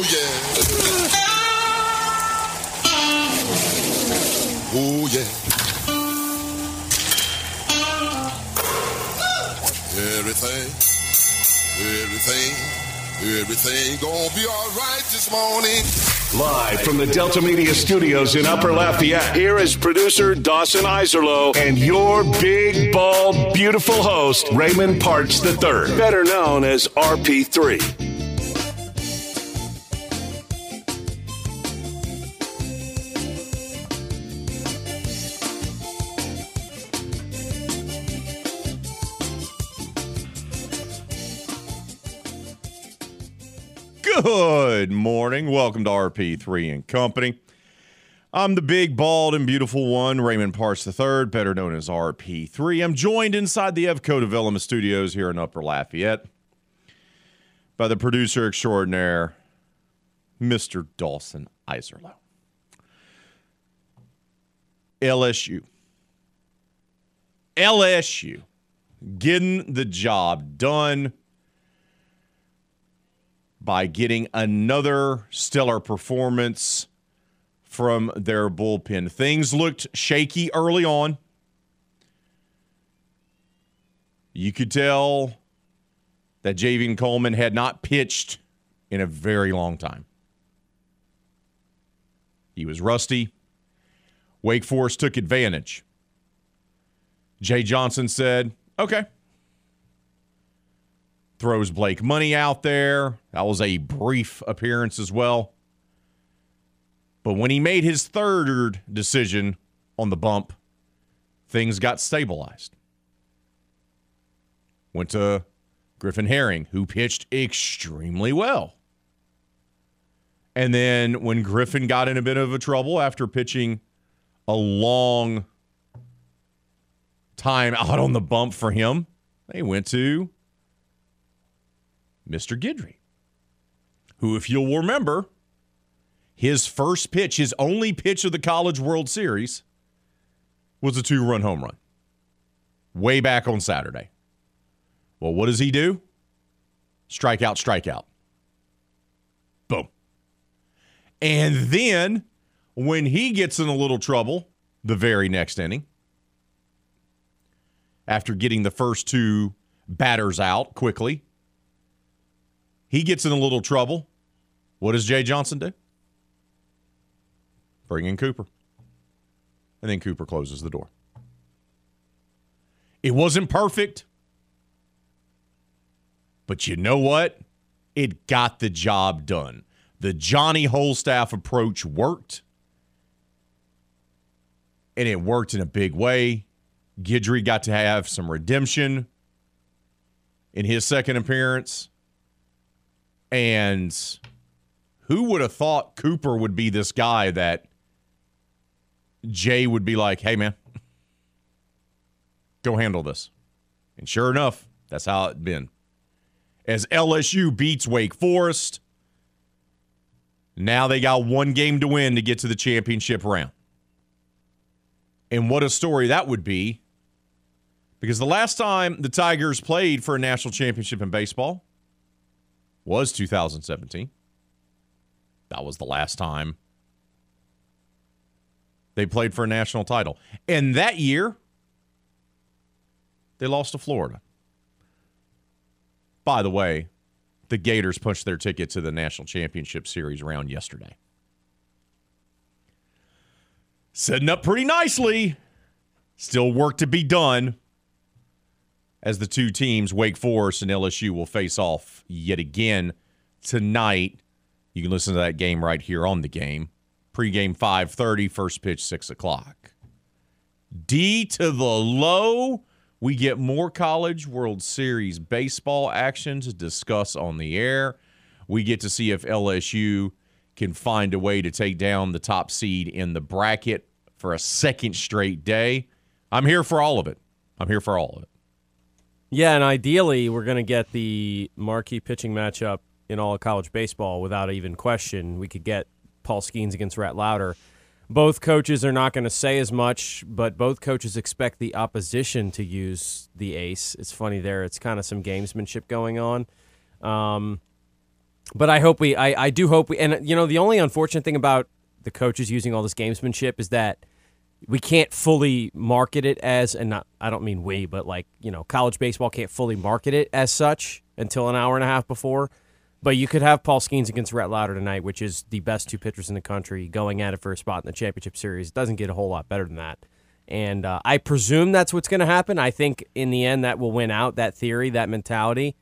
Oh, yeah. Oh, yeah. Everything, everything, everything gonna be all right this morning. Live from the Delta Media Studios in Upper Lafayette, here is producer Dawson Iserlo and your big, bald, beautiful host, Raymond Parts III, better known as RP3. Good morning. Welcome to RP3 and Company. I'm the big, bald, and beautiful one, Raymond Parts III, better known as RP3. I'm joined inside the Evco Development Studios here in Upper Lafayette by the producer extraordinaire, Mr. Dawson Iserlo. LSU. LSU getting the job done by getting another stellar performance from their bullpen. Things looked shaky early on. You could tell that Javen Coleman had not pitched in a very long time. He was rusty. Wake Forest took advantage. Jay Johnson said, okay, throws Blake Money out there. That was a brief appearance as well. But when he made his third decision on the bump, things got stabilized. Went to Griffin Herring, who pitched extremely well. And then when Griffin got in a bit of a trouble after pitching a long time out on the bump for him, they went to Mr. Guidry, who, if you'll remember, his first pitch, his only pitch of the College World Series, was a two run home run way back on Saturday. Well, what does he do? Strikeout, strikeout. Boom. And then when he gets in a little trouble the very next inning, after getting the first two batters out quickly, he gets in a little trouble. What does Jay Johnson do? Bring in Cooper. And then Cooper closes the door. It wasn't perfect. But you know what? It got the job done. The Johnny Holstaff approach worked. And it worked in a big way. Guidry got to have some redemption in his second appearance. And who would have thought Cooper would be this guy that Jay would be like, hey, man, go handle this. And sure enough, that's how it's been. As LSU beats Wake Forest, now they got one game to win to get to the championship round. And what a story that would be. Because the last time the Tigers played for a national championship in baseball was 2017. That was the last time they played for a national title. And that year, they lost to Florida. By the way, the Gators punched their ticket to the national championship series round yesterday. Setting up pretty nicely. Still work to be done as the two teams, Wake Forest and LSU, will face off yet again tonight. You can listen to that game right here on the game. Pre-game 5.30, first pitch 6 o'clock. D to the low. We get more College World Series baseball action to discuss on the air. We get to see if LSU can find a way to take down the top seed in the bracket for a second straight day. I'm here for all of it. I'm here for all of it. Yeah, and ideally, we're going to get the marquee pitching matchup in all of college baseball without even question. We could get Paul Skenes against Rhett Lowder. Both coaches are not going to say as much, but both coaches expect the opposition to use the ace. It's funny there; it's kind of some gamesmanship going on. Um, but I hope we, I, I do hope we, and you know, the only unfortunate thing about the coaches using all this gamesmanship is that we can't fully market it as, and not, I don't mean we, but like, you know, college baseball can't fully market it as such until an hour and a half before. But you could have Paul Skenes against Rhett Lowder tonight, which is the best two pitchers in the country going at it for a spot in the championship series. It doesn't get a whole lot better than that. And uh, I presume that's what's going to happen. I think in the end that will win out, that theory, that mentality.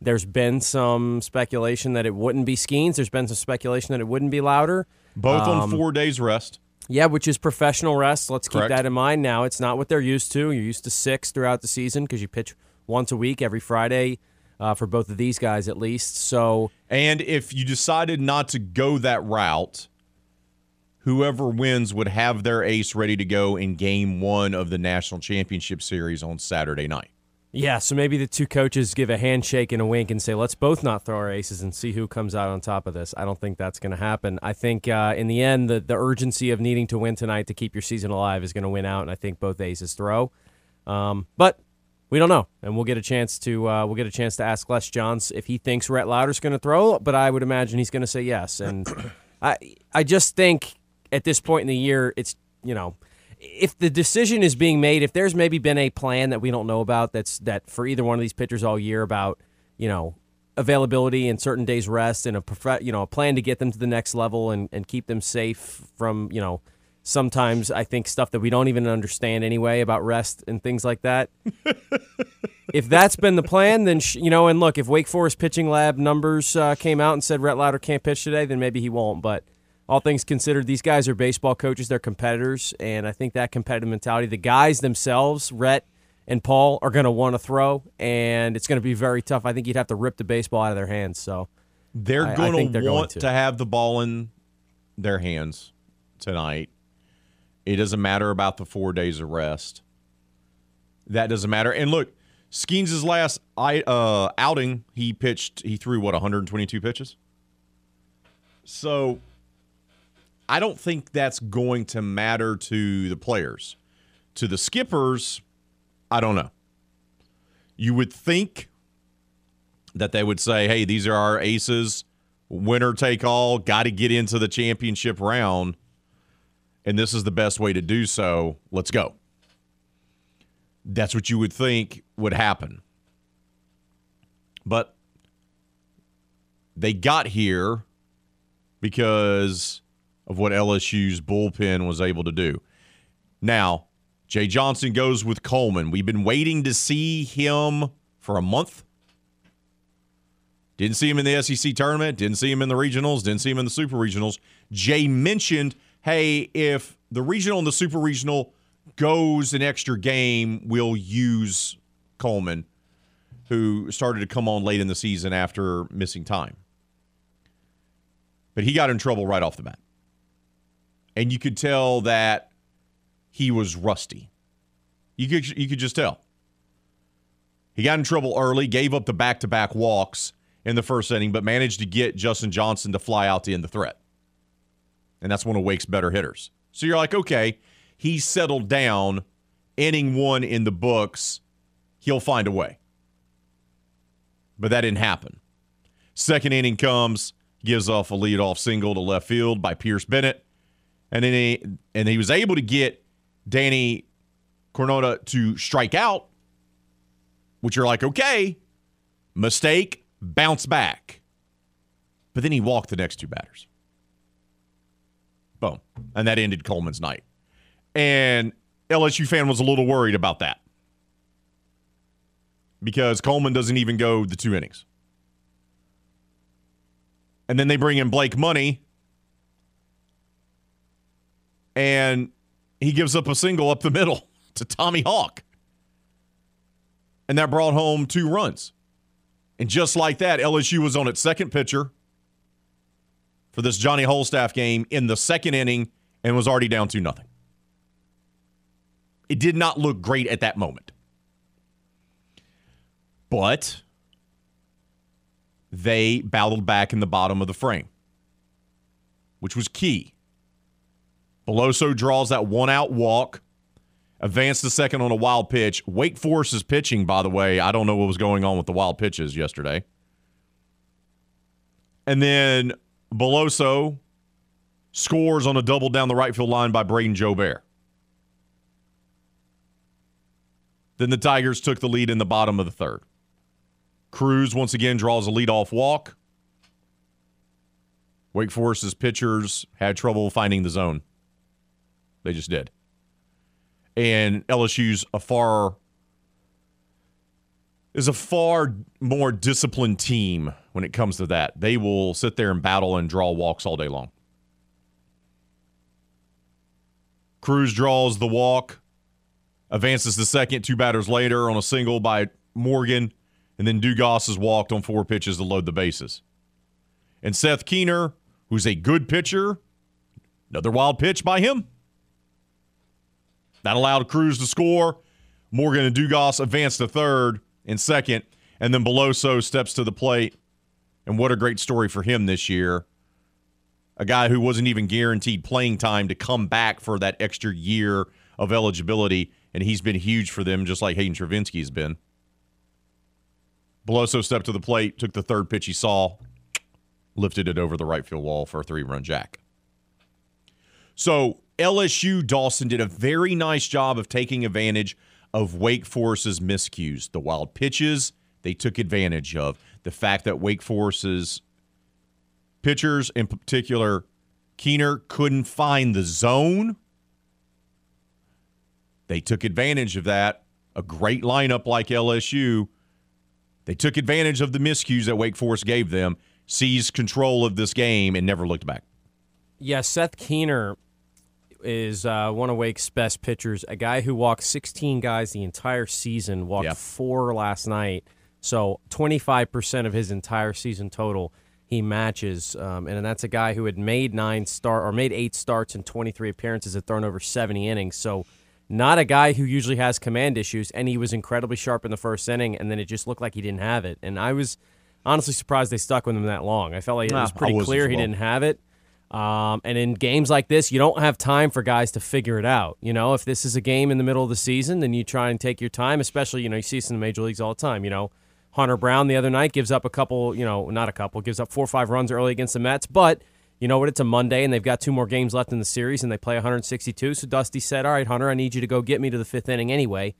There's been some speculation that it wouldn't be Skenes. There's been some speculation that it wouldn't be Lowder. Both Um, on four days rest. Yeah, which is professional rest. Let's keep that in mind now. It's not what they're used to. You're used to six throughout the season because you pitch once a week every Friday uh, for both of these guys at least. So And if you decided not to go that route, whoever wins would have their ace ready to go in game one of the national championship series on Saturday night. Yeah, so maybe the two coaches give a handshake and a wink and say, "Let's both not throw our aces and see who comes out on top of this." I don't think that's going to happen. I think uh, in the end, the the urgency of needing to win tonight to keep your season alive is going to win out, and I think both aces throw. Um, but we don't know, and we'll get a chance to uh, we'll get a chance to ask Les Johns if he thinks Rhett Lowder's going to throw. But I would imagine he's going to say yes, and I I just think at this point in the year, it's you know. If the decision is being made, if there's maybe been a plan that we don't know about, that's that for either one of these pitchers all year about, you know, availability and certain days rest and a prof- you know a plan to get them to the next level and, and keep them safe from you know sometimes I think stuff that we don't even understand anyway about rest and things like that. if that's been the plan, then sh- you know, and look, if Wake Forest pitching lab numbers uh, came out and said Rhett Lowder can't pitch today, then maybe he won't. But all things considered, these guys are baseball coaches; they're competitors, and I think that competitive mentality, the guys themselves, Rhett and Paul, are going to want to throw, and it's going to be very tough. I think you'd have to rip the baseball out of their hands. So. They're I- I going to they're going want to. to have the ball in their hands tonight. It doesn't matter about the four days of rest. That doesn't matter. And look, Skenes' last I, uh, outing, he pitched, he threw what, 122 pitches? So I don't think that's going to matter to the players. To the skippers, I don't know. You would think that they would say, hey, these are our aces, winner take all, got to get into the championship round, and this is the best way to do so. Let's go. That's what you would think would happen. But they got here because of what LSU's bullpen was able to do. Now, Jay Johnson goes with Coleman. We've been waiting to see him for a month. Didn't see him in the SEC tournament. Didn't see him in the regionals. Didn't see him in the super regionals. Jay mentioned, hey, if the regional and the super regional goes an extra game, we'll use Coleman, who started to come on late in the season after missing time. But he got in trouble right off the bat. And you could tell that he was rusty. You could you could just tell. He got in trouble early, gave up the back-to-back walks in the first inning, but managed to get Justin Johnson to fly out to end the threat. And that's one of Wake's better hitters. So you're like, okay, he's settled down, inning one in the books, he'll find a way. But that didn't happen. Second inning comes, gives off a leadoff single to left field by Pierce Bennett. And then he and he was able to get Danny Corona to strike out, which you're like, okay, mistake, bounce back. But then he walked the next two batters. Boom. And that ended Coleman's night. And LSU fan was a little worried about that because Coleman doesn't even go the two innings. And then they bring in Blake Money, and he gives up a single up the middle to Tommy Hawke. And that brought home two runs. And just like that, LSU was on its second pitcher for this Johnny Holstaff game in the second inning and was already down 2 nothing. It did not look great at that moment. But they battled back in the bottom of the frame, which was key. Beloso draws that one out walk, advanced the second on a wild pitch. Wake Forest is pitching, by the way. I don't know what was going on with the wild pitches yesterday. And then Beloso scores on a double down the right field line by Brayden Jobert. Then the Tigers took the lead in the bottom of the third. Crews once again draws a leadoff walk. Wake Forest's pitchers had trouble finding the zone. They just did. And LSU's a far is a far more disciplined team when it comes to that. They will sit there and battle and draw walks all day long. Crews draws the walk, advances the second, two batters later on a single by Morgan, and then Dugas is walked on four pitches to load the bases. And Seth Keener, who's a good pitcher, another wild pitch by him. That allowed Crews to score. Morgan and Dugas advance to third and second, and then Beloso steps to the plate. And what a great story for him this year. A guy who wasn't even guaranteed playing time to come back for that extra year of eligibility, and he's been huge for them, just like Hayden Travinski has been. Beloso stepped to the plate, took the third pitch he saw, lifted it over the right field wall for a three run jack. So LSU Dawson did a very nice job of taking advantage of Wake Forest's miscues, the wild pitches they took advantage of, the fact that Wake Forest's pitchers, in particular Keener, couldn't find the zone. They took advantage of that. A great lineup like LSU. They took advantage of the miscues that Wake Forest gave them, seized control of this game, and never looked back. Yeah, Seth Keener is uh, one of Wake's best pitchers. A guy who walked 16 guys the entire season, walked Yeah. four last night. So 25% of his entire season total he matches, um, and that's a guy who had made nine start or made eight starts and 23 appearances, had thrown over 70 innings. So not a guy who usually has command issues, and he was incredibly sharp in the first inning, and then it just looked like he didn't have it. And I was honestly surprised they stuck with him that long. I felt like it was pretty was clear as he didn't have it. Um, and in games like this, you don't have time for guys to figure it out. You know, if this is a game in the middle of the season, then you try and take your time. Especially, you know, you see this in the major leagues all the time. You know, Hunter Brown the other night gives up a couple. You know, not a couple, gives up four or five runs early against the Mets. But you know what? It's a Monday, and they've got two more games left in the series, and they play 162. So Dusty said, "All right, Hunter, I need you to go get me to the fifth inning anyway."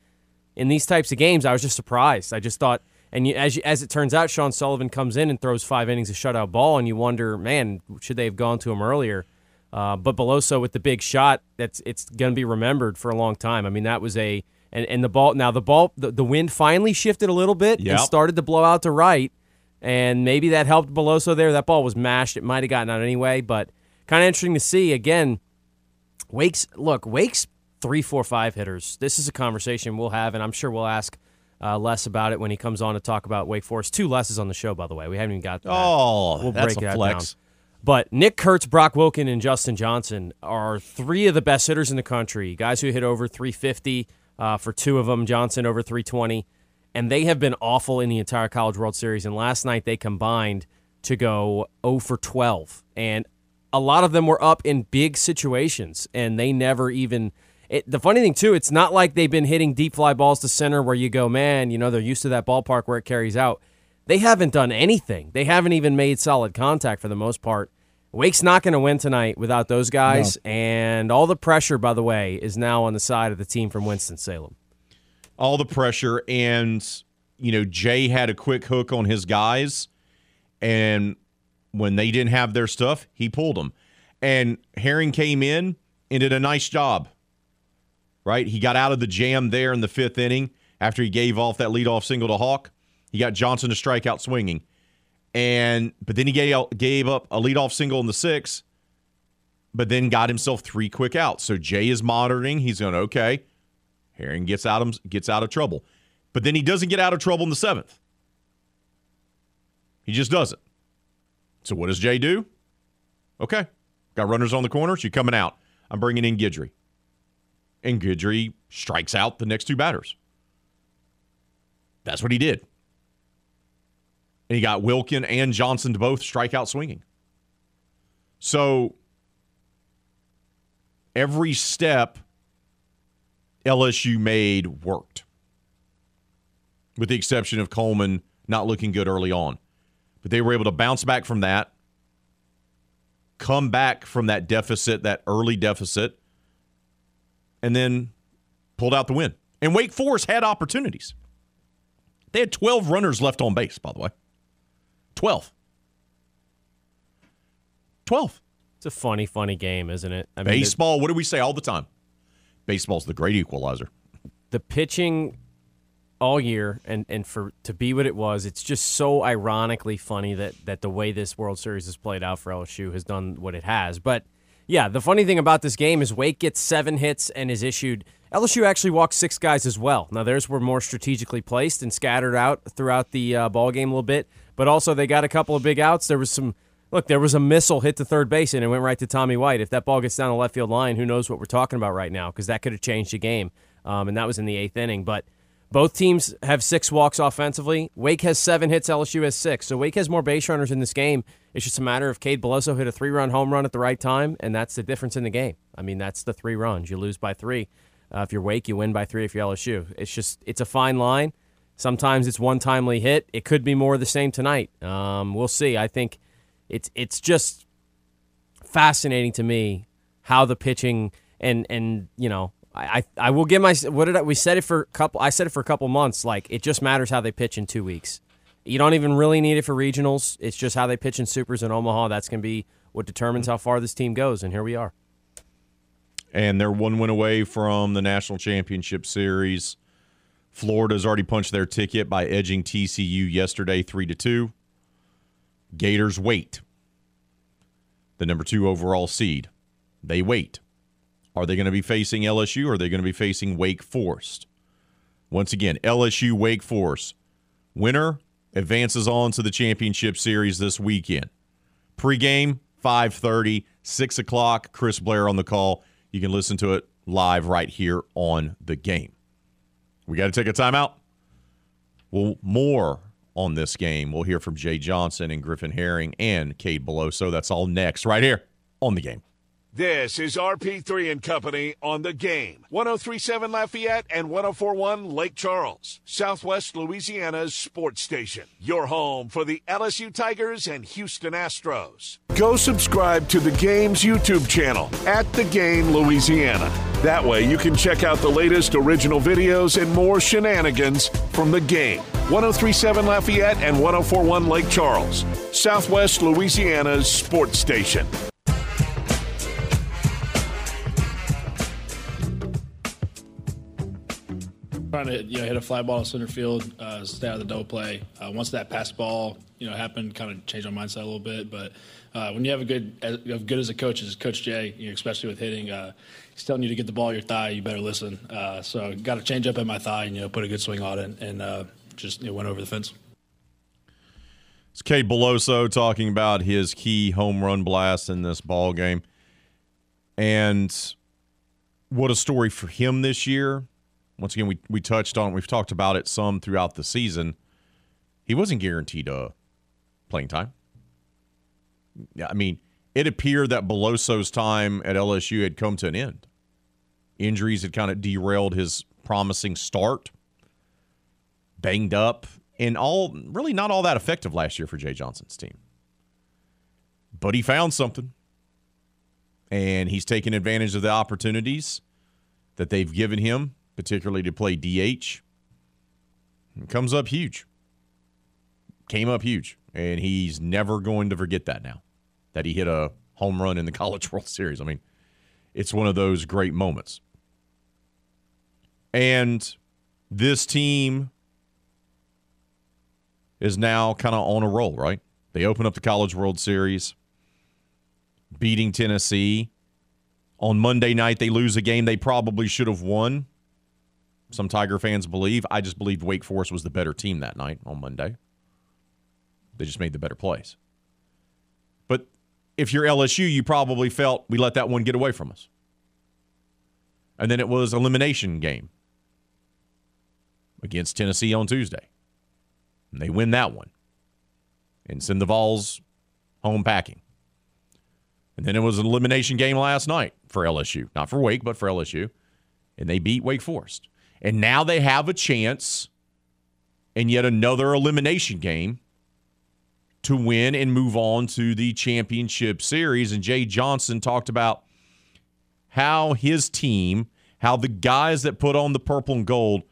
In these types of games, I was just surprised. I just thought. And you, as you, as it turns out, Sean Sullivan comes in and throws five innings of shutout ball, and you wonder, man, should they have gone to him earlier? Uh, but Beloso with the big shot, that's it's going to be remembered for a long time. I mean, that was a and, and the ball now the ball the, the wind finally shifted a little bit Yep. and started to blow out to right, and maybe that helped Beloso there. That ball was mashed; it might have gotten out anyway. But kind of interesting to see again. Wake's look, Wake's three, four, five hitters. This is a conversation we'll have, and I'm sure we'll ask uh, Les about it when he comes on to talk about Wake Forest. Two Les's on the show, by the way. We haven't even got that. Oh, We'll that's break that flex. down. But Nick Kurtz, Brock Wilken, and Justin Johnson are three of the best hitters in the country. Guys who hit over 350 uh, for two of them. Johnson over 320, and they have been awful in the entire College World Series. And last night they combined to go 0 for 12, and a lot of them were up in big situations, and they never even. It, the funny thing too, it's not like they've been hitting deep fly balls to center where you go, man, you know they're used to that ballpark where it carries out. They haven't done anything. They haven't even made solid contact for the most part. Wake's not going to win tonight without those guys, and all the pressure, by the way, is now on the side of the team from Winston Salem. all the pressure and you know Jay had a quick hook on his guys and when they didn't have their stuff he pulled them and Herring came in and did a nice job right he got out of the jam there in the 5th inning after he gave off that leadoff single to Hawke he got Johnson to strike out swinging and but then he gave, gave up a leadoff single in the 6th but then got himself three quick outs so Jay is monitoring he's going okay Herring gets out of gets out of trouble, but then he doesn't get out of trouble in the seventh. He just doesn't. So what does Jay do? Okay, got runners on the corners. You're coming out? I'm bringing in Guidry, and Guidry strikes out the next two batters. That's what he did, and he got Wilken and Johnson to both strike out swinging. So every step LSU made worked, with the exception of Coleman not looking good early on. But they were able to bounce back from that, come back from that deficit, that early deficit, and then pulled out the win. And Wake Forest had opportunities. They had 12 runners left on base, by the way. 12. 12. It's a funny, funny game, isn't it? I mean, Baseball, what do we say all the time? Baseball's the great equalizer. The pitching all year and, and for to be what it was, it's just so ironically funny that that the way this World Series has played out for LSU has done what it has. But yeah, the funny thing about this game is Wake gets seven hits and is issued. LSU actually walked six guys as well. Now theirs were more strategically placed and scattered out throughout the uh, ball game a little bit, but also they got a couple of big outs. There was some look, there was a missile hit the third base and it went right to Tommy White. If that ball gets down the left field line, who knows what we're talking about right now? Because that could have changed the game. Um, and that was in the eighth inning. But both teams have six walks offensively. Wake has seven hits. LSU has six. So Wake has more base runners in this game. It's just a matter of Cade Beloso hit a three-run home run at the right time, and that's the difference in the game. I mean, that's the three runs. You lose by three. Uh, if you're Wake, you win by three. If you're LSU, it's just it's a fine line. Sometimes it's one timely hit. It could be more the same tonight. Um, we'll see. I think it's it's just fascinating to me how the pitching and and you know I, I will give my what did I, we said it for a couple I said it for a couple months like it just matters how they pitch in two weeks. You don't even really need it for regionals. It's just how they pitch in supers in Omaha. That's going to be what determines how far this team goes. And here we are. And they're one win away from the national championship series. Florida's already punched their ticket by edging TCU yesterday, three to two. Gators wait. The number two overall seed. They wait. Are they going to be facing LSU or are they going to be facing Wake Forest? Once again, LSU Wake Forest. Winner advances on to the championship series this weekend. Pre-game, 5.30, 6 o'clock, Chris Blair on the call. You can listen to it live right here on the game. We got to take a timeout. Well, more on this game. We'll hear from Jay Johnson and Griffin Herring and Cade Beloso. That's all next, right here on the game. This is RP3 and Company on the game. 1037 Lafayette and 1041 Lake Charles, Southwest Louisiana's sports station. Your home for the LSU Tigers and Houston Astros. Go subscribe to the game's YouTube channel at The Game Louisiana. That way you can check out the latest original videos and more shenanigans from the game. 1037 Lafayette and 1041 Lake Charles, Southwest Louisiana's sports station. Trying to you know hit a fly ball to center field, uh, stay out of the double play. Uh, once that pass ball you know happened, kind of changed my mindset a little bit. But uh, when you have a good as good as a coach as Coach Jay, you know, especially with hitting, uh, he's telling you to get the ball your thigh. You better listen. Uh, so got to change up at my thigh and you know put a good swing on it and uh, just know, went over the fence. It's Cade Beloso talking about his key home run blast in this ball game, and what a story for him this year once again, we, we touched on, we've talked about it some throughout the season. He wasn't guaranteed a uh, playing time. I mean, it appeared that Beloso's time at LSU had come to an end. Injuries had kind of derailed his promising start. Banged up, and all really not all that effective last year for Jay Johnson's team. But he found something, and he's taken advantage of the opportunities that they've given him particularly to play DH, comes up huge. Came up huge. And he's never going to forget that now, that he hit a home run in the College World Series. I mean, it's one of those great moments. And this team is now kind of on a roll, right? They open up the College World Series, beating Tennessee. On Monday night, they lose a game they probably should have won some Tiger fans believe. I just believed Wake Forest was the better team that night on Monday. They just made the better plays. But if you're LSU, you probably felt we let that one get away from us. And then it was elimination game against Tennessee on Tuesday. And they win that one and send the Vols home packing. And then it was an elimination game last night for LSU, not for Wake, but for LSU. And they beat Wake Forest. And now they have a chance in yet another elimination game to win and move on to the championship series. And Jay Johnson talked about how his team, how the guys that put on the purple and gold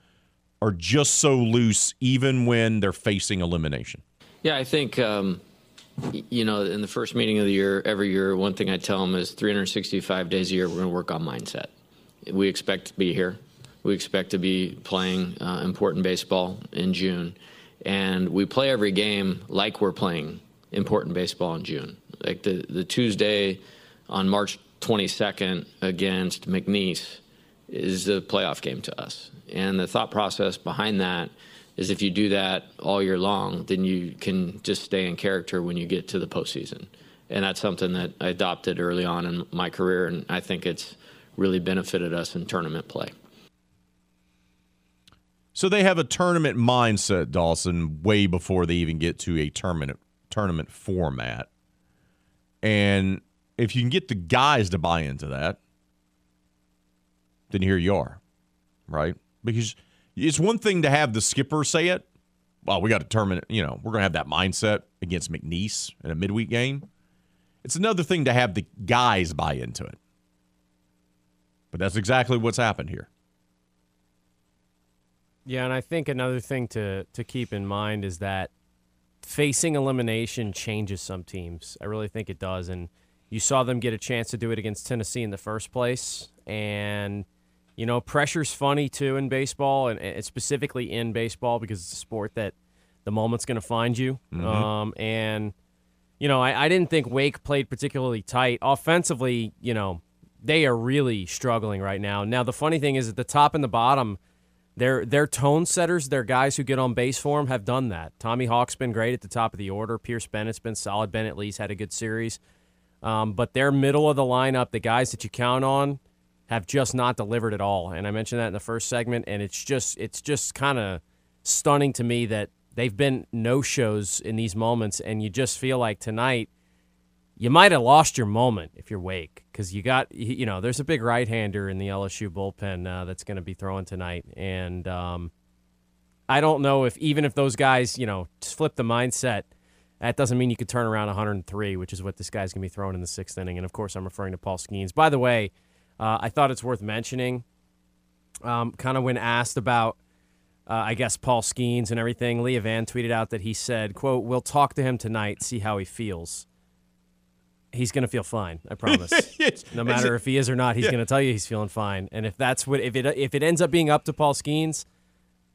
are just so loose, even when they're facing elimination. Yeah, I think. Um you know, in the first meeting of the year, every year, one thing I tell them is 365 days a year, we're going to work on mindset. We expect to be here. We expect to be playing uh, important baseball in June. And we play every game like we're playing important baseball in June. Like the, the Tuesday on March 22nd against McNeese is a playoff game to us. And the thought process behind that is if you do that all year long, then you can just stay in character when you get to the postseason. And that's something that I adopted early on in my career, and I think it's really benefited us in tournament play. So they have a tournament mindset, Dawson, way before they even get to a tournament tournament format. And if you can get the guys to buy into that, then here you are, right? Because – it's one thing to have the skipper say it. Well, we got to determine, you know, we're going to have that mindset against McNeese in a midweek game. It's another thing to have the guys buy into it. But that's exactly what's happened here. Yeah, and I think another thing to to keep in mind is that facing elimination changes some teams. I really think it does and you saw them get a chance to do it against Tennessee in the first place and – you know, pressure's funny too in baseball, and, and specifically in baseball because it's a sport that the moment's going to find you. Mm-hmm. Um, and you know, I, I didn't think Wake played particularly tight offensively. You know, they are really struggling right now. Now, the funny thing is, at the top and the bottom, their their tone setters, their guys who get on base for them, have done that. Tommy Hawke's been great at the top of the order. Pierce Bennett's been solid. Bennett Lee's had a good series. Um, but their middle of the lineup, the guys that you count on, have just not delivered at all. And I mentioned that in the first segment, and it's just it's just kind of stunning to me that they've been no shows in these moments, and you just feel like tonight you might have lost your moment if you're Wake because you got you know there's a big right hander in the LSU bullpen uh, that's going to be throwing tonight, and um, I don't know if even if those guys you know flip the mindset. That doesn't mean you could turn around 103, which is what this guy's going to be throwing in the sixth inning. And of course, I'm referring to Paul Skenes. By the way, uh, I thought it's worth mentioning. Um, kind of when asked about, uh, I guess Paul Skenes and everything, Leah Vann tweeted out that he said, "quote We'll talk to him tonight, see how he feels." He's going to feel fine, I promise. no matter if he is or not, he's yeah. going to tell you he's feeling fine. And if that's what if it if it ends up being up to Paul Skenes,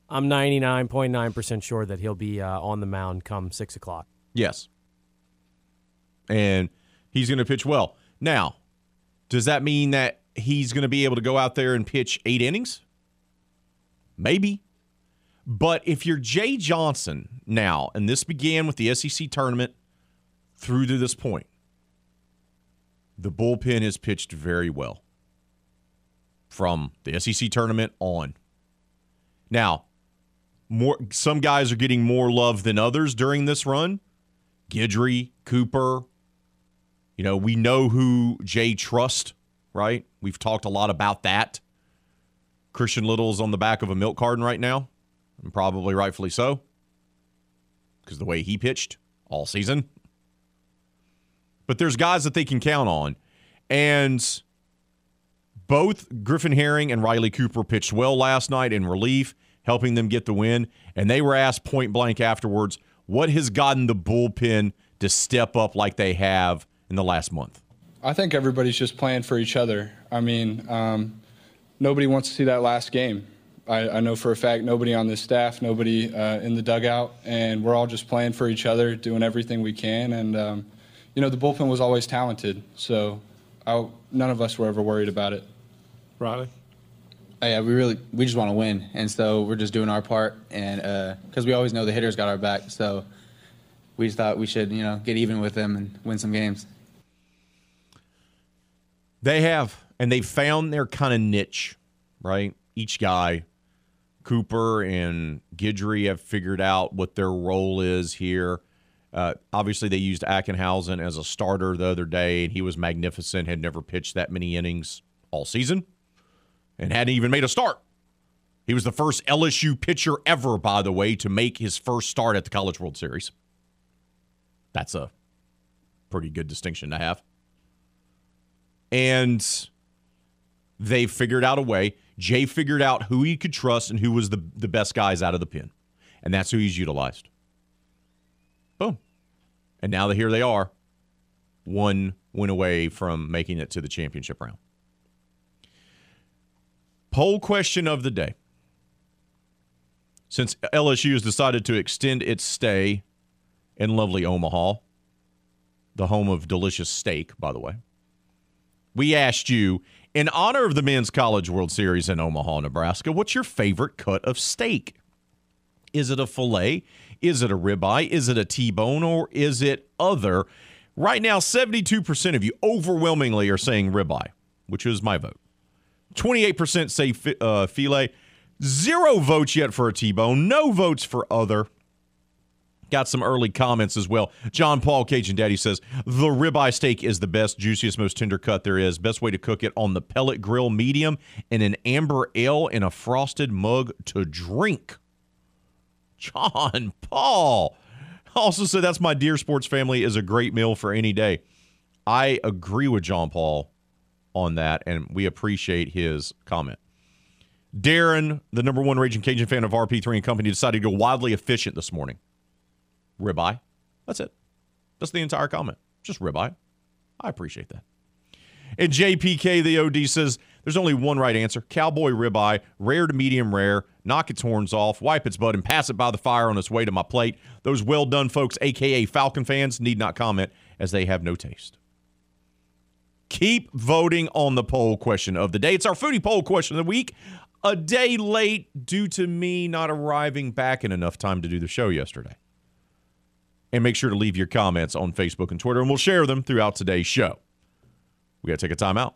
I'm 99.9 percent sure that he'll be uh, on the mound come six o'clock. Yes, and he's going to pitch well. Now, does that mean that he's going to be able to go out there and pitch eight innings? Maybe. But if you're Jay Johnson now, and this began with the SEC tournament through to this point, the bullpen has pitched very well from the SEC tournament on. Now, more some guys are getting more love than others during this run. Guidry, Cooper. You know, we know who Jay Trust right? We've talked a lot about that. Christian Little's on the back of a milk carton right now, and probably rightfully so, because the way he pitched all season. But there's guys that they can count on. And both Griffin Herring and Riley Cooper pitched well last night in relief, helping them get the win. And they were asked point blank afterwards what has gotten the bullpen to step up like they have in the last month? I think everybody's just playing for each other. I mean, um, nobody wants to see that last game. I, I, know for a fact nobody on this staff, nobody uh, in the dugout, and we're all just playing for each other, doing everything we can. And um, you know, the bullpen was always talented, so I, none of us were ever worried about it. Riley. Oh, yeah, we really we just want to win, and so we're just doing our part, and because uh, we always know the hitters got our back, so we just thought we should you know get even with them and win some games. They have, and they found their kind of niche, right? Each guy, Cooper and Guidry, have figured out what their role is here. Uh, obviously, they used Ackenhausen as a starter the other day, and he was magnificent. Had never pitched that many innings all season, and hadn't even made a start. He was the first LSU pitcher ever, by the way, to make his first start at the College World Series. That's a pretty good distinction to have. And they figured out a way. Jay figured out who he could trust and who was the, the best guys out of the pen. And that's who he's utilized. Boom. And now that here they are, one win away from making it to the championship round. Poll question of the day. Since LSU has decided to extend its stay in lovely Omaha, the home of delicious steak, by the way, we asked you, in honor of the Men's College World Series in Omaha, Nebraska, what's your favorite cut of steak? Is it a filet? Is it a ribeye? Is it a T-bone? Or is it other? Right now, 72% of you overwhelmingly are saying ribeye, which is my vote. 28% say uh, filet. Zero votes yet for a T-bone. No votes for other. Got some early comments as well. John Paul Cajun Daddy says the ribeye steak is the best, juiciest, most tender cut there is. Best way to cook it on the pellet grill, medium, in an amber ale in a frosted mug to drink. John Paul also said that's my dear sports family is a great meal for any day. I agree with John Paul on that, and we appreciate his comment. Darren, the number one Raging Cajun fan of RP3 and Company, decided to go wildly efficient this morning. Ribeye. That's it. That's the entire comment. Just ribeye. I appreciate that. And JPK, the OD, says there's only one right answer cowboy ribeye, rare to medium rare. Knock its horns off, wipe its butt, and pass it by the fire on its way to my plate. Those well done folks, aka Falcon fans, need not comment as they have no taste. Keep voting on the poll question of the day. It's our foodie poll question of the week. A day late due to me not arriving back in enough time to do the show yesterday. And make sure to leave your comments on Facebook and Twitter, and we'll share them throughout today's show. We got to take a time out.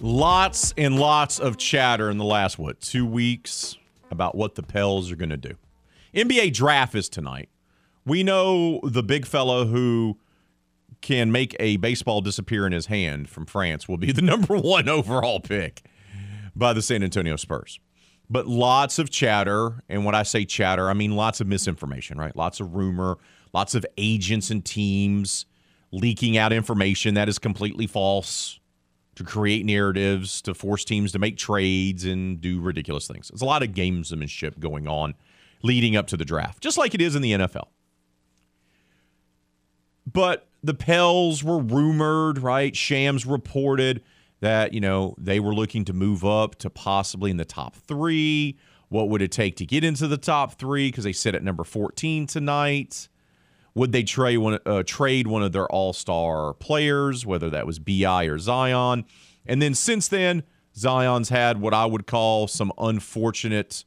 Lots and lots of chatter in the last, what, two weeks about what the Pels are going to do. NBA draft is tonight. We know the big fellow who can make a baseball disappear in his hand from France will be the number one overall pick by the San Antonio Spurs. But lots of chatter, and when I say chatter, I mean lots of misinformation, right? Lots of rumor, lots of agents and teams leaking out information that is completely false to create narratives, to force teams to make trades and do ridiculous things. There's a lot of gamesmanship going on leading up to the draft, just like it is in the NFL. But the Pels were rumored, right? Shams reported that, you know, they were looking to move up to possibly in the top three. What would it take to get into the top three? Because they sit at number 14 tonight. Would they trade one, uh, trade one of their all star players, whether that was BI or Zion? And then since then, Zion's had what I would call some unfortunate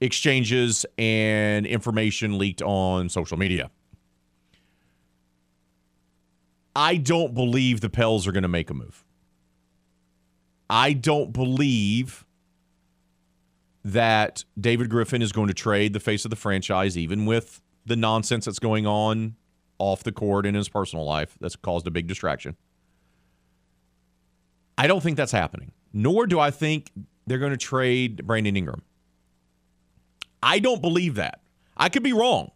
exchanges and information leaked on social media. I don't believe the Pels are going to make a move. I don't believe that David Griffin is going to trade the face of the franchise, even with the nonsense that's going on off the court in his personal life that's caused a big distraction. I don't think that's happening, nor do I think they're going to trade Brandon Ingram. I don't believe that. I could be wrong.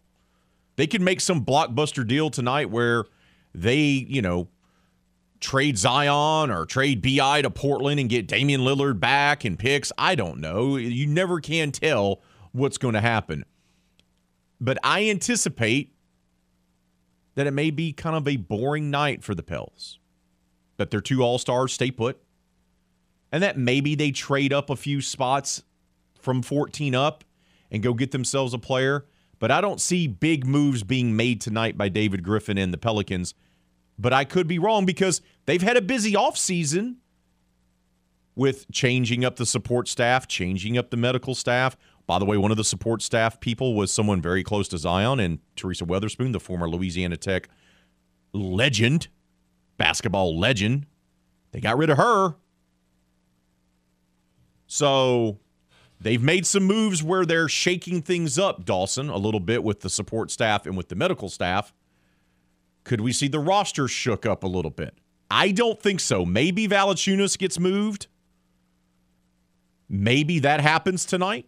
They could make some blockbuster deal tonight where they, you know, trade Zion or trade BI to Portland and get Damian Lillard back and picks. I don't know. You never can tell what's going to happen. But I anticipate that it may be kind of a boring night for the Pels. That their two All Stars stay put. And that maybe they trade up a few spots from 14 up and go get themselves a player. But I don't see big moves being made tonight by David Griffin and the Pelicans. But I could be wrong because they've had a busy offseason with changing up the support staff, changing up the medical staff. By the way, one of the support staff people was someone very close to Zion and Teresa Weatherspoon, the former Louisiana Tech legend, basketball legend. They got rid of her. So they've made some moves where they're shaking things up, Dawson, a little bit with the support staff and with the medical staff. Could we see the roster shook up a little bit? I don't think so. Maybe Valanciunas gets moved. Maybe that happens tonight.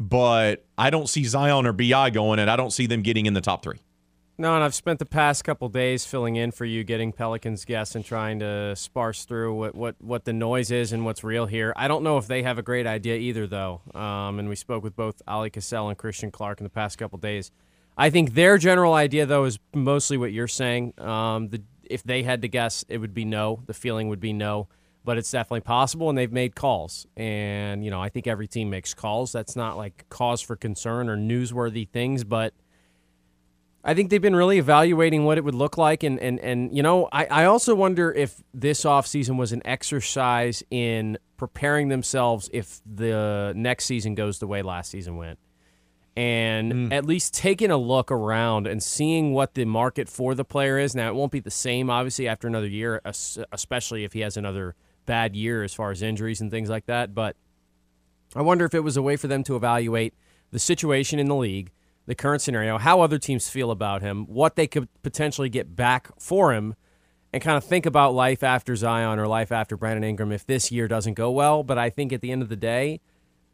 But I don't see Zion or BI going, and I don't see them getting in the top three. No, and I've spent the past couple days filling in for you, getting Pelicans guests and trying to sparse through what, what, what the noise is and what's real here. I don't know if they have a great idea either, though. Um, and we spoke with both Ali Cassell and Christian Clark in the past couple days. I think their general idea, though, is mostly what you're saying. Um, the, if they had to guess, it would be no. The feeling would be no, but it's definitely possible, and they've made calls. And, you know, I think every team makes calls. That's not like cause for concern or newsworthy things, but – I think they've been really evaluating what it would look like. And, and, and you know, I, I also wonder if this offseason was an exercise in preparing themselves if the next season goes the way last season went. And mm. at least taking a look around and seeing what the market for the player is. Now, it won't be the same, obviously, after another year, especially if he has another bad year as far as injuries and things like that. But I wonder if it was a way for them to evaluate the situation in the league – the current scenario, how other teams feel about him, what they could potentially get back for him, and kind of think about life after Zion or life after Brandon Ingram if this year doesn't go well. But I think at the end of the day,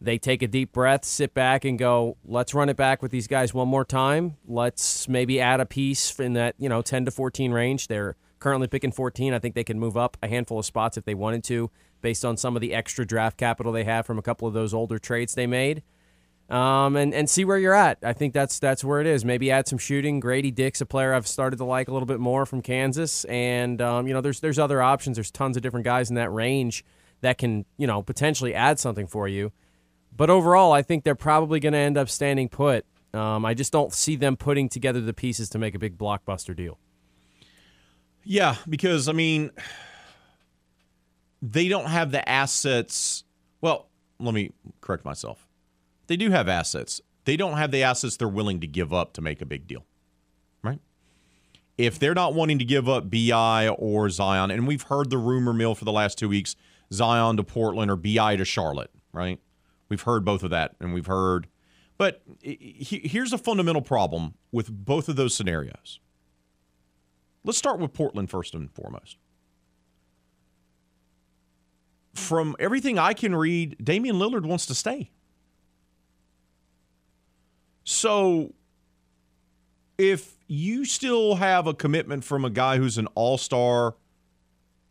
they take a deep breath, sit back, and go, let's run it back with these guys one more time. Let's maybe add a piece in that, you know, 10 to 14 range. They're currently picking 14. I think they can move up a handful of spots if they wanted to, based on some of the extra draft capital they have from a couple of those older trades they made um, and and see where you're at. I think that's that's where it is. Maybe add some shooting. Grady Dick's a player I've started to like a little bit more from Kansas, and um, you know there's there's other options. There's tons of different guys in that range that can you know potentially add something for you. But overall, I think they're probably going to end up standing put. Um, I just don't see them putting together the pieces to make a big blockbuster deal. Yeah, because I mean, they don't have the assets. Well, let me correct myself they do have assets. They don't have the assets they're willing to give up to make a big deal, right? If they're not wanting to give up BI or Zion, and we've heard the rumor mill for the last two weeks Zion to Portland or BI to Charlotte, right? We've heard both of that, and we've heard. But here's a fundamental problem with both of those scenarios. Let's start with Portland first and foremost. From everything I can read, Damian Lillard wants to stay. So if you still have a commitment from a guy who's an all star,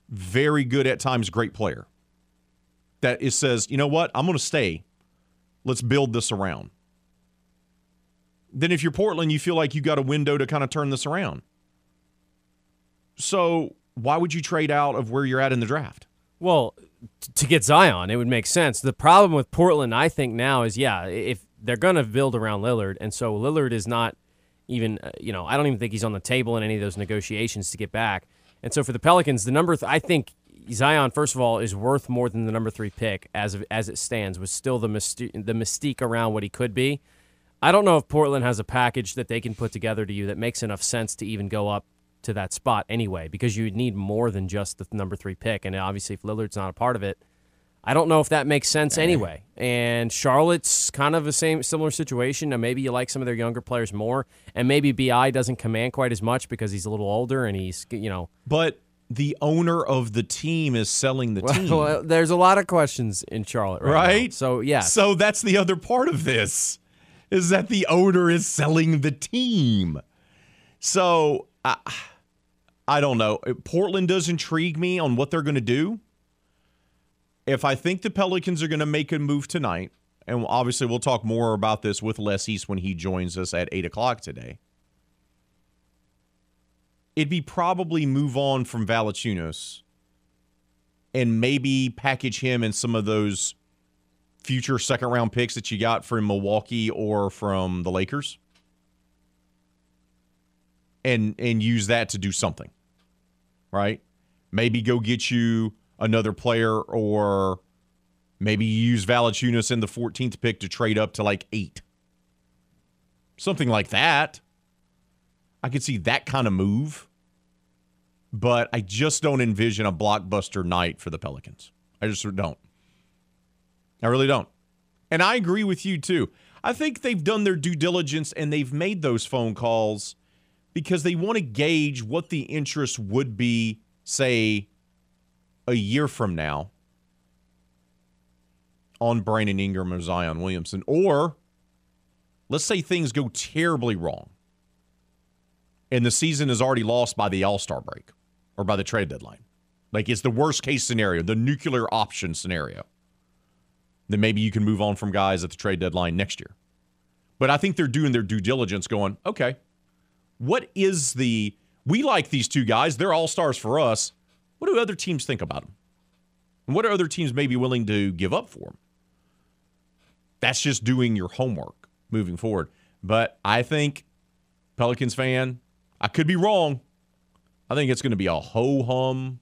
very good at times, great player, that it says, you know what, I'm going to stay. Let's build this around. Then if you're Portland, you feel like you got a window to kind of turn this around. So why would you trade out of where you're at in the draft? Well, to get Zion, it would make sense. The problem with Portland, I think now is, yeah, if they're going to build around Lillard, and so Lillard is not even uh, you know I don't even think he's on the table in any of those negotiations to get back. And so for the Pelicans, the number th- I think Zion first of all is worth more than the number three pick as of, as it stands. With still the mysti- the mystique around what he could be. I don't know if Portland has a package that they can put together to you that makes enough sense to even go up to that spot anyway, because you would need more than just the number three pick. And obviously, if Lillard's not a part of it, I don't know if that makes sense anyway. And Charlotte's kind of the same similar situation. Now maybe you like some of their younger players more, and maybe Bi doesn't command quite as much because he's a little older and he's you know. But the owner of the team is selling the well, team. Well, there's a lot of questions in Charlotte, right? right? So yeah. So that's the other part of this is that the owner is selling the team. So I, I don't know. Portland does intrigue me on what they're going to do if I think the Pelicans are going to make a move tonight, and obviously we'll talk more about this with Les East when he joins us at 8 o'clock today, it'd be probably move on from Valanciunas and maybe package him in some of those future second round picks that you got from Milwaukee or from the Lakers and and use that to do something. Right? Maybe go get you another player, or maybe use Valanciunas in the 14th pick to trade up to like eight. Something like that. I could see that kind of move, but I just don't envision a blockbuster night for the Pelicans. I just don't. I really don't. And I agree with you too. I think they've done their due diligence and they've made those phone calls because they want to gauge what the interest would be, say, a year from now on Brandon Ingram or Zion Williamson. Or let's say things go terribly wrong and the season is already lost by the All Star break or by the trade deadline. Like it's the worst case scenario, the nuclear option scenario. Then maybe you can move on from guys at the trade deadline next year. But I think they're doing their due diligence going, okay, what is the. We like these two guys. They're all stars for us. What do other teams think about them? And what are other teams maybe willing to give up for them? That's just doing your homework moving forward. But I think, Pelicans fan, I could be wrong. I think it's going to be a ho hum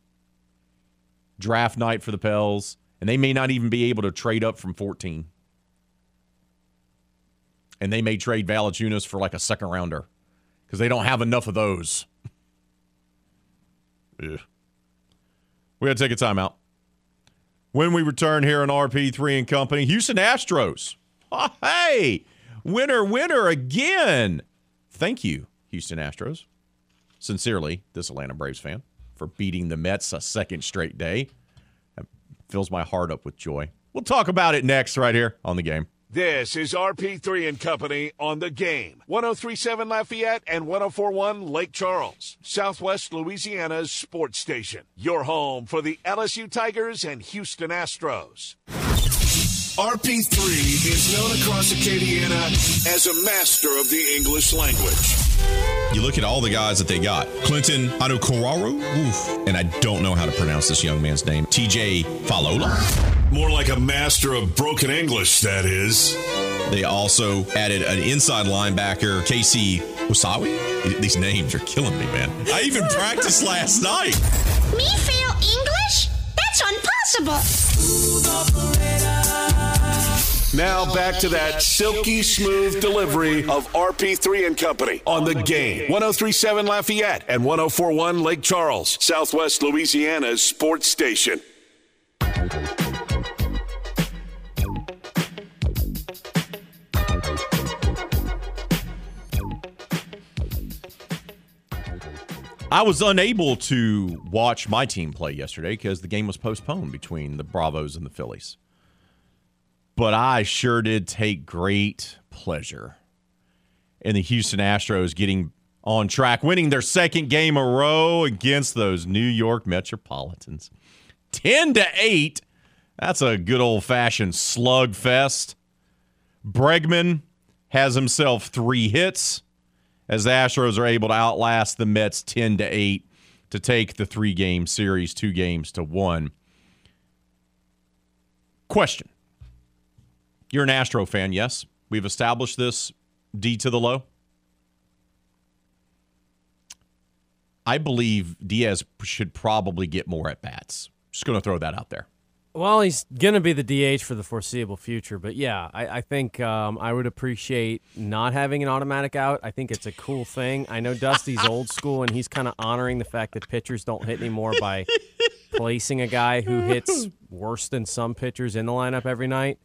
draft night for the Pels, and they may not even be able to trade up from 14. And they may trade Valanciunas for like a second rounder because they don't have enough of those. yeah. We got to take a timeout. When we return here on RP3 and Company, Houston Astros. Oh, hey, winner, winner again. Thank you, Houston Astros. Sincerely, this Atlanta Braves fan for beating the Mets a second straight day. That fills my heart up with joy. We'll talk about it next, right here on the game. This is RP3 and Company on the game. 1037 Lafayette and 1041 Lake Charles, Southwest Louisiana's sports station. Your home for the LSU Tigers and Houston Astros. RP3 is known across Acadiana as a master of the English language. You look at all the guys that they got. Clinton Anukoraru, oof, and I don't know how to pronounce this young man's name. TJ Falola. More like a master of broken English, that is. They also added an inside linebacker, Casey Wasawi. These names are killing me, man. I even practiced last night. Me fail English? That's impossible. Now back to that silky smooth delivery of RP3 and Company on the game. 1037 Lafayette and 1041 Lake Charles, Southwest Louisiana's sports station. I was unable to watch my team play yesterday because the game was postponed between the Bravos and the Phillies. But I sure did take great pleasure in the Houston Astros getting on track, winning their second game a row against those New York Metropolitans. 10 to 8. That's a good old fashioned slugfest. Bregman has himself three hits as the Astros are able to outlast the Mets 10 to 8 to take the three game series, two games to one. Question You're an Astro fan, yes? We've established this D to the low. I believe Diaz should probably get more at bats. Just going to throw that out there. Well, he's going to be the DH for the foreseeable future. But yeah, I, I think um, I would appreciate not having an automatic out. I think it's a cool thing. I know Dusty's old school, and he's kind of honoring the fact that pitchers don't hit anymore by placing a guy who hits worse than some pitchers in the lineup every night.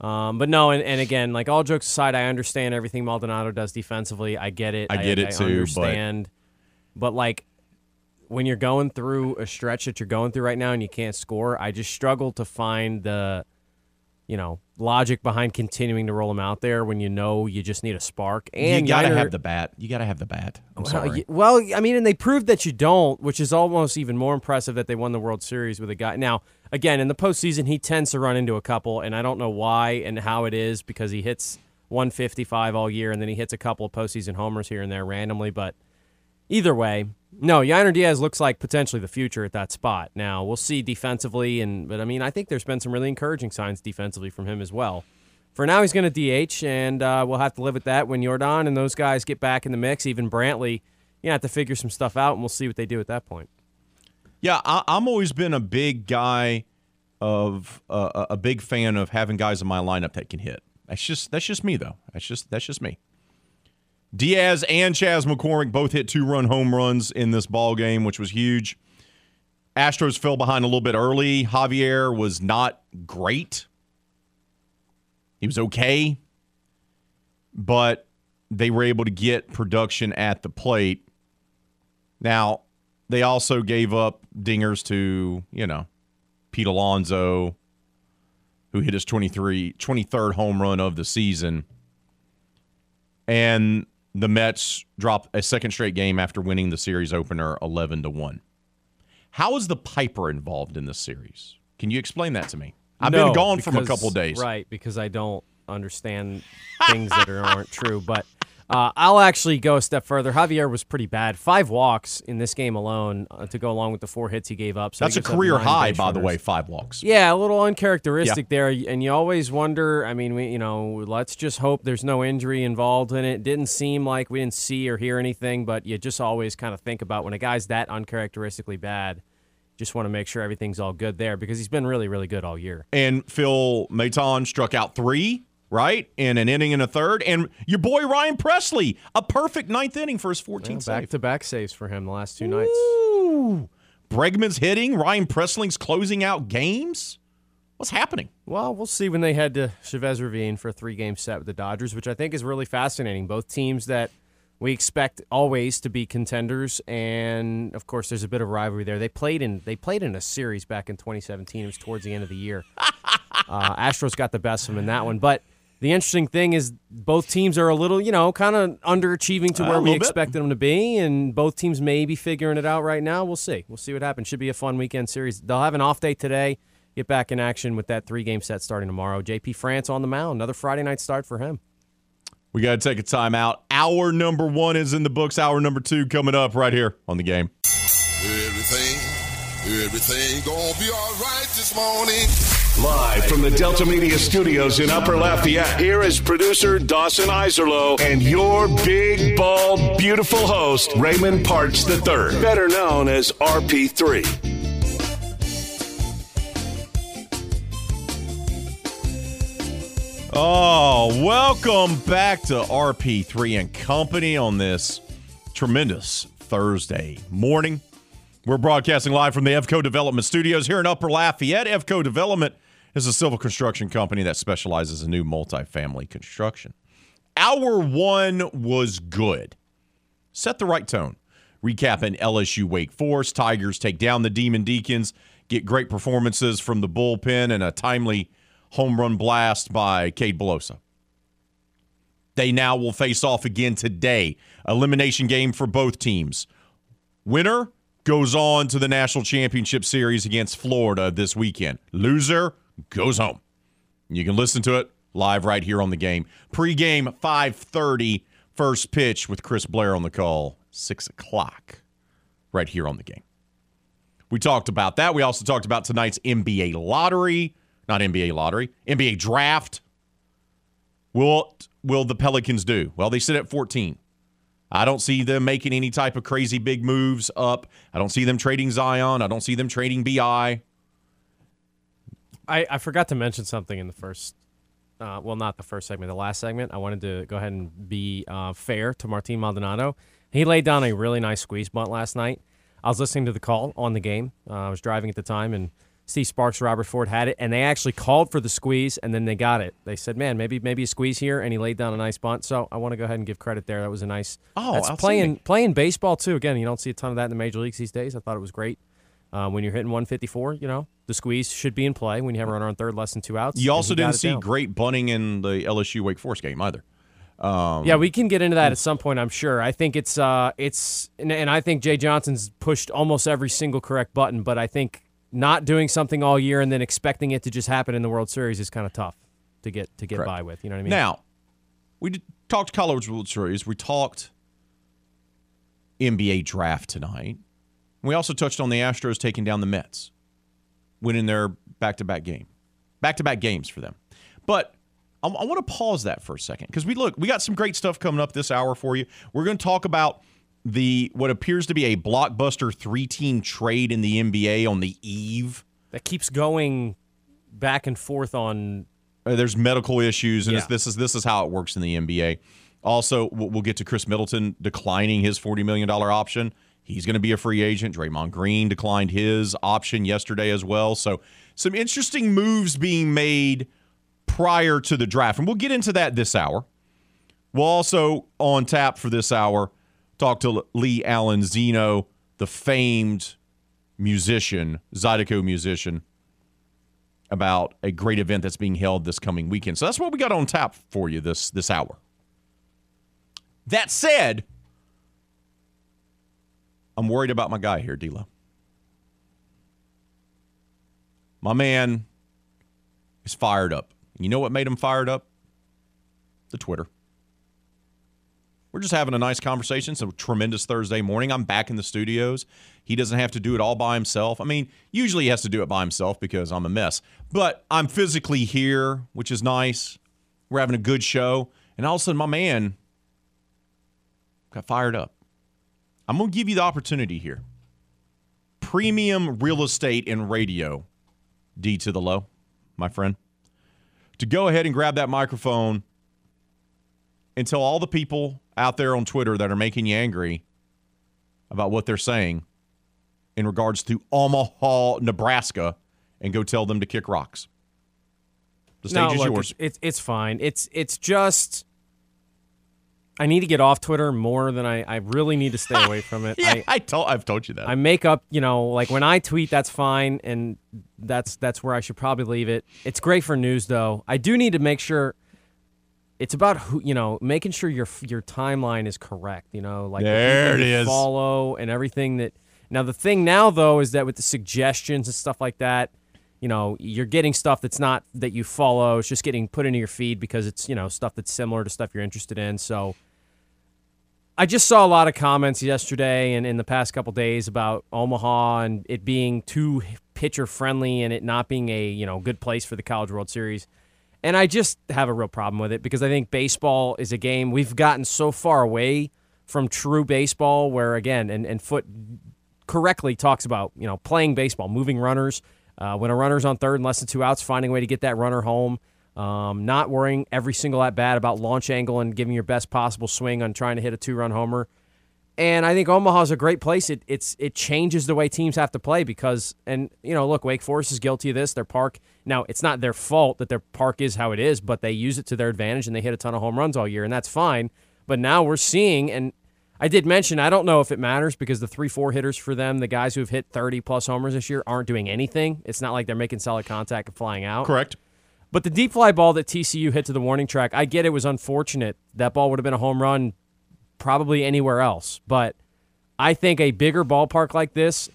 Um, but no, and, and again, like all jokes aside, I understand everything Maldonado does defensively. I get it. I get it I too, but- Understand, but like when you're going through a stretch that you're going through right now and you can't score, I just struggle to find the, you know, logic behind continuing to roll him out there when you know you just need a spark. And you got to Yiner- have the bat. You got to have the bat. I'm well, sorry. y- Well, I mean, and they proved that you don't, which is almost even more impressive that they won the World Series with a guy. Now, again, in the postseason, he tends to run into a couple, and I don't know why and how it is because he hits 155 all year, and then he hits a couple of postseason homers here and there randomly. But either way, no, Yainer Diaz looks like potentially the future at that spot. Now we'll see defensively, and but I mean, I think there's been some really encouraging signs defensively from him as well. For now, he's going to DH, and uh, we'll have to live with that when Jordan and those guys get back in the mix. Even Brantley, you have to figure some stuff out, and we'll see what they do at that point. Yeah, I, I'm always been a big guy of uh, a big fan of having guys in my lineup that can hit. That's just that's just me though. That's just that's just me. Diaz and Chas McCormick both hit two run home runs in this ball game, which was huge. Astros fell behind a little bit early. Javier was not great. He was okay, but they were able to get production at the plate. Now, they also gave up dingers to, you know, Pete Alonso, who hit his 23, 23rd home run of the season. And the Mets dropped a second straight game after winning the series opener 11 to 1. How is the Piper involved in this series? Can you explain that to me? I've No, been gone from a because- couple days. Right, because I don't understand things that are, aren't true. But uh, I'll actually go a step further. Javier was pretty bad. Five walks in this game alone uh, to go along with the four hits he gave up. So That's a career high, by the way, five walks. Yeah, a little uncharacteristic Yeah. there, and you always wonder. I mean, we, you know, let's just hope there's no injury involved in it. Didn't seem like we didn't see or hear anything, but you just always kind of think about when a guy's that uncharacteristically bad. Just want to make sure everything's all good there because he's been really, really good all year. And Phil Maton struck out three, right? In an inning and a third. And your boy Ryan Presley, a perfect ninth inning for his 14th save. Back to back saves for him the last two nights. Ooh. Bregman's hitting, Ryan Presley's closing out games. What's happening? Well, we'll see when they head to Chavez Ravine for a three game set with the Dodgers, which I think is really fascinating. Both teams that we expect always to be contenders, and of course, there's a bit of rivalry there. They played in they played in a series back in 2017. It was towards the end of the year. uh, Astros got the best of them in that one, but. The interesting thing is both teams are a little, you know, kind of underachieving to Uh, where a we little bit. expected them to be, and both teams may be figuring it out right now. We'll see. We'll see what happens. Should be a fun weekend series. They'll have an off day today. Get back in action with that three game set starting tomorrow. JP France on the mound. Another Friday night start for him. We got to take a time out. Hour number one is in the books. Hour number two coming up right here on the game. Everything, everything gonna be alright this morning. Live from the Delta Media Studios in Upper Lafayette, here is producer Dawson Iserlo and your big, bald, beautiful host, Raymond Parts III, better known as RP3. Oh, welcome back to RP3 and Company on this tremendous Thursday morning. We're broadcasting live from the EVCO Development Studios here in Upper Lafayette. EVCO Development is a civil construction company that specializes in new multifamily construction. Hour one was good. Set the right tone. Recapping LSU Wake Forest, Tigers take down the Demon Deacons, get great performances from the bullpen and a timely home run blast by Cade Beloso. They now will face off again today. Elimination game for both teams. Winner goes on to the national championship series against Florida this weekend. Loser goes home. You can listen to it live right here on the game. Pre-game 5:30, first pitch with Chris Blair on the call, six o'clock, right here on the game. We talked about that. We also talked about tonight's NBA lottery, not NBA lottery, NBA draft. What will the Pelicans do? Well, they sit at 14. I don't see them making any type of crazy big moves up. I don't see them trading Zion. I don't see them trading BI. I, I forgot to mention something in the first, uh, well, not the first segment, the last segment. I wanted to go ahead and be uh, fair to Martin Maldonado. He laid down a really nice squeeze bunt last night. I was listening to the call on the game. Uh, I was driving at the time, and Steve Sparks, Robert Ford had it, and they actually called for the squeeze, and then they got it. They said, "Man, maybe maybe a squeeze here," and he laid down a nice bunt. So I want to go ahead and give credit there. That was a nice. Oh, that's playing playing baseball too. Again, you don't see a ton of that in the major leagues these days. I thought it was great. Uh, when you're hitting 154, you know the squeeze should be in play when you have a runner on third, less than two outs. You also didn't see down. great bunting in the LSU Wake Forest game either. Um, Yeah, we can get into that at some point. I'm sure. I think it's uh, it's, and, and I think Jay Johnson's pushed almost every single correct button. But I think not doing something all year and then expecting it to just happen in the World Series is kind of tough to get to get Correct. by with. You know what I mean? Now, we did, talked College World Series. We talked NBA draft tonight. We also touched on the Astros taking down the Mets, winning their back-to-back game, back-to-back games for them. But I, want to pause that for a second because we look, we got some great stuff coming up this hour for you. We're going to talk about the what appears to be a blockbuster three-team trade in the NBA on the eve. That keeps going back and forth on. Uh, there's medical issues, and Yeah. it's- this is this is how it works in the NBA. Also, we'll, we'll get to Khris Middleton declining his forty million dollar option. He's going to be a free agent. Draymond Green declined his option yesterday as well. So, some interesting moves being made prior to the draft, and we'll get into that this hour. We'll also on tap for this hour talk to Lee Allen Zeno, the famed musician, Zydeco musician, about a great event that's being held this coming weekend. So that's what we got on tap for you this this hour. That said, I'm worried about my guy here, D'Lo. My man is fired up. You know what made him fired up? The Twitter. We're just having a nice conversation. It's a tremendous Thursday morning. I'm back in the studios. He doesn't have to do it all by himself. I mean, usually he has to do it by himself because I'm a mess. But I'm physically here, which is nice. We're having a good show. And all of a sudden, my man got fired up. I'm going to give you the opportunity here. Premium real estate and radio, D to the low, my friend, to go ahead and grab that microphone and tell all the people out there on Twitter that are making you angry about what they're saying in regards to Omaha, Nebraska, and go tell them to kick rocks. The stage no, is look, yours. It's, it's it's fine. It's it's just I need to get off Twitter more than I, I really need to stay away from it. yeah, I, I, told I've told you that. I make up, you know, like when I tweet, that's fine, and that's that's where I should probably leave it. It's great for news, though. I do need to make sure it's about who, you know, making sure your your timeline is correct. You know, like There it is. Follow and everything that. Now the thing now though is that with the suggestions and stuff like that, you know, you're getting stuff that's not that you follow. It's just getting put into your feed because it's you know stuff that's similar to stuff you're interested in. So. I just saw a lot of comments yesterday and in the past couple days about Omaha and it being too pitcher friendly and it not being a you know good place for the College World Series. And I just have a real problem with it because I think baseball is a game we've gotten so far away from true baseball where again and, and foot correctly talks about you know playing baseball, moving runners. Uh, when a runner's on third and less than two outs, finding a way to get that runner home. Um, not worrying every single at bat about launch angle and giving your best possible swing on trying to hit a two run homer. And I think Omaha's a great place. It it's it changes the way teams have to play because and you know look Wake Forest is guilty of this. Their park now it's not their fault that their park is how it is, but they use it to their advantage and they hit a ton of home runs all year and that's fine. But now we're seeing and I did mention I don't know if it matters because the three four hitters for them, the guys who have hit thirty plus homers this year, aren't doing anything. It's not like they're making solid contact and flying out. Correct. But the deep fly ball that TCU hit to the warning track, I get it was unfortunate. That ball would have been a home run probably anywhere else. But I think a bigger ballpark like this,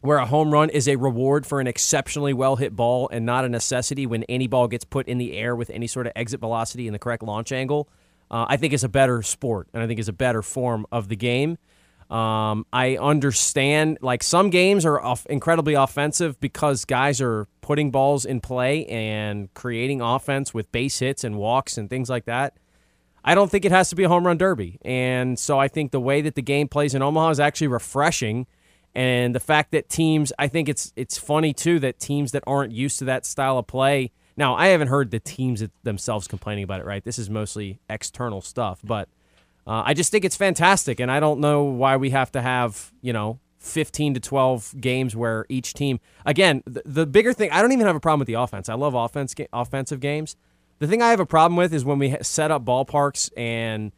where a home run is a reward for an exceptionally well hit ball and not a necessity when any ball gets put in the air with any sort of exit velocity and the correct launch angle, uh, I think is a better sport and I think is a better form of the game. Um, I understand, like some games are off- incredibly offensive because guys are putting balls in play and creating offense with base hits and walks and things like that. I don't think it has to be a home run derby. And so I think the way that the game plays in Omaha is actually refreshing. And the fact that teams, I think it's it's funny too that teams that aren't used to that style of play. Now, I haven't heard the teams themselves complaining about it, right? This is mostly external stuff, but uh, I just think it's fantastic, and I don't know why we have to have you know 15 to 12 games where each team. Again, the, the bigger thing. I don't even have a problem with the offense. I love offense offensive games. The thing I have a problem with is when we set up ballparks and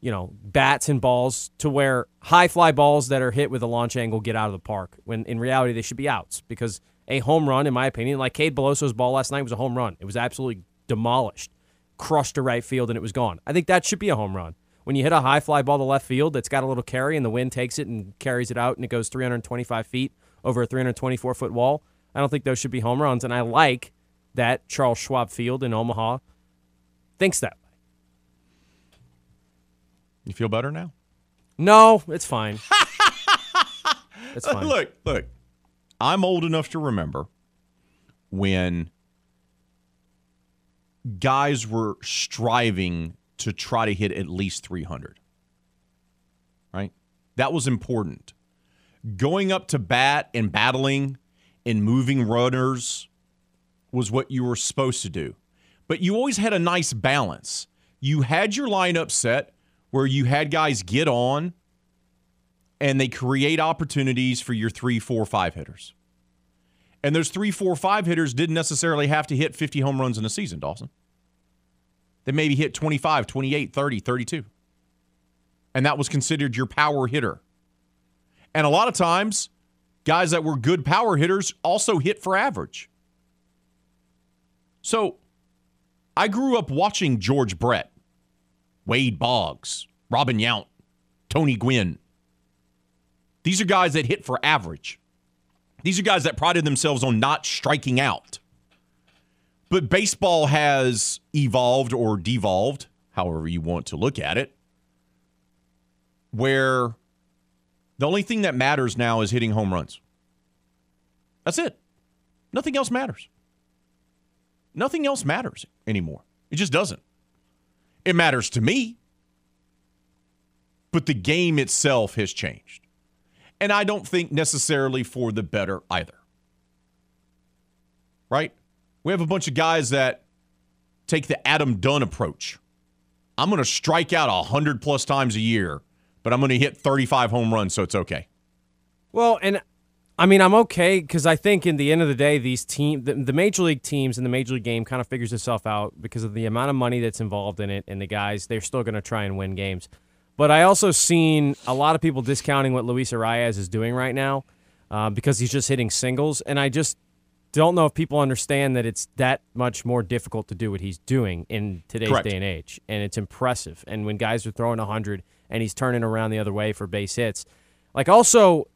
you know bats and balls to where high fly balls that are hit with a launch angle get out of the park. When in reality they should be outs because a home run, in my opinion, like Cade Beloso's ball last night was a home run. It was absolutely demolished, crushed to right field, and it was gone. I think that should be a home run when you hit a high fly ball to left field that's got a little carry and the wind takes it and carries it out and it goes 325 feet over a 324 foot wall, I don't think those should be home runs. And I like that Charles Schwab Field in Omaha thinks that way. You feel better now? No, it's fine. it's fine. look, look. I'm old enough to remember when guys were striving to try to hit at least 300. Right? That was important. Going up to bat and battling and moving runners was what you were supposed to do. But you always had a nice balance. You had your lineup set where you had guys get on and they create opportunities for your three, four, five hitters. And those three, four, five hitters didn't necessarily have to hit 50 home runs in a season, Dawson. They maybe hit 25, 28, 30, 32. And that was considered your power hitter. And a lot of times, guys that were good power hitters also hit for average. So I grew up watching George Brett, Wade Boggs, Robin Yount, Tony Gwynn. These are guys that hit for average. These are guys that prided themselves on not striking out. But baseball has evolved or devolved, however you want to look at it, where the only thing that matters now is hitting home runs. That's it. Nothing else matters. Nothing else matters anymore. It just doesn't. It matters to me, but the game itself has changed. And I don't think necessarily for the better either. Right? We have a bunch of guys that take the Adam Dunn approach. I'm going to strike out 100 plus times a year, but I'm going to hit 35 home runs, so it's okay. Well, and I mean, I'm okay because I think in the end of the day, these team, the, the, major league teams and the major league game kind of figures itself out because of the amount of money that's involved in it, and the guys they're still going to try and win games. But I also seen a lot of people discounting what Luis Arraez is doing right now uh, because he's just hitting singles, and I just don't know if people understand that it's that much more difficult to do what he's doing in today's Correct. day and age, and it's impressive. And when guys are throwing hundred and he's turning around the other way for base hits, like also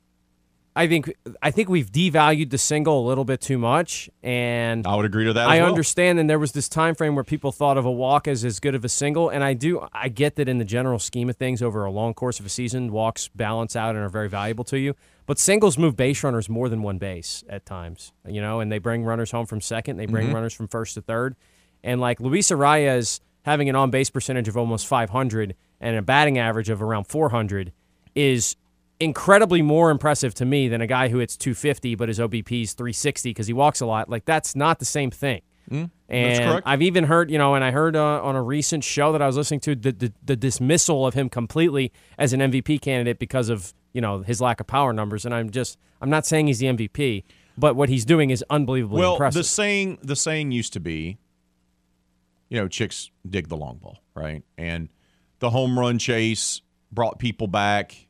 I think I think we've devalued the single a little bit too much, and I would agree to that. I as well. understand, and there was this time frame where people thought of a walk as as good of a single, and I do. I get that in the general scheme of things, over a long course of a season, walks balance out and are very valuable to you. But singles move base runners more than one base at times, you know, and they bring runners home from second, they bring Mhm. runners from first to third, and like Luis Arraez having an on base percentage of almost 500 and a batting average of around 400 is incredibly more impressive to me than a guy who hits 250 but his OBP is 360 because he walks a lot. Like that's not the same thing. Mm, and. I've even heard, you know, and I heard uh, on a recent show that I was listening to the, the the dismissal of him completely as an MVP candidate because of you know his lack of power numbers. And I'm just I'm not saying he's the MVP, but what he's doing is unbelievably well, impressive. the saying the saying used to be, you know, chicks dig the long ball, right? And the home run chase brought people back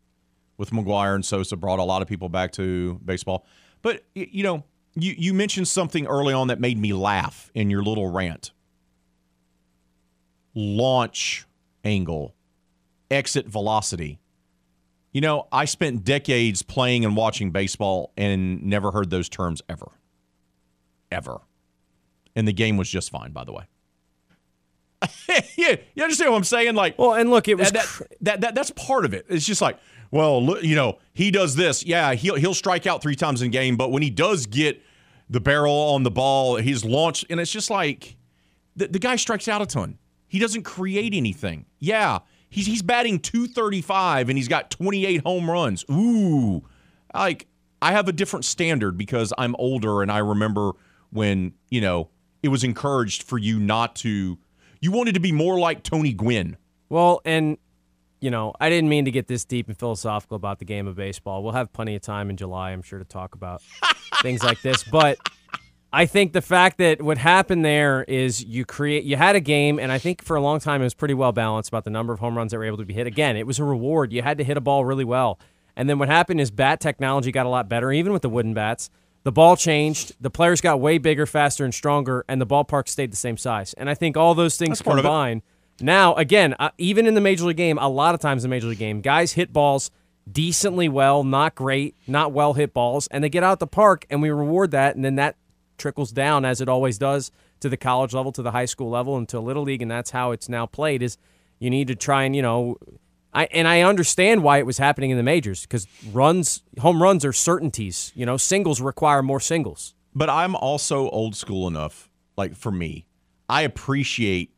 with McGwire and Sosa brought a lot of people back to baseball. But you know, you you mentioned something early on that made me laugh in your little rant. Launch angle, exit velocity. You know, I spent decades playing and watching baseball and never heard those terms ever. Ever. And the game was just fine, by the way. yeah, you understand what I'm saying? Like, well, and look, it was that, that, that, that that's part of it. It's just like, well, look, you know, he does this. Yeah, he'll he'll strike out three times in game, but when he does get the barrel on the ball, he's launched, and it's just like the, the guy strikes out a ton. He doesn't create anything. Yeah, he's he's batting 235 and he's got 28 home runs. Ooh, like I have a different standard because I'm older and I remember when you know it was encouraged for you not to. You wanted to be more like Tony Gwynn. Well, and you know, I didn't mean to get this deep and philosophical about the game of baseball. We'll have plenty of time in July, I'm sure, to talk about things like this. But I think the fact that what happened there is you create you had a game, and I think for a long time it was pretty well balanced about the number of home runs that were able to be hit. Again, it was a reward. You had to hit a ball really well. And then what happened is bat technology got a lot better, even with the wooden bats. The ball changed. The players got way bigger, faster, and stronger, and the ballpark stayed the same size. And I think all those things That's part combined. Now, again, uh, even in the major league game, a lot of times in the major league game, guys hit balls decently well, not great, not well hit balls, and they get out the park, and we reward that, and then that trickles down as it always does to the college level, to the high school level, and to little league, and that's how it's now played. Is you need to try and you know, I and I understand why it was happening in the majors because runs, home runs are certainties. You know, singles require more singles. But I'm also old school enough, like for me, I appreciate,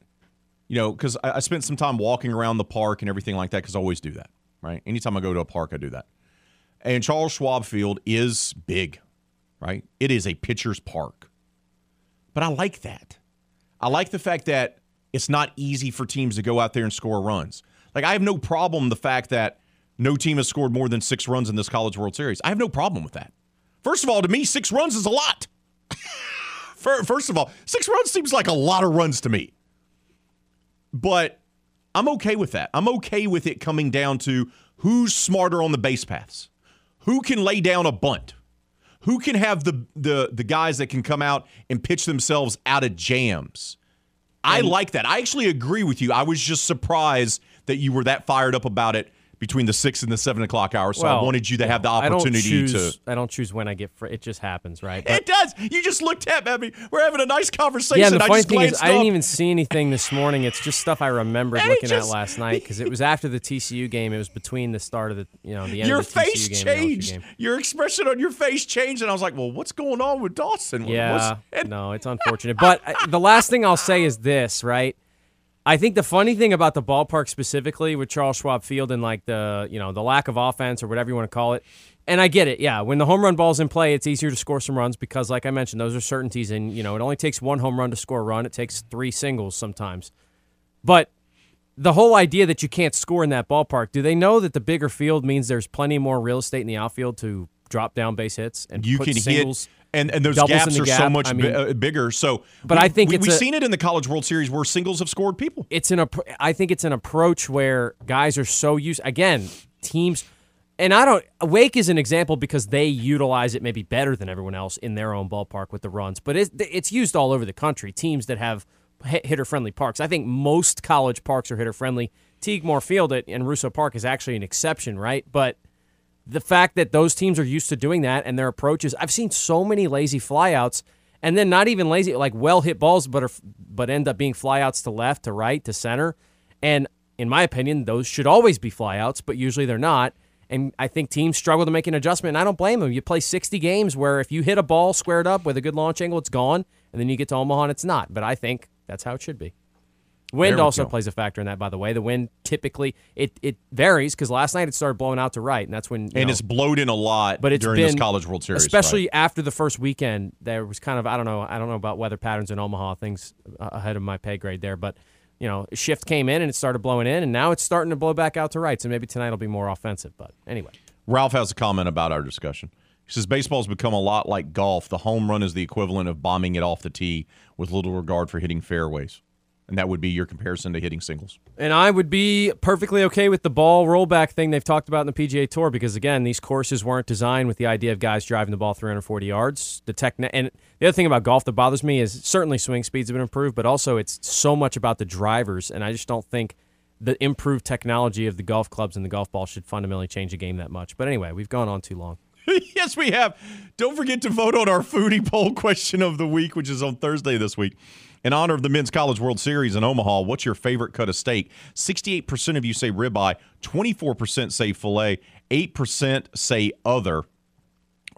you know, because I, I spent some time walking around the park and everything like that, because I always do that. right? Anytime I go to a park, I do that. And Charles Schwab Field is big, right? It is a pitcher's park. But I like that. I like the fact that it's not easy for teams to go out there and score runs. Like I have no problem the fact that no team has scored more than 6 runs in this College World Series. I have no problem with that. First of all, to me 6 runs is a lot. First of all, 6 runs seems like a lot of runs to me. But I'm okay with that. I'm okay with it coming down to who's smarter on the base paths. Who can lay down a bunt? Who can have the the the guys that can come out and pitch themselves out of jams? I like that. I actually agree with you. I was just surprised that you were that fired up about it between the six and the seven o'clock hour. So Well, I wanted you to have the I don't opportunity choose, to. I don't choose when I get. Fr- it just happens, right? But- It does. You just looked at me. We're having a nice conversation. yeah, and the I funny just thing is, glanced I didn't even see anything this morning. It's just stuff I remembered And looking just- at last night because it was after the TCU game. It was between the start of the, you know, the end Your of the face and LSU changed. Your expression on your face changed, and I was like, "Well, what's going on with Dawson?" Yeah, what's- no, it's unfortunate. But uh, the last thing I'll say is this, right? I think the funny thing about the ballpark specifically with Charles Schwab Field and like the you know the lack of offense or whatever you want to call it, and I get it. Yeah, when the home run ball's in play, it's easier to score some runs because, like I mentioned, those are certainties, and you know it only takes one home run to score a run. It takes three singles sometimes, but the whole idea that you can't score in that ballpark, do they know that the bigger field means there's plenty more real estate in the outfield to drop down base hits and you put can singles, hit, and and those doubles gaps are so much I mean- uh, bigger. So, But we- I think we, a- seen it in the College World Series where singles have scored people. it's an I think it's an approach where guys are so used again teams and I don't Wake is an example because they utilize it maybe better than everyone else in their own ballpark with the runs but it's, it's used all over the country teams that have hitter friendly parks I think most college parks are hitter friendly Teague Moore Field at, and Russo Park is actually an exception right but the fact that those teams are used to doing that and their approaches I've seen so many lazy flyouts and then not even lazy like well hit balls but are but end up being flyouts to left to right to center. And in my opinion those should always be flyouts but usually they're not. And I think teams struggle to make an adjustment and I don't blame them you play 60 games where if you hit a ball squared up with a good launch angle it's gone and then you get to Omaha and it's not. But I think that's how it should be Wind also go. plays a factor in that, by the way. The wind typically it, it varies because last night it started blowing out to right, and that's when and know, it's blowed in a lot but it's during been this College World Series, especially right? after the first weekend. There was kind of I don't know I don't know about weather patterns in Omaha, things uh, ahead of my pay grade there, but you know, shift came in and it started blowing in, and now it's starting to blow back out to right. So maybe tonight will be more offensive. But anyway, Ralph has a comment about our discussion. He says baseball's become a lot like golf. The home run is the equivalent of bombing it off the tee with little regard for hitting fairways. And that would be your comparison to hitting singles. And I would be perfectly okay with the ball rollback thing they've talked about in the PGA Tour because again, these courses weren't designed with the idea of guys driving the ball 340 yards. The tech and the other thing about golf that bothers me is certainly swing speeds have been improved, but also it's so much about the drivers, and I just don't think the improved technology of the golf clubs and the golf ball should fundamentally change the game that much. But anyway, we've gone on too long. yes, we have. Don't forget to vote on our foodie poll question of the week, which is on Thursday this week. In honor of the Men's College World Series in Omaha, what's your favorite cut of steak? 68% of you say ribeye, 24% say filet, 8% say other.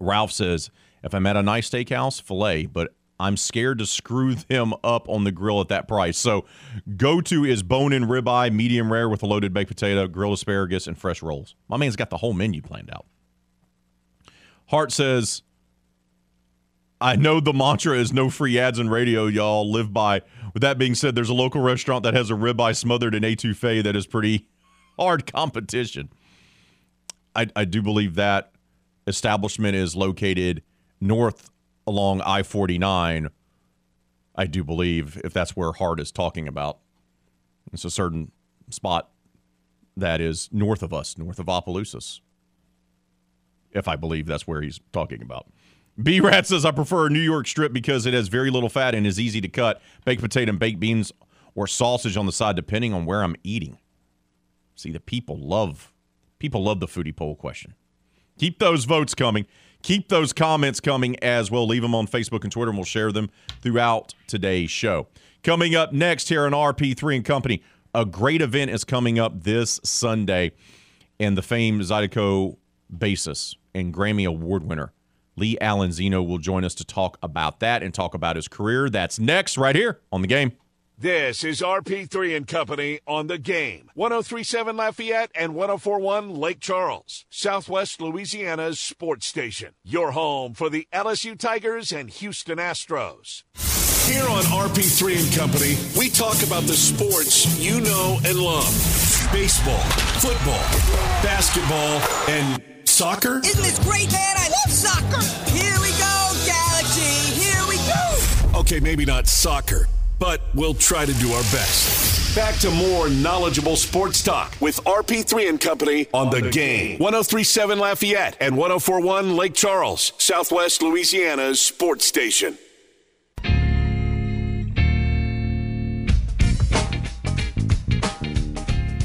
Ralph says, if I'm at a nice steakhouse, filet, but I'm scared to screw them up on the grill at that price. So go to is bone in ribeye, medium rare with a loaded baked potato, grilled asparagus, and fresh rolls. My man's got the whole menu planned out. Hart says, I know the mantra is no free ads in radio, y'all live by. With that being said, there's a local restaurant that has a ribeye smothered in etouffee that is pretty hard competition. I, I do believe that establishment is located north along I 49. I do believe, if that's where Hart is talking about. It's a certain spot that is north of us, north of Opelousas if I believe that's where he's talking about. B Rat says, I prefer a New York strip because it has very little fat and is easy to cut. Baked potato and baked beans or sausage on the side, depending on where I'm eating. See, the people love people love the foodie poll question. Keep those votes coming. Keep those comments coming as well. Leave them on Facebook and Twitter, and we'll share them throughout today's show. Coming up next here on RP3 and Company, a great event is coming up this Sunday, and the famed Zydeco bassist and Grammy Award winner Lee Allen Zeno will join us to talk about that and talk about his career. That's next, right here on the game. This is RP3 and Company on the game. 1037 Lafayette and 1041 Lake Charles, Southwest Louisiana's sports station. Your home for the LSU Tigers and Houston Astros. Here on RP3 and Company, we talk about the sports you know and love baseball, football, basketball, and soccer. Isn't this great, man? I love soccer. Here we go, Galaxy. Here we go. Okay, maybe not soccer, but we'll try to do our best. Back to more knowledgeable sports talk with RP3 and Company on, the, game. 1037 Lafayette and 1041 Lake Charles, Southwest Louisiana's sports station.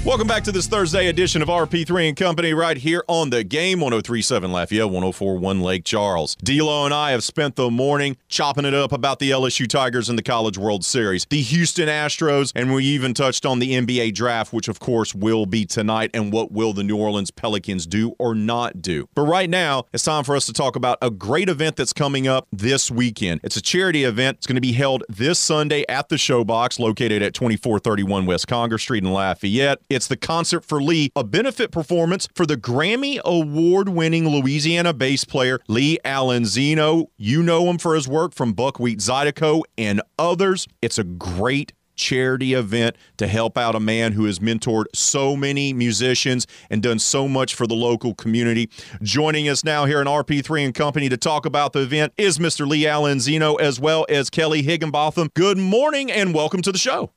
Welcome back to this Thursday edition of RP3 and Company right here on the game 1037 Lafayette, 1041 Lake Charles. D'Lo and I have spent the morning chopping it up about the LSU Tigers in the College World Series, the Houston Astros, and we even touched on the NBA draft, which of course will be tonight, and what will the New Orleans Pelicans do or not do. But right now, it's time for us to talk about a great event that's coming up this weekend. It's a charity event. It's going to be held this Sunday at the Showbox, located at 2431 West Congress Street in Lafayette. It's the Concert for Lee, a benefit performance for the Grammy Award winning Louisiana bass player Lee Allen Zeno. You know him for his work from Buckwheat Zydeco and others. It's a great charity event to help out a man who has mentored so many musicians and done so much for the local community. Joining us now here in RP3 and Company to talk about the event is Mr. Lee Allen Zeno as well as Kelly Higginbotham. Good morning and welcome to the show.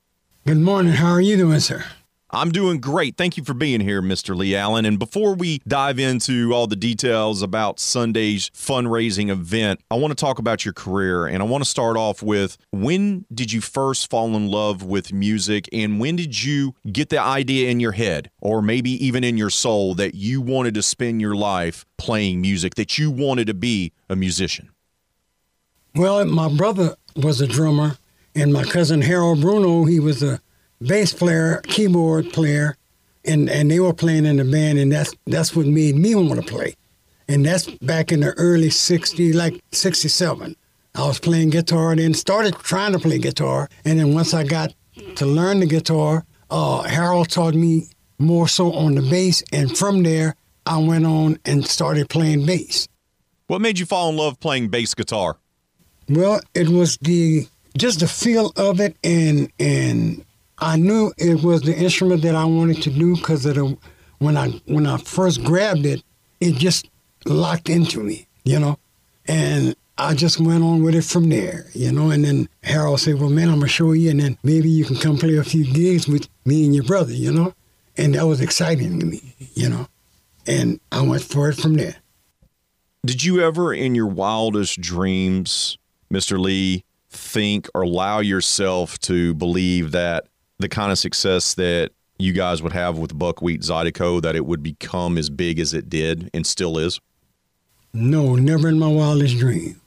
Good morning. How are you doing, sir? I'm doing great. Thank you for being here, Mr. Lee Allen. And before we dive into all the details about Sunday's fundraising event, I want to talk about your career. And I want to start off with when did you first fall in love with music? And when did you get the idea in your head, or maybe even in your soul, that you wanted to spend your life playing music, that you wanted to be a musician? Well, my brother was a drummer, and my cousin Harold Bruno, he was a bass player, keyboard player, and, and they were playing in the band, and that's that's what made me want to play. And that's back in the early 60s, like 67. I was playing guitar, and then started trying to play guitar. And then once I got to learn the guitar, uh, Harold taught me more so on the bass. And from there, I went on and started playing bass. What made you fall in love playing bass guitar? Well, it was the just the feel of it, and and I knew it was the instrument that I wanted to do because of when I when I first grabbed it, it just locked into me, you know, and I just went on with it from there, you know. And then Harold said, "Well, man, I'm gonna show you, and then maybe you can come play a few gigs with me and your brother, you know." And that was exciting to me, you know. And I went for it from there. Did you ever, in your wildest dreams, Mr. Lee, think or allow yourself to believe that the kind of success that you guys would have with Buckwheat Zydeco that it would become as big as it did and still is? No, never in my wildest dream.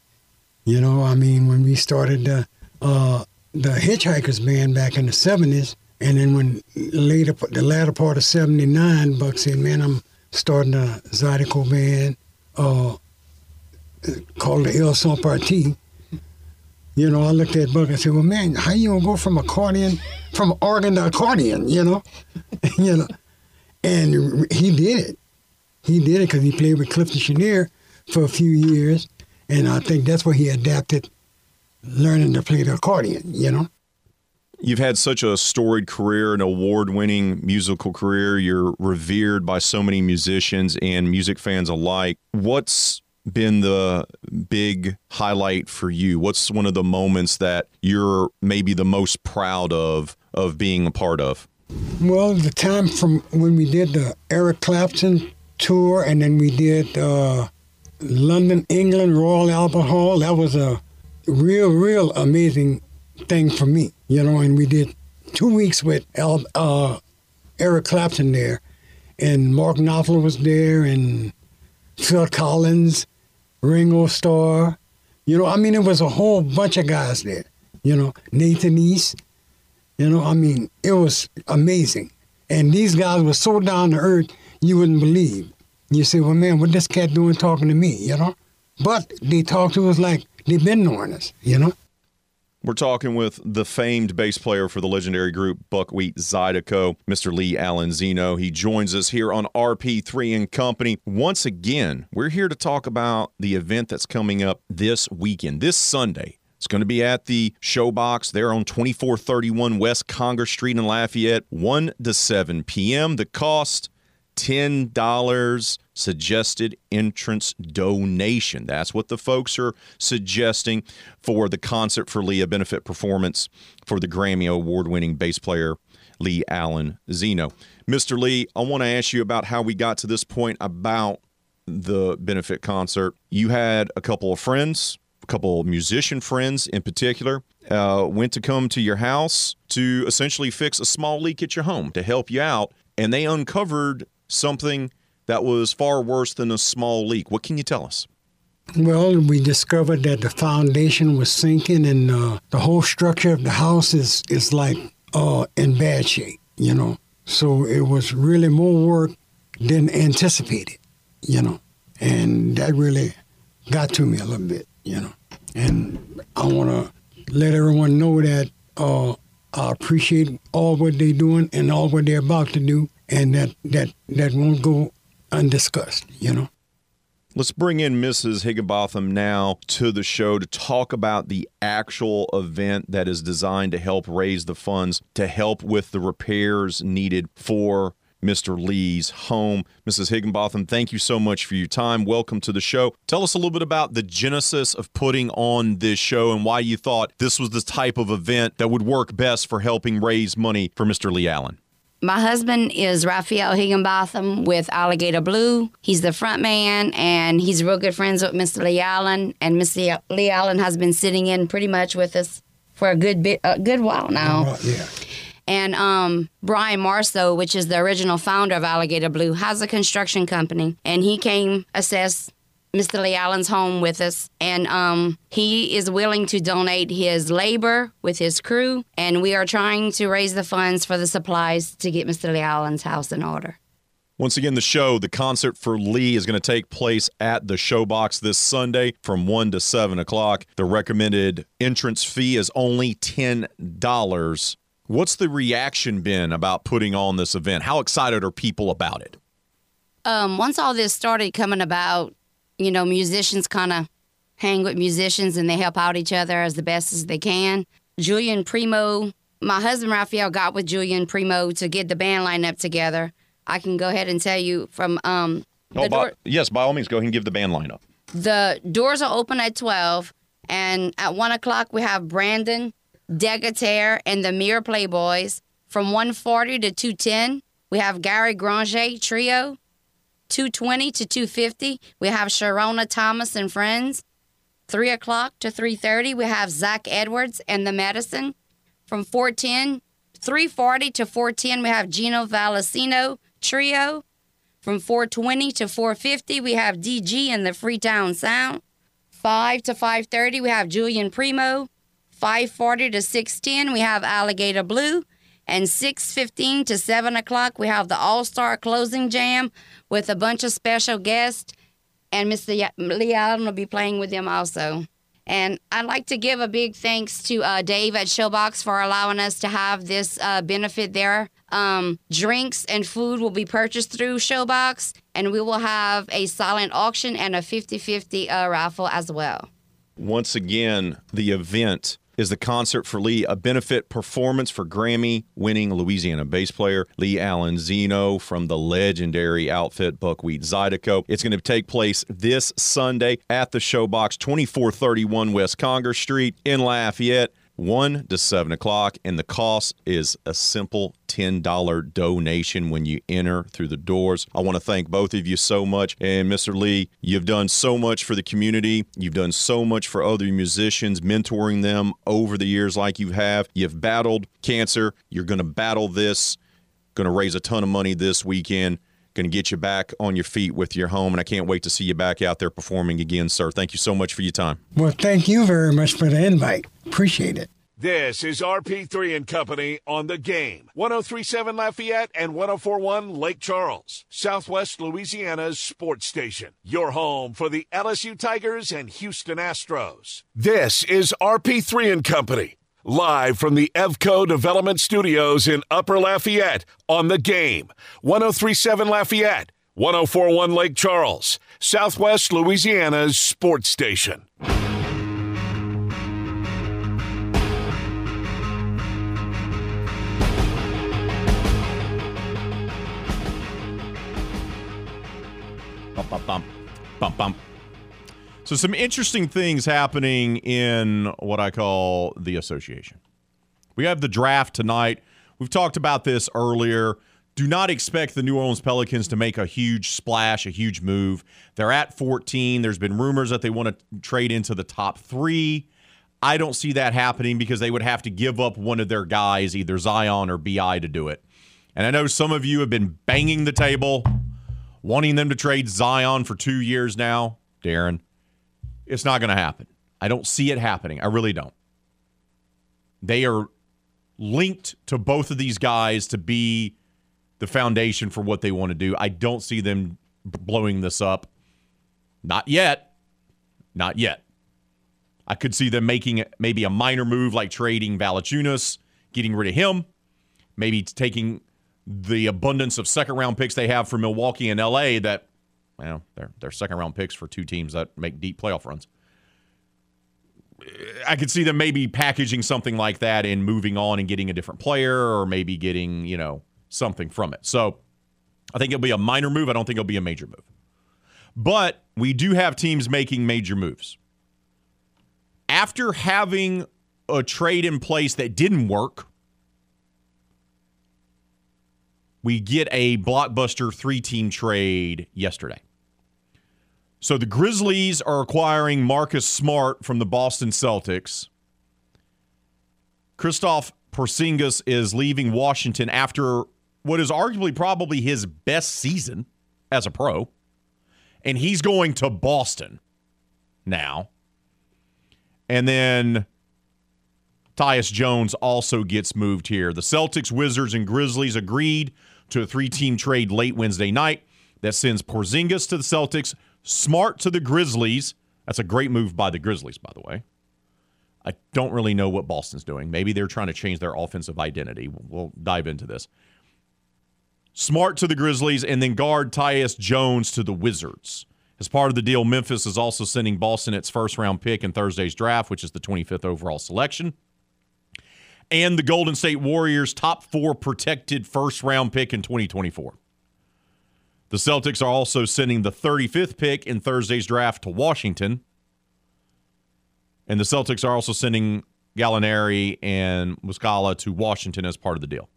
You know, I mean, when we started the uh, the Hitchhikers band back in the seventies, and then when later the latter part of '79, Buck said, "Man, I'm starting a Zydeco band uh, called the Ils Sont Partis." You know, I looked at Buck and said, "Well, man, how you gonna go from accordion, from organ to accordion?" You know, you know, and he did it. He did it because he played with Clifton Chenier for a few years, and I think that's where he adapted learning to play the accordion. You know. You've had such a storied career, an award winning musical career. You're revered by so many musicians and music fans alike. What's been the big highlight for you? What's one of the moments that you're maybe the most proud of of being a part of? Well, the time from when we did the Eric Clapton tour, and then we did uh, London, England, Royal Albert Hall. That was a real, real amazing thing for me, you know. And we did two weeks with uh, Eric Clapton there, and Mark Knopfler was there, and Phil Collins, Ringo Starr. You know, I mean, it was a whole bunch of guys there. You know, Nathan East. You know, I mean, it was amazing. And these guys were so down to earth, you wouldn't believe. You say, well, man, what this cat doing talking to me, you know? But they talked to us like they've been knowing us, you know? We're talking with the famed bass player for the legendary group Buckwheat Zydeco, Mr. Lee Allen Zeno. He joins us here on RP3 and Company. Once again, we're here to talk about the event that's coming up this weekend, this Sunday. It's going to be at the Showbox there on 2431 West Congress Street in Lafayette, 1 to 7 p.m. The cost $10 suggested entrance donation. That's what the folks are suggesting for the Concert for Leah benefit performance for the Grammy Award winning bass player Lee Allen Zeno. Mr. Lee, I want to ask you about how we got to this point about the benefit concert. You had a couple of friends, a couple of musician friends in particular, uh, went to come to your house to essentially fix a small leak at your home to help you out, and they uncovered something that was far worse than a small leak. What can you tell us? Well, we discovered that the foundation was sinking, and uh, the whole structure of the house is is like uh, in bad shape. You know, so it was really more work than anticipated. You know, and that really got to me a little bit. You know, and I want to let everyone know that uh, I appreciate all what they're doing and all what they're about to do, and that that that won't go undiscussed. You know. Let's bring in Mrs. Higginbotham now to the show to talk about the actual event that is designed to help raise the funds to help with the repairs needed for Mr. Lee's home. Mrs. Higginbotham, thank you so much for your time. Welcome to the show. Tell us a little bit about the genesis of putting on this show and why you thought this was the type of event that would work best for helping raise money for Mr. Lee Allen. My husband is Raphael Higginbotham with Alligator Blue. He's the front man, and he's real good friends with Mr. Lee Allen. And Mr. Lee Allen has been sitting in pretty much with us for a good bit, a good while now. Right, yeah. And um, Brian Marceau, which is the original founder of Alligator Blue, has a construction company, and he came assess Mr. Lee Allen's home with us, and um, he is willing to donate his labor with his crew, and we are trying to raise the funds for the supplies to get Mr. Lee Allen's house in order. Once again, the show, the concert for Lee, is going to take place at the Showbox this Sunday from 1 to 7 o'clock. The recommended entrance fee is only $10. What's the reaction been about putting on this event? How excited are people about it? Um, once all this started coming about, you know, musicians kind of hang with musicians and they help out each other as the best as they can. Julian Primo, my husband Raphael got with Julian Primo to get the band lineup together. I can go ahead and tell you from um, Oh, by, door, yes, by all means, go ahead and give the band lineup. the doors are open at 12, and at 1 o'clock we have Brandon, Degater, and the Mirror Playboys. From 140 to 210, we have Gary Granger Trio. 220 to 250, we have Sharona Thomas and Friends. 3 o'clock to 3.30, we have Zach Edwards and the Medicine. From 410, 340 to 410, we have Gino Valesino Trio. From 420 to 450, we have DG and the Freetown Sound. 5 to 5.30, we have Julian Primo. 5.40 to 6.10, we have Alligator Blue. And 6.15 to 7 o'clock, we have the All-Star Closing Jam with a bunch of special guests. And Mr. Lee Allen will be playing with them also. And I'd like to give a big thanks to uh, Dave at Showbox for allowing us to have this uh, benefit there. Um, drinks and food will be purchased through Showbox, and we will have a silent auction and a 50 50 uh, raffle as well. Once again, the event is the Concert for Lee, a benefit performance for Grammy winning Louisiana bass player Lee Allen Zeno from the legendary outfit Buckwheat Zydeco. It's going to take place this Sunday at the Showbox, 2431 West Congress Street in Lafayette. 1 to 7 o'clock, and the cost is a simple $10 donation when you enter through the doors. I want to thank both of you so much. And Mr. Lee, you've done so much for the community. You've done so much for other musicians, mentoring them over the years like you have. You've battled cancer. You're going to battle this, going to raise a ton of money this weekend. Going to get you back on your feet with your home, and I can't wait to see you back out there performing again, sir. Thank you so much for your time. Well, thank you very much for the invite. Appreciate it. This is RP3 and Company on the game. 1037 Lafayette and 1041 Lake Charles, Southwest Louisiana's sports station. Your home for the LSU Tigers and Houston Astros. This is RP3 and Company. Live from the Evco Development Studios in Upper Lafayette on the game. 1037 Lafayette, 1041 Lake Charles, Southwest Louisiana's sports station. Bump, bump, bump, bump, bump. So, some interesting things happening in what I call the association. We have the draft tonight. We've talked about this earlier. Do not expect the New Orleans Pelicans to make a huge splash, a huge move. They're at 14. There's been rumors that they want to trade into the top three. I don't see that happening because they would have to give up one of their guys, either Zion or BI, to do it. And I know some of you have been banging the table, wanting them to trade Zion for two years now. Darren, it's not going to happen. I don't see it happening. I really don't. They are linked to both of these guys to be the foundation for what they want to do. I don't see them blowing this up. Not yet. Not yet. I could see them making maybe a minor move like trading Valanciunas, getting rid of him, maybe taking the abundance of second round picks they have for Milwaukee and LA that well, they're they're second round picks for two teams that make deep playoff runs. I could see them maybe packaging something like that and moving on and getting a different player or maybe getting, you know, something from it. So I think it'll be a minor move. I don't think it'll be a major move. But we do have teams making major moves. After having a trade in place that didn't work, we get a blockbuster three team trade yesterday. So the Grizzlies are acquiring Marcus Smart from the Boston Celtics. Kristaps Porzingis is leaving Washington after what is arguably probably his best season as a pro. And he's going to Boston now. And then Tyus Jones also gets moved here. The Celtics, Wizards, and Grizzlies agreed to a three team trade late Wednesday night that sends Porzingis to the Celtics, Smart to the Grizzlies. That's a great move by the Grizzlies, by the way. I don't really know what Boston's doing. Maybe they're trying to change their offensive identity. We'll dive into this. Smart to the Grizzlies, and then guard Tyus Jones to the Wizards. As part of the deal, Memphis is also sending Boston its first round pick in Thursday's draft, which is the 25th overall selection. And the Golden State Warriors' top four protected first round pick in 2024. The Celtics are also sending the 35th pick in Thursday's draft to Washington. And the Celtics are also sending Gallinari and Muscala to Washington as part of the deal.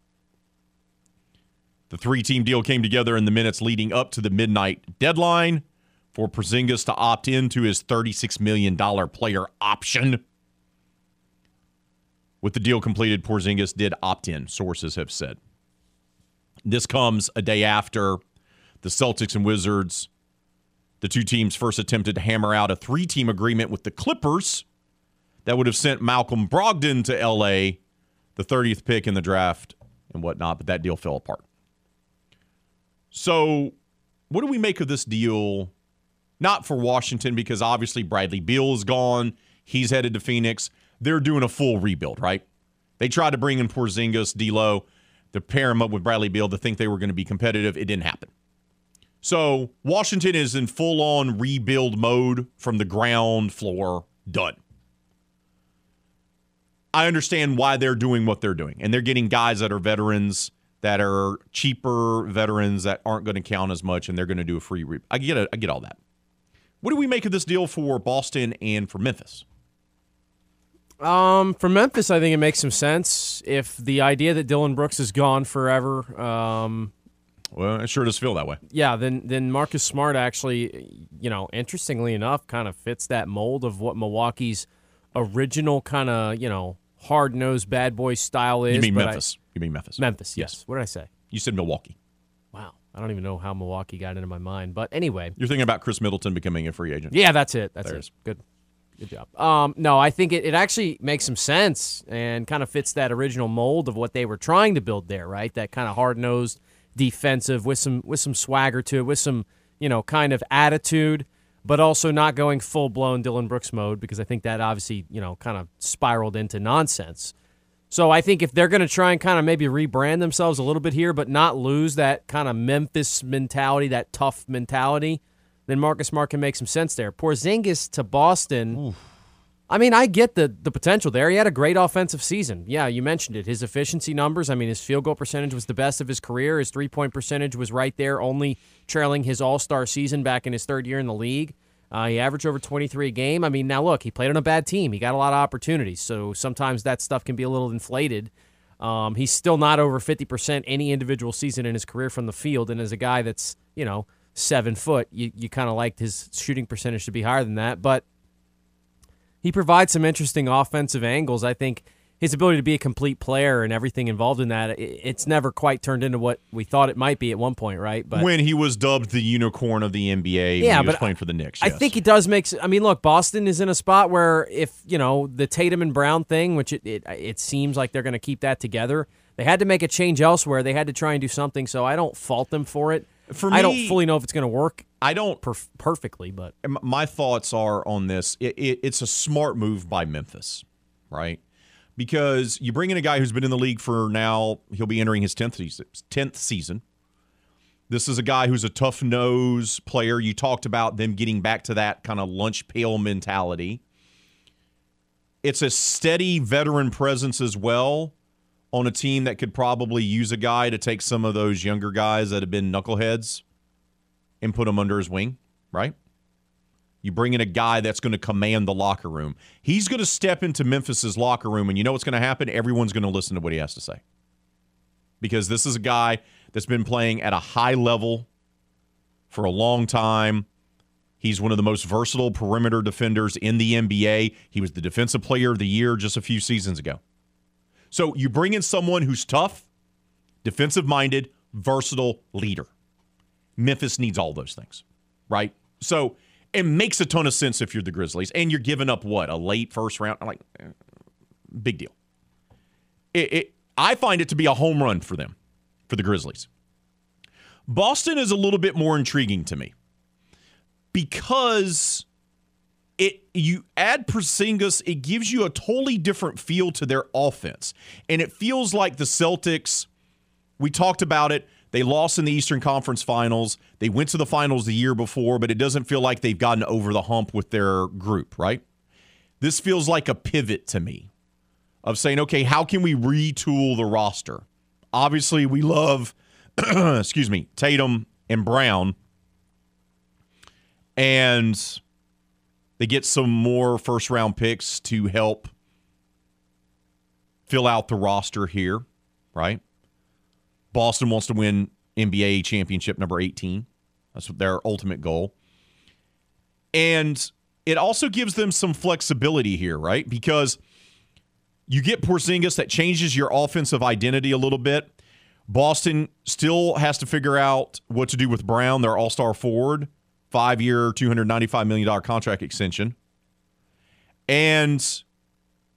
The three team deal came together in the minutes leading up to the midnight deadline for Porzingis to opt into his $36 million player option. With the deal completed, Porzingis did opt in, sources have said. This comes a day after the Celtics and Wizards, the two teams first attempted to hammer out a three team agreement with the Clippers that would have sent Malcolm Brogdon to LA, the 30th pick in the draft and whatnot, but that deal fell apart. So, what do we make of this deal? Not for Washington, because obviously Bradley Beal is gone. He's headed to Phoenix. They're doing a full rebuild, right? They tried to bring in Porzingis, D'Lo, to pair him up with Bradley Beal to think they were going to be competitive. It didn't happen. So Washington is in full on rebuild mode from the ground floor, done. I understand why they're doing what they're doing, and they're getting guys that are veterans that are cheaper veterans that aren't going to count as much, and they're going to do a free. Re- I get it. I get all that. What do we make of this deal for Boston and for Memphis? Um, for Memphis, I think it makes some sense. If the idea that Dillon Brooks is gone forever, um, well, it sure does feel that way. Yeah, then then Marcus Smart actually, you know, interestingly enough, kind of fits that mold of what Milwaukee's original kind of you know hard nosed bad boy style is. You mean Memphis? I- you mean Memphis? Memphis, yes. What did I say? You said Milwaukee. Wow, I don't even know how Milwaukee got into my mind, but anyway, You're thinking about Khris Middleton becoming a free agent. yeah, that's it. That's There it. Good. Good job. Um, no, I think it, it actually makes some sense and kind of fits that original mold of what they were trying to build there, right? That kind of hard nosed defensive with some with some swagger to it, with some you know kind of attitude, but also not going full blown Dillon Brooks mode because I think that obviously you know kind of spiraled into nonsense. So I think if they're going to try and kind of maybe rebrand themselves a little bit here, but not lose that kind of Memphis mentality, that tough mentality, then Marcus Smart can make some sense there. Porzingis to Boston. I mean, I get the the potential there. He had a great offensive season. Yeah, you mentioned it. His efficiency numbers. I mean, his field goal percentage was the best of his career. His three point percentage was right there, only trailing his All Star season back in his third year in the league. Uh, he averaged over 23 a game. I mean, now look, he played on a bad team. He got a lot of opportunities, so sometimes that stuff can be a little inflated. Um, he's still not over 50% any individual season in his career from the field, and as a guy that's you know seven foot, you you kind of liked his shooting percentage to be higher than that, but he provides some interesting offensive angles. I think his ability to be a complete player and everything involved in that, it's never quite turned into what we thought it might be at one point, right? But when he was dubbed the unicorn of the NBA, yeah, when he was but playing for the Knicks. I yes. think he does make. I mean, look, Boston is in a spot where if you know the Tatum and Brown thing, which it it, it seems like they're going to keep that together. They had to make a change elsewhere. They had to try and do something. So I don't fault them for it. For I don't fully know if it's going to work. I don't perf- perfectly, but my thoughts are on this. It, it, it's a smart move by Memphis, right? Because you bring in a guy who's been in the league for now, he'll be entering his 10th season. 10th season. This is a guy who's a tough nose player. You talked about them getting back to that kind of lunch pail mentality. It's a steady veteran presence as well on a team that could probably use a guy to take some of those younger guys that have been knuckleheads and put him under his wing, right? You bring in a guy that's going to command the locker room. He's going to step into Memphis's locker room, and you know what's going to happen? Everyone's going to listen to what he has to say. Because this is a guy that's been playing at a high level for a long time. He's one of the most versatile perimeter defenders in the NBA. He was the defensive player of the year just a few seasons ago. So you bring in someone who's tough, defensive minded, versatile leader. Memphis needs all those things, right? So it makes a ton of sense if you're the Grizzlies and you're giving up what a late first round, like eh, big deal. It, it, I find it to be a home run for them, for the Grizzlies. Boston is a little bit more intriguing to me because it you add Porzingis, it gives you a totally different feel to their offense, and it feels like the Celtics. We talked about it. They lost in the Eastern Conference Finals. They went to the finals the year before, but it doesn't feel like they've gotten over the hump with their group, right? This feels like a pivot to me of saying, okay, how can we retool the roster? Obviously, we love, excuse me, Tatum and Brown. And they get some more first round picks to help fill out the roster here, right? Boston wants to win NBA championship number 18. That's their ultimate goal. And it also gives them some flexibility here, right? Because you get Porzingis that changes your offensive identity a little bit. Boston still has to figure out what to do with Brown, their all star forward, five year, $295 million contract extension. And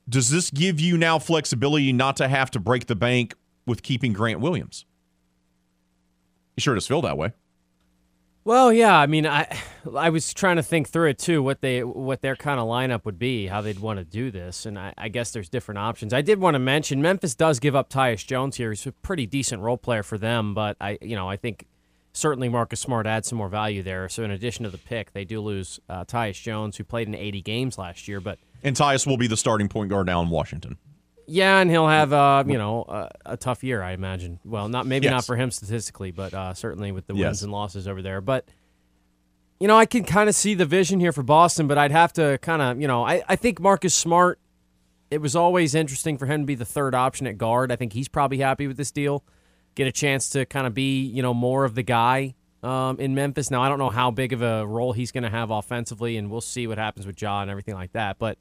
does this give you now flexibility not to have to break the bank with keeping Grant Williams? Sure does feel that way. Well, yeah. I mean, I I was trying to think through it too, what they what their kind of lineup would be, how they'd want to do this, and I, I guess there's different options. I did want to mention Memphis does give up Tyus Jones here. He's a pretty decent role player for them, but I you know I think certainly Marcus Smart adds some more value there. So in addition to the pick, they do lose uh, Tyus Jones, who played in 80 games last year, but And Tyus will be the starting point guard now in Washington. Yeah, and he'll have uh, you know uh, a tough year, I imagine. Well, not maybe not for him statistically, but uh, certainly with the Yes. wins and losses over there. But you know, I can kind of see the vision here for Boston, but I'd have to kind of you know I, I think Marcus Smart. It was always interesting for him to be the third option at guard. I think he's probably happy with this deal. Get a chance to kind of be you know more of the guy um, in Memphis. Now I don't know how big of a role he's going to have offensively, and we'll see what happens with Ja and everything like that. But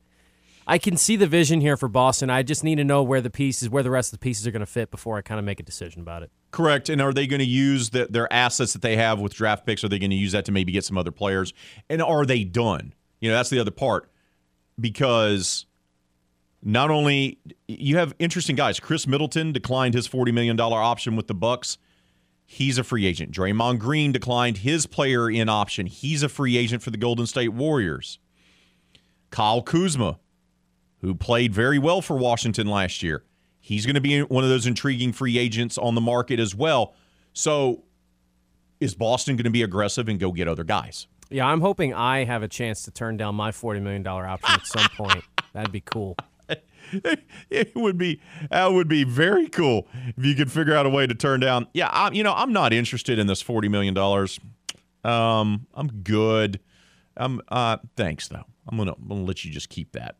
I can see the vision here for Boston. I just need to know where the pieces, where the rest of the pieces are going to fit before I kind of make a decision about it. Correct. And are they going to use the, their assets that they have with draft picks? Are they going to use that to maybe get some other players? And are they done? You know, that's the other part. because not only you have interesting guys. Khris Middleton declined his $40 million option with the Bucks. He's a free agent. Draymond Green declined his player in option. He's a free agent for the Golden State Warriors. Kyle Kuzma, who played very well for Washington last year, he's going to be one of those intriguing free agents on the market as well. So, is Boston going to be aggressive and go get other guys? Yeah, I'm hoping I have a chance to turn down my $40 million option at some point. That'd be cool. it would be that would be very cool if you could figure out a way to turn down. Yeah, I'm you know, I'm not interested in this forty million dollars. Um, I'm good. I'm uh, thanks though. I'm gonna I'm gonna let you just keep that.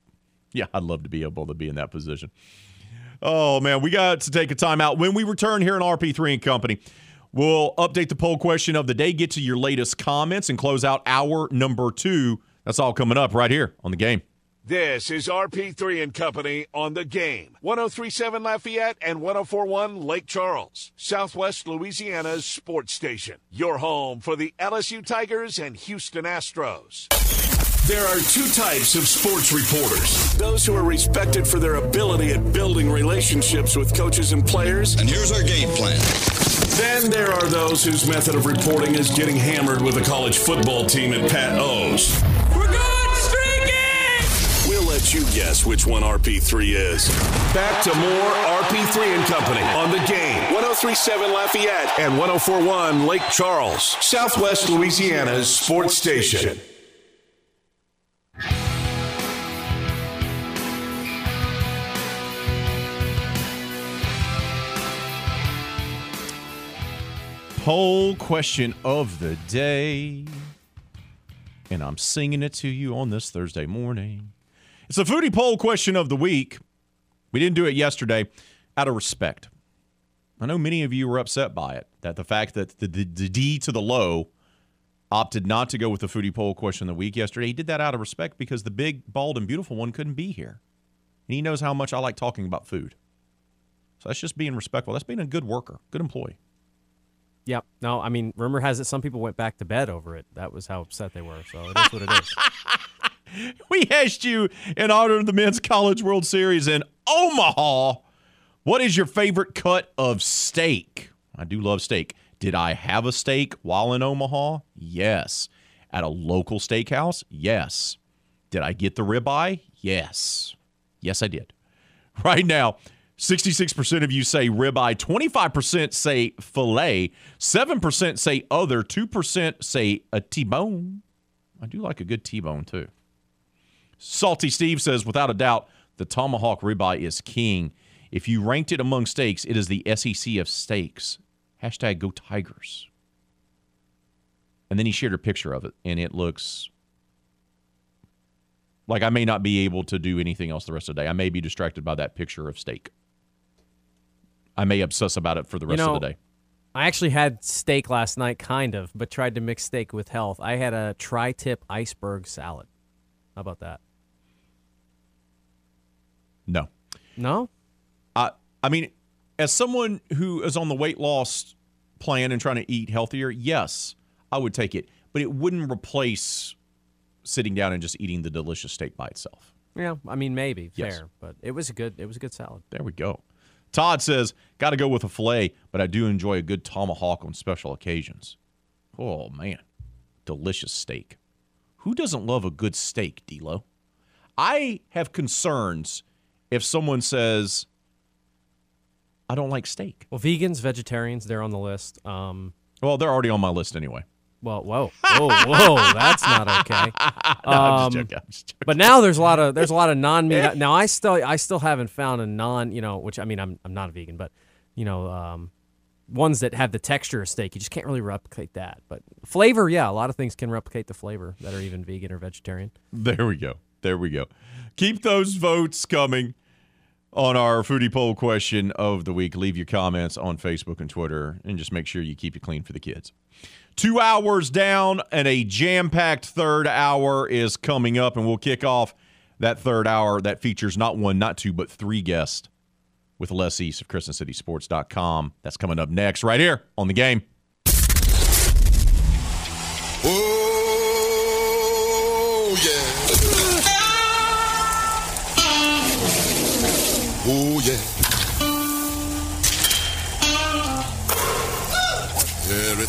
Yeah, I'd love to be able to be in that position. Oh man, we got to take a timeout. When we return here in RP3 and Company, we'll update the poll question of the day, get to your latest comments, and close out hour number two. That's all coming up right here on the game. This is RP3 and Company on the game. 1037 Lafayette and 1041 Lake Charles, Southwest Louisiana's sports station. Your home for the LSU Tigers and Houston Astros. There are two types of sports reporters those who are respected for their ability at building relationships with coaches and players. And here's our game plan. Then there are those whose method of reporting is getting hammered with a college football team at Pat O's. We're good streaking! We'll let you guess which one RP3 is. Back to more RP3 and Company on the game. 1037 Lafayette and 1041 Lake Charles, Southwest Louisiana's sports station. Poll question of the day. And I'm singing it to you on this Thursday morning. It's a foodie poll question of the week. We didn't do it yesterday out of respect. I know many of you were upset by it, that the fact that the, the, the D to the low opted not to go with the foodie poll question of the week yesterday. He did that out of respect because the big, bald, and beautiful one couldn't be here. And he knows how much I like talking about food. So that's just being respectful. That's being a good worker, good employee. Yep. No, I mean, rumor has it some people went back to bed over it. That was how upset they were. So it is what it is. we asked you in honor of the Men's College World Series in Omaha, what is your favorite cut of steak? I do love steak. Did I have a steak while in Omaha? Yes. At a local steakhouse? Yes. Did I get the ribeye? Yes. Yes, I did. Right now, 66% of you say ribeye, 25% say filet, 7% say other, 2% say a T-bone. I do like a good T-bone too. Salty Steve says, without a doubt, the tomahawk ribeye is king. If you ranked it among steaks, it is the SEC of steaks. Hashtag go Tigers. And then he shared a picture of it, and it looks like I may not be able to do anything else the rest of the day. I may be distracted by that picture of steak. I may obsess about it for the rest you know, of the day. I actually had steak last night, kind of, but tried to mix steak with health. I had a tri tip iceberg salad. How about that? No. No? I I mean, as someone who is on the weight loss plan and trying to eat healthier, yes, I would take it, but it wouldn't replace sitting down and just eating the delicious steak by itself. Yeah, I mean maybe Yes. fair, but it was a good it was a good salad. There we go. Todd says, got to go with a filet, but I do enjoy a good tomahawk on special occasions. Oh, man. Delicious steak. Who doesn't love a good steak, D'Lo? I have concerns if someone says, I don't like steak. Well, vegans, vegetarians, they're on the list. Um, Well, they're already on my list anyway. well, whoa, whoa, whoa, that's not okay. No, I'm Um, just joking. I'm just joking. But now there's a lot of there's a lot of non meat. Now I still I still haven't found a non you know which I mean I'm I'm not a vegan, but you know um, ones that have the texture of steak. You just can't really replicate that. But flavor, yeah, a lot of things can replicate the flavor that are even vegan or vegetarian. There we go. There we go. Keep those votes coming on our foodie poll question of the week. Leave your comments on Facebook and Twitter, and just make sure you keep it clean for the kids. Two hours down, and a jam packed third hour is coming up, and we'll kick off that third hour that features not one, not two, but three guests with Les East of CrescentCitySports.com. That's coming up next, right here on the game. Oh,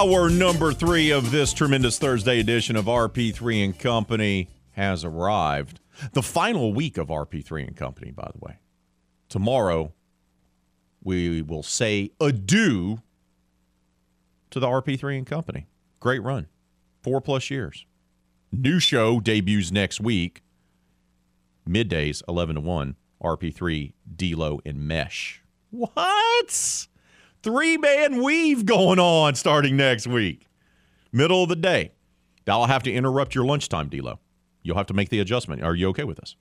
Hour number three of this tremendous Thursday edition of RP3 and Company has arrived. The final week of RP3 and Company, by the way. Tomorrow, we will say adieu to the RP3 and Company. Great run. Four plus years. New show debuts next week. Middays, 11 to 1. RP3, D-Lo, and Mesh. What? Three man weave going on starting next week. Middle of the day. I'll have to interrupt your lunchtime, D'Lo. You'll have to make the adjustment. Are you okay with this?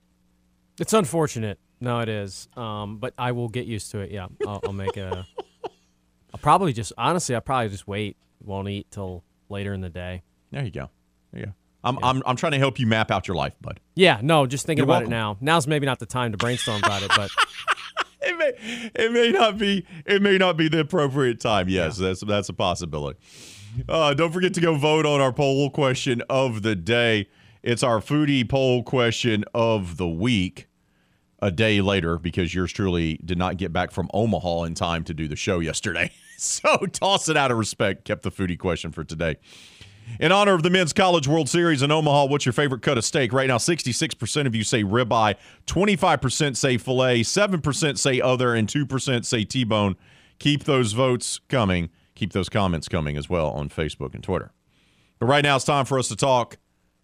It's unfortunate. No, it is. Um, but I will get used to it. Yeah, I'll, I'll make a. I'll probably just honestly, I'll probably just wait. Won't eat till later in the day. There you go. There you go. I'm, I'm, I'm trying to help you map out your life, bud. Yeah, no, just thinking You're about welcome. it now. Now's maybe not the time to brainstorm about it, but it may it may not be it may not be the appropriate time. Yes, that's that's a possibility. Uh, don't forget to go vote on our poll question of the day. It's our foodie poll question of the week. A day later, because yours truly did not get back from Omaha in time to do the show yesterday. So toss it out of respect. Kept the foodie question for today. In honor of the Men's College World Series in Omaha, what's your favorite cut of steak? Right now, 66% of you say ribeye, 25% say filet, 7% say other, and 2% say T bone. Keep those votes coming. Keep those comments coming as well on Facebook and Twitter. But right now, it's time for us to talk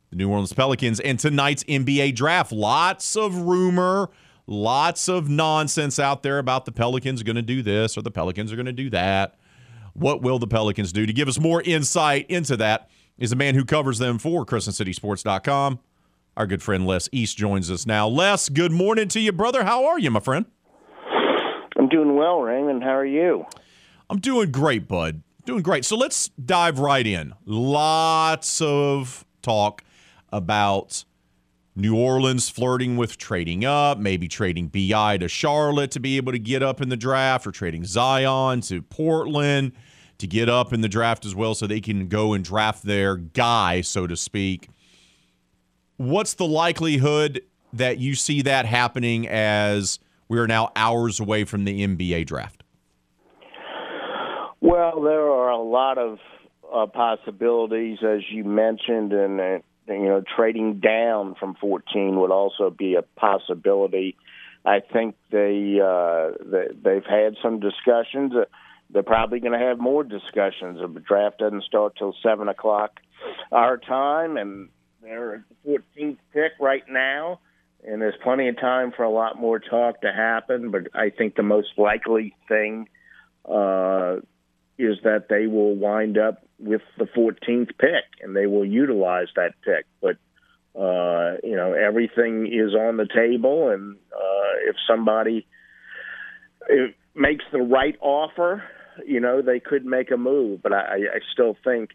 the New Orleans Pelicans and tonight's NBA draft. Lots of rumor, lots of nonsense out there about the Pelicans going to do this or the Pelicans are going to do that. What will the Pelicans do? To give us more insight into that is a man who covers them for CrescentCitySports.com. Our good friend Les East joins us now. Les, good morning to you, brother. How are you, my friend? I'm doing well, Raymond. How are you? I'm doing great, bud. Doing great. So let's dive right in. Lots of talk about New Orleans flirting with trading up, maybe trading BI to Charlotte to be able to get up in the draft, or trading Zion to Portland to get up in the draft as well so they can go and draft their guy, so to speak. What's the likelihood that you see that happening as we are now hours away from the NBA draft? Well, there are a lot of uh, possibilities, as you mentioned, and uh, you know, trading down from 14 would also be a possibility. I think they, uh, they they've had some discussions. They're probably going to have more discussions. The draft doesn't start till seven o'clock our time, and they're at the 14th pick right now. And there's plenty of time for a lot more talk to happen. But I think the most likely thing uh, is that they will wind up with the 14th pick and they will utilize that pick. But, uh, you know, everything is on the table. And uh, if somebody makes the right offer, you know, they could make a move. But I, I still think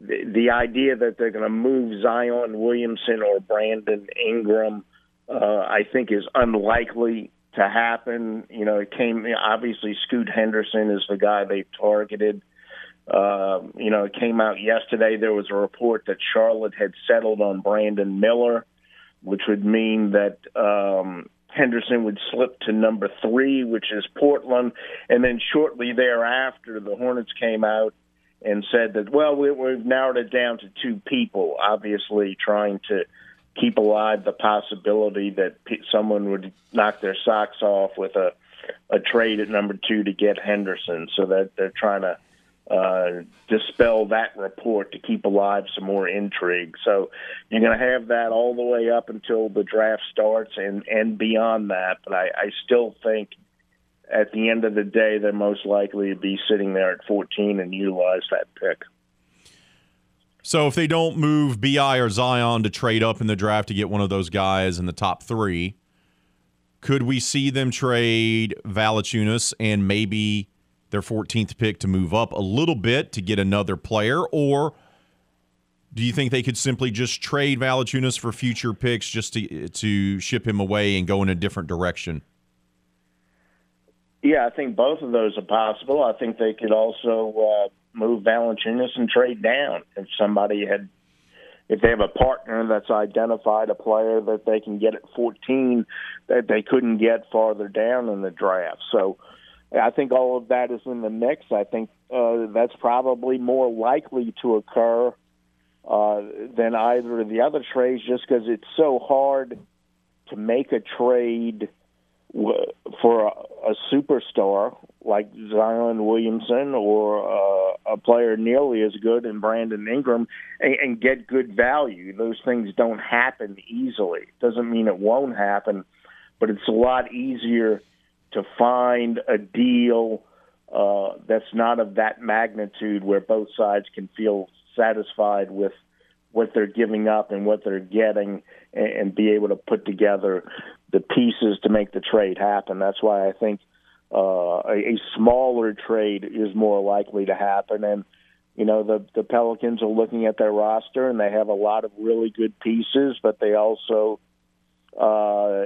the, the idea that they're going to move Zion Williamson or Brandon Ingram, uh, I think is unlikely to happen. You know, it came obviously Scoot Henderson is the guy they targeted. Uh, you know, it came out yesterday. There was a report that Charlotte had settled on Brandon Miller, which would mean that um, Henderson would slip to number three, which is Portland. And then shortly thereafter, the Hornets came out and said that, well, we, we've narrowed it down to two people, obviously trying to keep alive the possibility that p- someone would knock their socks off with a, a trade at number two to get Henderson. So that they're trying to uh, dispel that report to keep alive some more intrigue. So you're going to have that all the way up until the draft starts and, and beyond that. But I, I still think at the end of the day, they're most likely to be sitting there at 14 and utilize that pick. So if they don't move Bi or Zion to trade up in the draft to get one of those guys in the top three, could we see them trade Valanciunas and maybe their 14th pick to move up a little bit to get another player, or do you think they could simply just trade Valanciunas for future picks just to to ship him away and go in a different direction? Yeah, I think both of those are possible. I think they could also uh, move Valanciunas and trade down if somebody had, if they have a partner that's identified a player that they can get at 14 that they couldn't get farther down in the draft. So I think all of that is in the mix. I think uh, that's probably more likely to occur uh, than either of the other trades, just because it's so hard to make a trade for a, a superstar like Zion Williamson or uh, a player nearly as good in Brandon Ingram and, and get good value. Those things don't happen easily. Doesn't mean it won't happen, but it's a lot easier to find a deal uh, that's not of that magnitude where both sides can feel satisfied with what they're giving up and what they're getting and, and be able to put together the pieces to make the trade happen. That's why I think uh, a, a smaller trade is more likely to happen. And you know the the Pelicans are looking at their roster and they have a lot of really good pieces, but they also uh,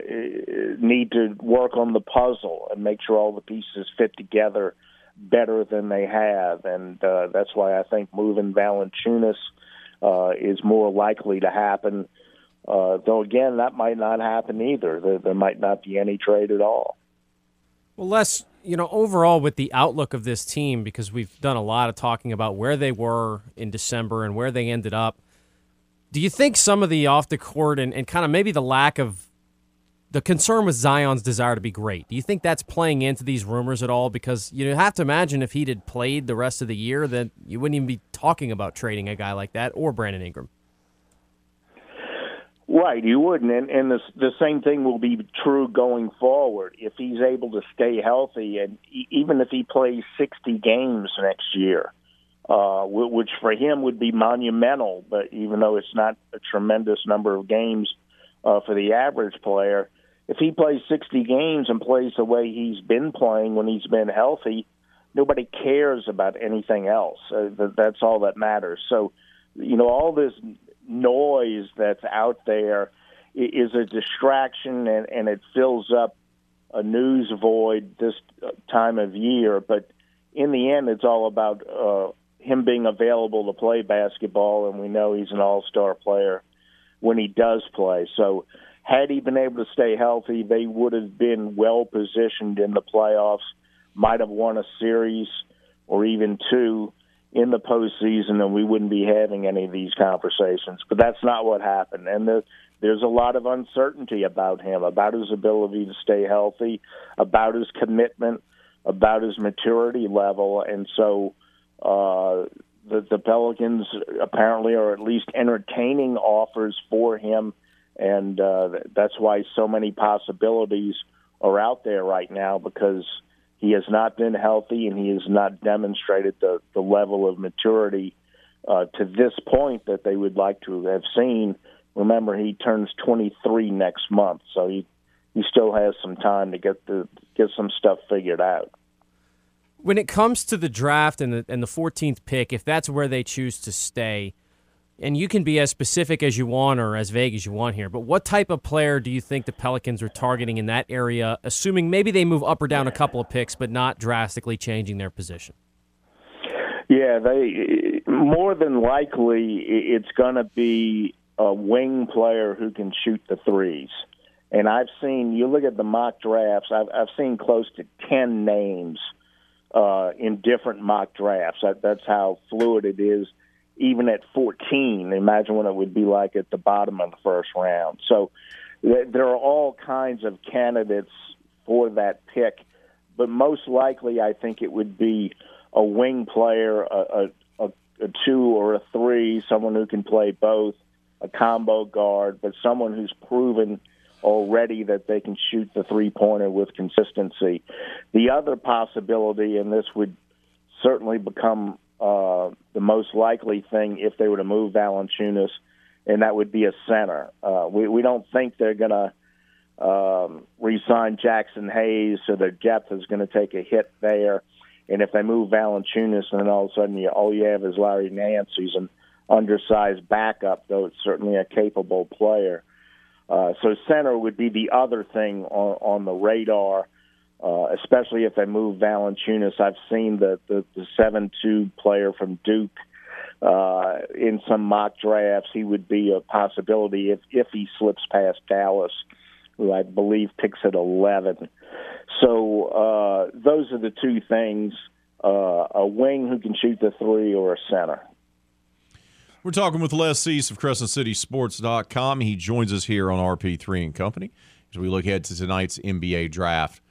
need to work on the puzzle and make sure all the pieces fit together better than they have. And uh, that's why I think moving Valanciunas uh, is more likely to happen. Uh, though again, that might not happen either. There, there might not be any trade at all. Well, Les, you know, overall with the outlook of this team, because we've done a lot of talking about where they were in December and where they ended up. Do you think some of the off the court and, and kind of maybe the lack of the concern with Zion's desire to be great. Do you think that's playing into these rumors at all? Because you have to imagine if he'd had played the rest of the year, then you wouldn't even be talking about trading a guy like that or Brandon Ingram. Right, you wouldn't, and, and the the same thing will be true going forward. If he's able to stay healthy, and even if he plays sixty games next year, uh, which for him would be monumental, but even though it's not a tremendous number of games uh, for the average player, if he plays 60 games and plays the way he's been playing when he's been healthy, nobody cares about anything else. Uh, that's all that matters. So, you know, all this noise that's out there is a distraction and, and it fills up a news void this time of year. But in the end, it's all about uh, him being available to play basketball, and we know he's an all star player when he does play. So, had he been able to stay healthy, they would have been well positioned in the playoffs, might have won a series or even two in the postseason, and we wouldn't be having any of these conversations. But that's not what happened. And the, there's a lot of uncertainty about him, about his ability to stay healthy, about his commitment, about his maturity level. And so uh, the, the Pelicans apparently are at least entertaining offers for him and uh, that's why so many possibilities are out there right now because he has not been healthy and he has not demonstrated the, the level of maturity uh, to this point that they would like to have seen. Remember, he turns 23 next month, so he he still has some time to get the get some stuff figured out. When it comes to the draft and the and the 14th pick, if that's where they choose to stay, and you can be as specific as you want or as vague as you want here, but what type of player do you think the Pelicans are targeting in that area, assuming maybe they move up or down a couple of picks, but not drastically changing their position? Yeah, they more than likely it's going to be a wing player who can shoot the threes. And I've seen you look at the mock drafts. I've I've seen close to ten names uh, in different mock drafts. That, that's how fluid it is even at 14. Imagine what it would be like at the bottom of the first round. So th- there are all kinds of candidates for that pick, but most likely I think it would be a wing player, a, a, a two or a three, someone who can play both, a combo guard, but someone who's proven already that they can shoot the three pointer with consistency. The other possibility, and this would certainly become uh, the most likely thing if they were to move Valanciunas, and that would be a center. Uh, we we don't think they're going to um, re-sign Jaxson Hayes, so their depth is going to take a hit there. And if they move Valanciunas, and then all of a sudden you, all you have is Larry Nance, who's an undersized backup, though it's certainly a capable player. Uh, so center would be the other thing on, on the radar, uh, especially if they move Valanciunas. I've seen the the, the seven two player from Duke uh, in some mock drafts. He would be a possibility if if he slips past Dallas, who I believe picks at eleven. So uh, those are the two things: uh, a wing who can shoot the three, or a center. We're talking with Les East of CrescentCitySports.com. He joins us here on RP3 and Company as we look ahead to tonight's NBA draft.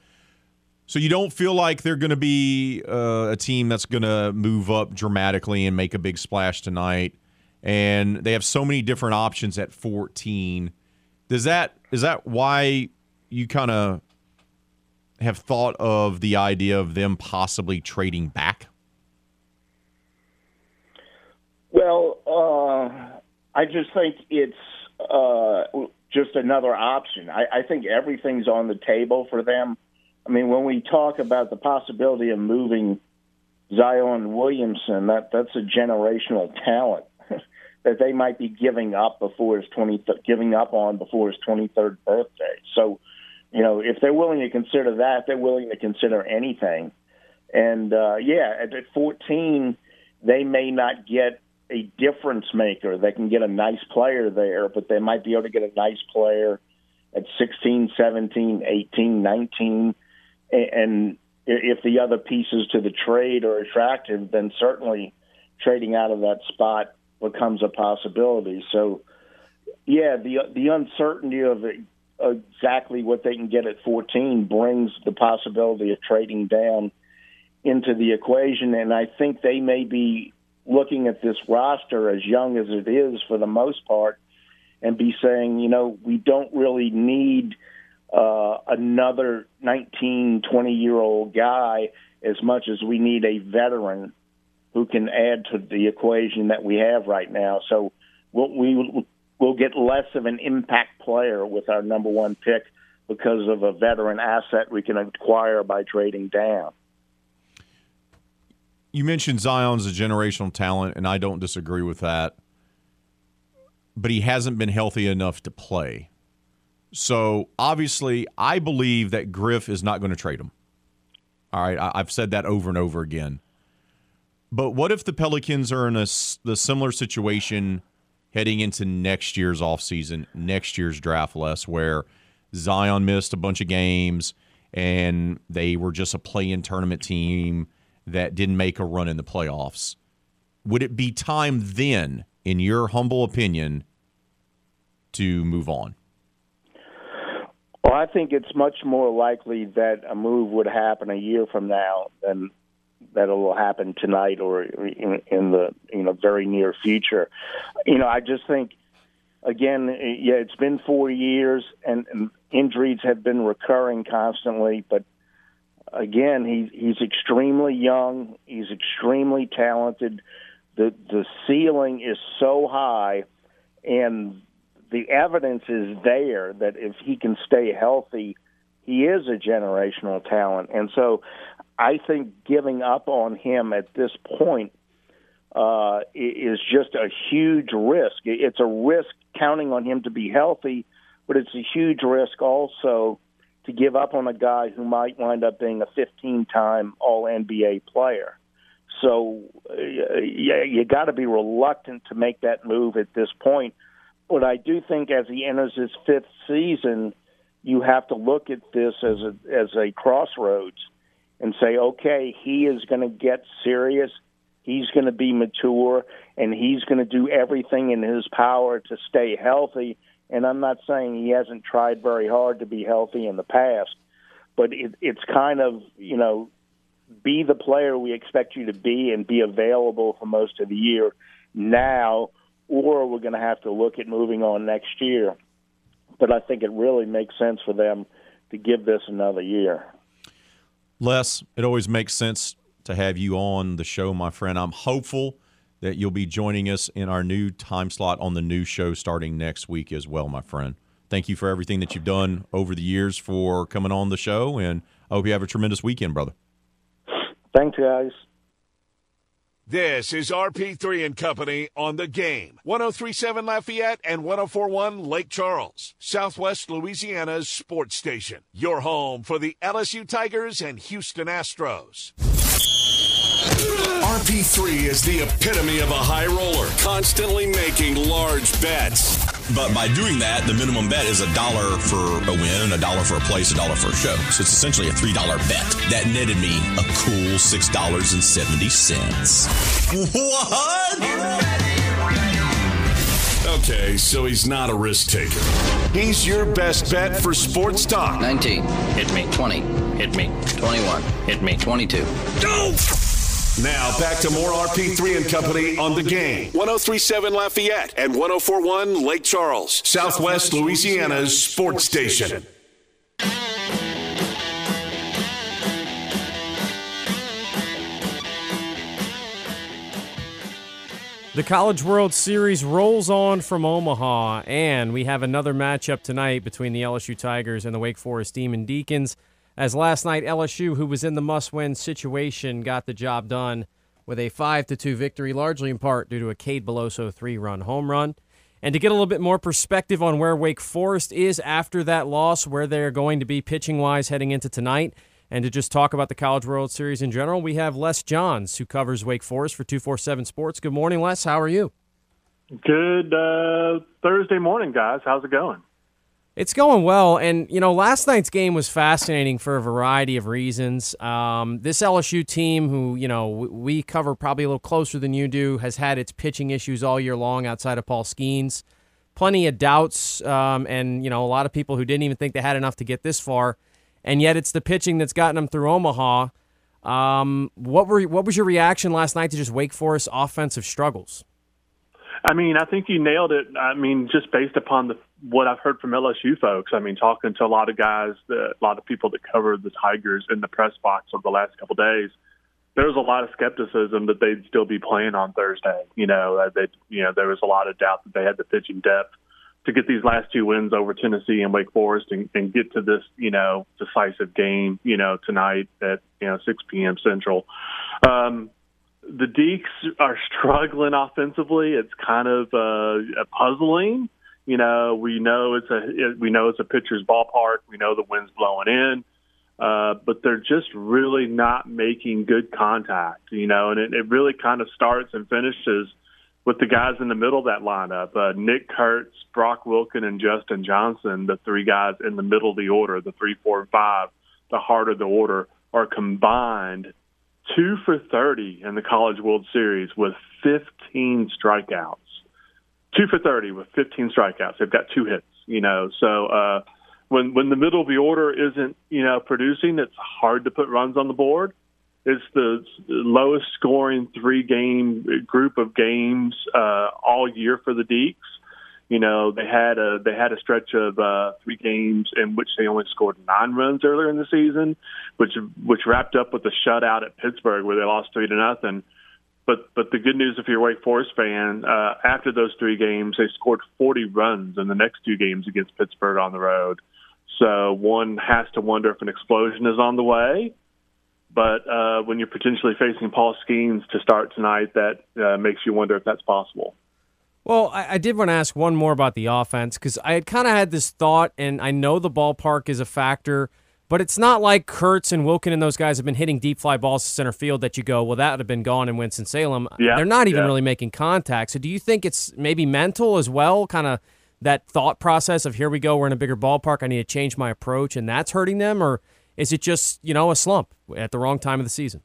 So you don't feel like they're going to be uh, a team that's going to move up dramatically and make a big splash tonight, and they have so many different options at 14. Does that is that why you kind of have thought of the idea of them possibly trading back? Well, uh, I just think it's uh, just another option. I, I think everything's on the table for them. I mean, when we talk about the possibility of moving Zion Williamson, that that's a generational talent that they might be giving up before his twenty giving up on before his twenty third birthday. So, you know, if they're willing to consider that, they're willing to consider anything. And uh, yeah, at, at fourteen, they may not get a difference maker. They can get a nice player there, but they might be able to get a nice player at 16, 17, 18, 19. And if the other pieces to the trade are attractive, then certainly trading out of that spot becomes a possibility. So, yeah, the the uncertainty of exactly what they can get at 14 brings the possibility of trading down into the equation, and I think they may be looking at this roster as young as it is for the most part and be saying, you know, we don't really need uh, another 19, 20 year old guy as much as we need a veteran who can add to the equation that we have right now. So we'll, we will get less of an impact player with our number one pick because of a veteran asset we can acquire by trading down you mentioned Zion's a generational talent, and I don't disagree with that. But he hasn't been healthy enough to play. So obviously, I believe that Griff is not going to trade him. All right, I've said that over and over again. But what if the Pelicans are in a the similar situation heading into next year's offseason, next year's draft less, where Zion missed a bunch of games and they were just a play in tournament team that didn't make a run in the playoffs. Would it be time then, in your humble opinion, to move on? Well, I think it's much more likely that a move would happen a year from now than that it will happen tonight or in, in the you know very near future. You know, I just think again, yeah, it's been four years and, and injuries have been recurring constantly, but again, he, he's extremely young. He's extremely talented. The the ceiling is so high, and the evidence is there that if he can stay healthy, he is a generational talent. And so, I think giving up on him at this point uh, is just a huge risk. It's a risk counting on him to be healthy, but it's a huge risk also to give up on a guy who might wind up being a 15 time All NBA player. So, uh, yeah, you got to be reluctant to make that move at this point. But I do think as he enters his fifth season, you have to look at this as a as a crossroads and say, okay, he is going to get serious. He's going to be mature, and he's going to do everything in his power to stay healthy and I'm not saying he hasn't tried very hard to be healthy in the past, but it, it's kind of, you know, be the player we expect you to be and be available for most of the year now, or we're going to have to look at moving on next year. But I think it really makes sense for them to give this another year. Les, it always makes sense to have you on the show, my friend. I'm hopeful that you'll be joining us in our new time slot on the new show starting next week as well, my friend. Thank you for everything that you've done over the years for coming on the show, and I hope you have a tremendous weekend, brother. Thanks, guys. This is RP3 and Company on the game. 1037 Lafayette and 1041 Lake Charles, Southwest Louisiana's sports station. Your home for the LSU Tigers and Houston Astros. RP3 is the epitome of a high roller, constantly making large bets. But by doing that, the minimum bet is a dollar for a win, a dollar for a place, a dollar for a show. So it's essentially a $3 bet. That netted me a cool $6.70. What? Okay, so he's not a risk taker. He's your best bet for sports talk. 19. Hit me. 20. Hit me. 21. Hit me. 22. Go! Now back to more RP3 and Company on the game. 1037 Lafayette and 1041 Lake Charles, Southwest Louisiana's sports station. The College World Series rolls on from Omaha, and we have another matchup tonight between the LSU Tigers and the Wake Forest Demon Deacons. As last night, LSU, who was in the must-win situation, got the job done with a five to two victory, largely in part due to a Cade Beloso three-run home run. And to get a little bit more perspective on where Wake Forest is after that loss, where they're going to be pitching-wise heading into tonight, and to just talk about the College World Series in general, we have Les Johns, who covers Wake Forest for 247 Sports. Good morning, Les. How are you? Good uh, Thursday morning, guys. How's it going? It's going well. And, you know, last night's game was fascinating for a variety of reasons. Um, this LSU team, who, you know, we cover probably a little closer than you do, has had its pitching issues all year long outside of Paul Skenes. Plenty of doubts um, and, you know, a lot of people who didn't even think they had enough to get this far and yet it's the pitching that's gotten them through Omaha. Um, what were what was your reaction last night to just Wake Forest offensive struggles? I mean, I think you nailed it. I mean, just based upon the what I've heard from LSU folks. I mean, talking to a lot of guys, that, a lot of people that cover the Tigers in the press box over the last couple of days. There was a lot of skepticism that they'd still be playing on Thursday. You know, that you know there was a lot of doubt that they had the pitching depth to get these last two wins over Tennessee and Wake Forest and, and get to this, you know, decisive game, you know, tonight at, you know, 6 p.m. Central. Um, the Deacs are struggling offensively. It's kind of uh, puzzling. You know, we know it's a it, we know it's a pitcher's ballpark. We know the wind's blowing in, uh, but they're just really not making good contact. You know, and it, it really kind of starts and finishes with the guys in the middle of that lineup, uh, Nick Kurtz, Brock Wilken, and Justin Johnson, the three guys in the middle of the order, the three, four, and five, the heart of the order, are combined two for 30 in the College World Series with 15 strikeouts. Two for 30 with 15 strikeouts. They've got two hits, you know. So uh, when when the middle of the order isn't, you know, producing, it's hard to put runs on the board. It's the lowest scoring three game group of games uh, all year for the Deacs. You know, they had a they had a stretch of uh, three games in which they only scored nine runs earlier in the season, which which wrapped up with a shutout at Pittsburgh where they lost three to nothing. But but the good news if you're a Wake Forest fan, uh, after those three games, they scored 40 runs in the next two games against Pittsburgh on the road. So one has to wonder if an explosion is on the way. But uh, when you're potentially facing Paul Skenes to start tonight, that uh, makes you wonder if that's possible. Well, I, I did want to ask one more about the offense because I had kind of had this thought, and I know the ballpark is a factor, but it's not like Kurtz and Wilken and those guys have been hitting deep fly balls to center field that you go, well, that would have been gone in Winston Salem. Yeah, They're not even yeah. really making contact. So do you think it's maybe mental as well, kind of that thought process of here we go, we're in a bigger ballpark, I need to change my approach, and that's hurting them, or is it just you know a slump at the wrong time of the season?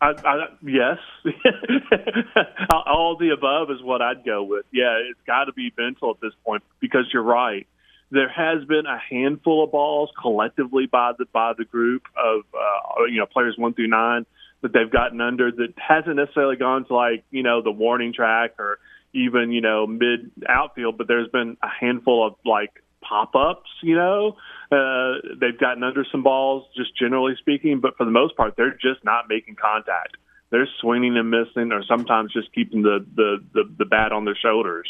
I, I, yes, all the above is what I'd go with. Yeah, it's got to be mental at this point because you're right. There has been a handful of balls collectively by the by the group of uh, you know players one through nine that they've gotten under that hasn't necessarily gone to like you know the warning track or even you know mid outfield, but there's been a handful of like pop ups. You know, uh, they've gotten under some balls, just generally speaking, but for the most part, they're just not making contact. They're swinging and missing, or sometimes just keeping the the the, the bat on their shoulders.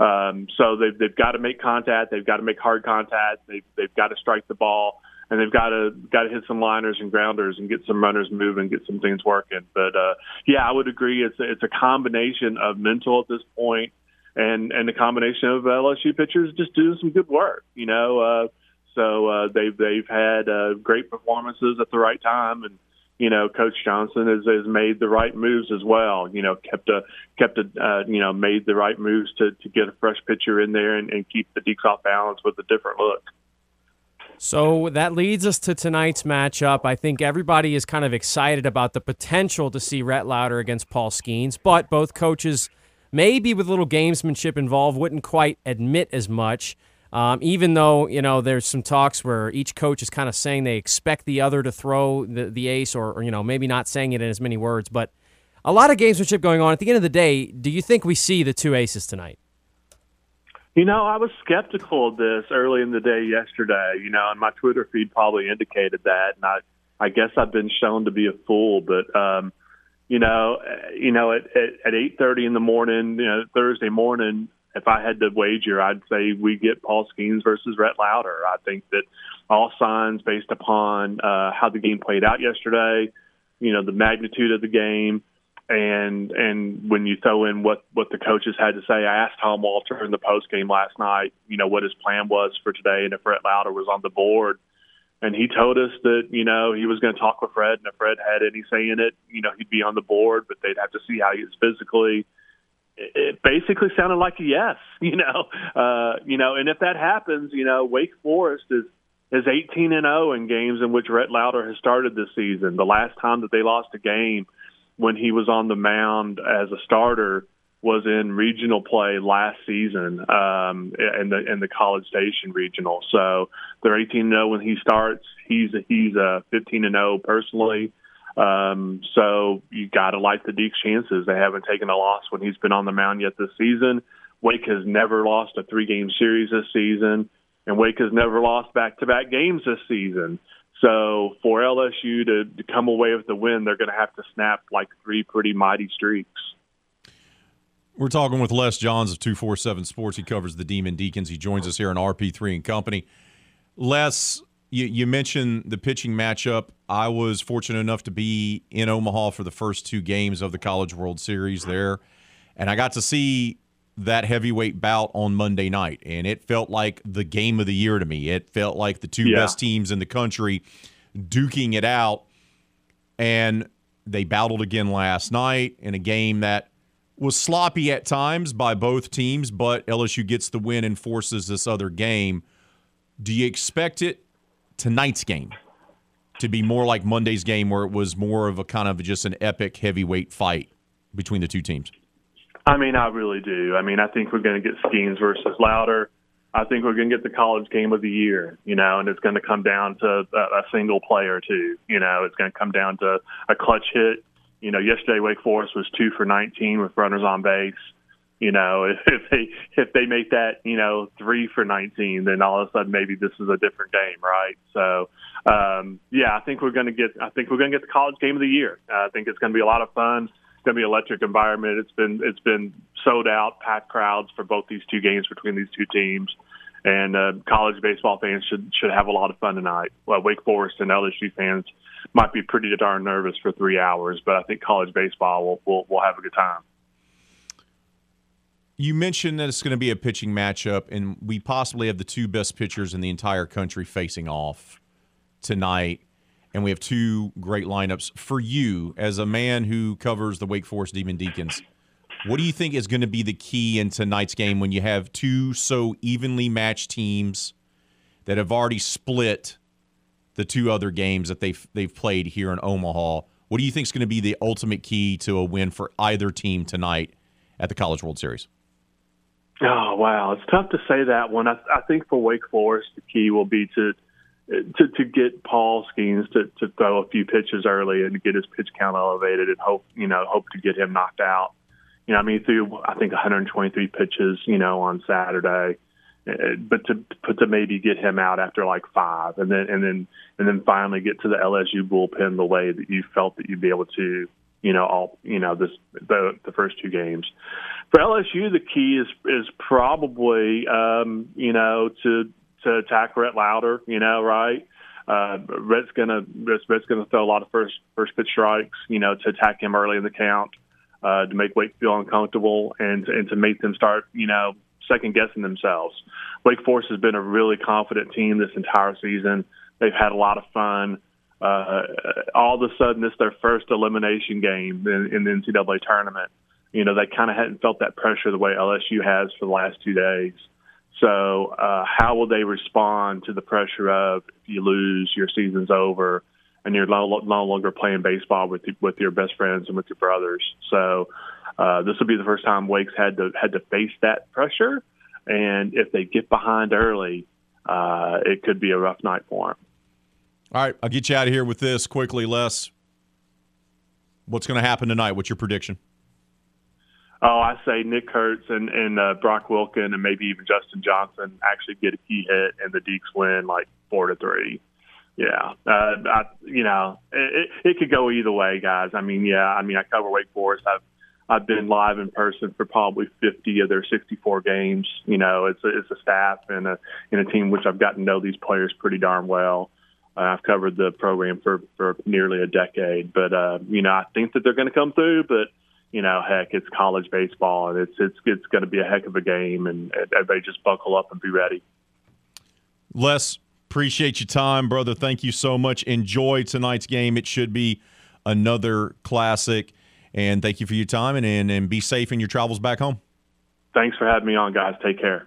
Um, so they've they've got to make contact. They've got to make hard contact. They've they've got to strike the ball. and they've got to got to hit some liners and grounders and get some runners moving, get some things working. But uh, yeah, I would agree. It's a, it's a combination of mental at this point, and and the combination of LSU pitchers just doing some good work. You know, uh, so uh, they've they've had uh, great performances at the right time, and you know, Coach Johnson has, has made the right moves as well. You know, kept a kept a uh, you know made the right moves to to get a fresh pitcher in there and, and keep the off balance with a different look. So that leads us to tonight's matchup. I think everybody is kind of excited about the potential to see Rhett Lowder against Paul Skenes, but both coaches, maybe with a little gamesmanship involved, wouldn't quite admit as much. Um, even though you know there's some talks where each coach is kind of saying they expect the other to throw the, the ace, or, or you know maybe not saying it in as many words, but a lot of gamesmanship going on. At the end of the day, do you think we see the two aces tonight? You know, I was skeptical of this early in the day yesterday. You know, and my Twitter feed probably indicated that, and I, I guess I've been shown to be a fool. But, um, you know, you know, at at, at eight thirty in the morning, you know, Thursday morning, if I had to wager, I'd say we get Paul Skenes versus Rhett Lowder. I think that all signs based upon uh, how the game played out yesterday, you know, the magnitude of the game and and when you throw in what what the coaches had to say, I asked Tom Walter in the post game last night, you know, what his plan was for today, and if Rhett Lowder was on the board, and he told us that you know he was going to talk with Rhett, and if Rhett had any say in it, you know, he'd be on the board, but they'd have to see how he is physically. It basically sounded like a yes, you know, uh, you know, and if that happens, you know, Wake Forest is is 18 and 0 in games in which Rhett Lowder has started this season. The last time that they lost a game when he was on the mound as a starter was in regional play last season um, in the in the College Station regional. So they're 18 and 0 when he starts. He's a, he's a 15 and 0 personally. Um, so you got to like the Deacs' chances. They haven't taken a loss when he's been on the mound yet this season. Wake has never lost a three game series this season, and Wake has never lost back to back games this season. So for LSU to, to come away with the win, they're going to have to snap like three pretty mighty streaks. We're talking with Les Johns of 247 Sports. He covers the Demon Deacons. He joins us here on RP3 and Company. Les, you, you, mentioned the pitching matchup. I was fortunate enough to be in Omaha for the first two games of the College World Series there, and I got to see that heavyweight bout on Monday night, and it felt like the game of the year to me. It felt like the two yeah. best teams in the country duking it out, and they battled again last night in a game that was sloppy at times by both teams, but LSU gets the win and forces this other game. Do you expect it tonight's game to be more like Monday's game, where it was more of a kind of just an epic heavyweight fight between the two teams? I mean, I really do. I mean, I think we're going to get Skenes versus Lowder. I think we're going to get the college game of the year, you know, and it's going to come down to a, a single play or two. You know, it's going to come down to a clutch hit. You know, yesterday Wake Forest was two for 19 with runners on base. You know, if, if they if they make that you know three for 19, then all of a sudden maybe this is a different game, right? So, um, yeah, I think we're going to get I think we're going to get the college game of the year. Uh, I think it's going to be a lot of fun It's going to be an electric environment. It's been it's been sold out, packed crowds for both these two games between these two teams, and uh, college baseball fans should should have a lot of fun tonight. Well, Wake Forest and LSU fans might be pretty darn nervous for three hours, but I think college baseball will will, will have a good time. You mentioned that it's going to be a pitching matchup, and we possibly have the two best pitchers in the entire country facing off tonight and we have two great lineups for you as a man who covers the Wake Forest Demon Deacons. What do you think is going to be the key in tonight's game when you have two so evenly matched teams that have already split the two other games that they've they've played here in Omaha? What do you think is going to be the ultimate key to a win for either team tonight at the College World Series? Oh wow, it's tough to say that one. I, I think for Wake Forest, the key will be to to to get Paul Skenes to to throw a few pitches early and get his pitch count elevated and hope you know hope to get him knocked out. You know, I mean, through I think 123 pitches, you know, on Saturday, uh, but to but to maybe get him out after like five, and then and then and then finally get to the LSU bullpen the way that you felt that you'd be able to, you know, all you know this the the first two games. For LSU, the key is is probably um, you know to to attack Rhett Lowder you know, right? uh, Rhett's gonna Rhett's gonna throw a lot of first first pitch strikes, you know, to attack him early in the count, uh, to make Wake feel uncomfortable and and to make them start, you know, second guessing themselves. Wake Forest has been a really confident team this entire season. They've had a lot of fun. Uh, all of a sudden, it's their first elimination game in, in the NCAA tournament. You know, they kind of hadn't felt that pressure the way LSU has for the last two days. So, uh, how will they respond to the pressure of if you lose, your season's over, and you're no, no longer playing baseball with with your best friends and with your brothers? So, uh, this will be the first time Wake's had to had to face that pressure, and if they get behind early, uh, it could be a rough night for them. All right, I'll get you out of here with this quickly, Les. What's going to happen tonight? What's your prediction? Oh, I say Nick Kurtz and, and uh, Brock Wilken and maybe even Justin Johnson actually get a key hit and the Deacs win like four to three. Yeah, uh, I, you know, it, it could go either way, guys. I mean, yeah, I mean, I cover Wake Forest. I've I've been live in person for probably 50 of their 64 games. You know, it's a, it's a staff and a and a team which I've gotten to know these players pretty darn well. Uh, I've covered the program for for nearly a decade, but uh, you know, I think that they're going to come through, but you know, heck, it's college baseball, and it's it's it's going to be a heck of a game, and everybody just buckle up and be ready. Les, appreciate your time, brother. Thank you so much. Enjoy tonight's game. It should be another classic, and thank you for your time, and and, and be safe in your travels back home. Thanks for having me on, guys. Take care.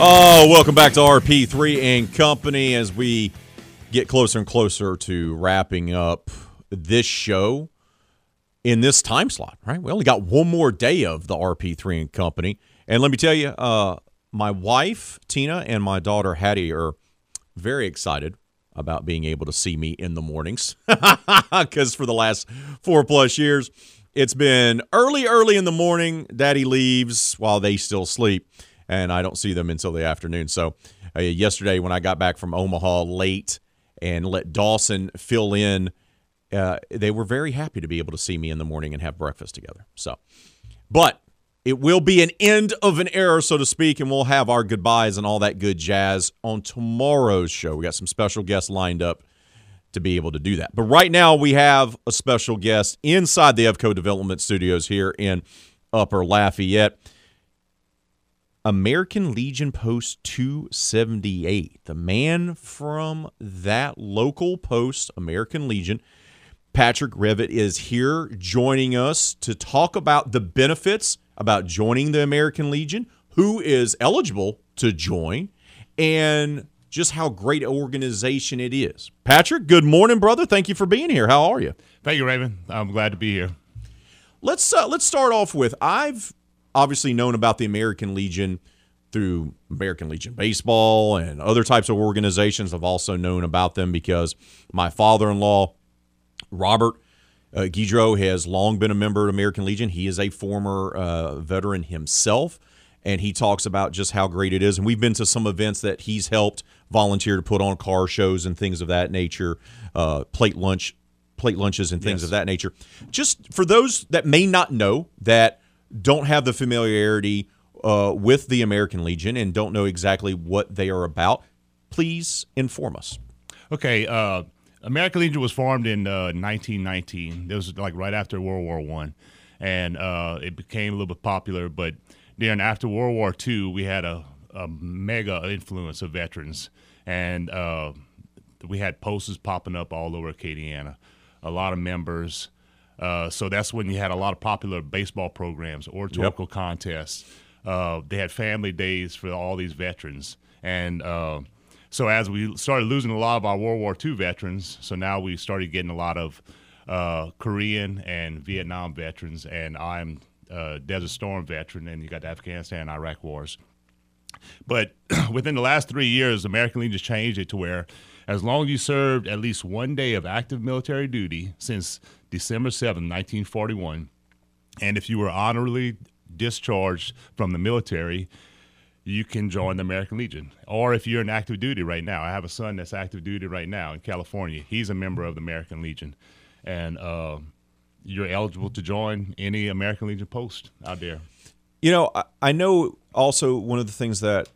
Oh, welcome back to RP3 and Company as we get closer and closer to wrapping up this show in this time slot, right? We only got one more day of the RP3 and Company. And let me tell you, uh, my wife, Tina, and my daughter, Hattie, are very excited about being able to see me in the mornings because for the last four plus years, it's been early, early in the morning. Daddy leaves while they still sleep and I don't see them until the afternoon. So uh, yesterday when I got back from Omaha late and let Dawson fill in, uh, they were very happy to be able to see me in the morning and have breakfast together. So, but it will be an end of an era, so to speak, and we'll have our goodbyes and all that good jazz on tomorrow's show. We got some special guests lined up to be able to do that. But right now, we have a special guest inside the Evco Development Studios here in Upper Lafayette. American Legion Post 278. The man from that local post, American Legion, Patrick Revitt, is here joining us to talk about the benefits about joining the American Legion, who is eligible to join, and just how great an organization it is. Patrick, good morning, brother. Thank you for being here. How are you? Thank you, Raven. I'm glad to be here. Let's uh, let's start off with I've obviously known about the American Legion through American Legion Baseball and other types of organizations. I've also known about them because my father in law, Robert uh, Guidry, has long been a member of American Legion. He is a former uh, veteran himself, and he talks about just how great it is. And we've been to some events that he's helped volunteer to put on car shows and things of that nature, uh, plate lunch. Plate lunches and things Yes. of that nature. Just for those that may not know that don't have the familiarity uh, with the American Legion and don't know exactly what they are about, please inform us. Okay, uh, American Legion was formed in uh, 1919. It was like right after World War One, and uh, it became a little bit popular. But then after World War Two, we had a, a mega influence of veterans, and uh, we had posters popping up all over Acadiana. A lot of members. Uh, so that's when you had a lot of popular baseball programs, oratorical contests. Uh, they had family days for all these veterans, and uh, so as we started losing a lot of our World War II veterans, so now we started getting a lot of uh, Korean and Vietnam veterans, and I'm uh, Desert Storm veteran, and you got the Afghanistan and Iraq wars. But within the last three years, the American Legion just changed it to where as long as you served at least one day of active military duty since December 7, 1941, and if you were honorably discharged from the military, you can join the American Legion. Or if you're in active duty right now, I have a son that's active duty right now in California. He's a member of the American Legion. And uh, you're eligible to join any American Legion post out there. You know, I, know also one of the things that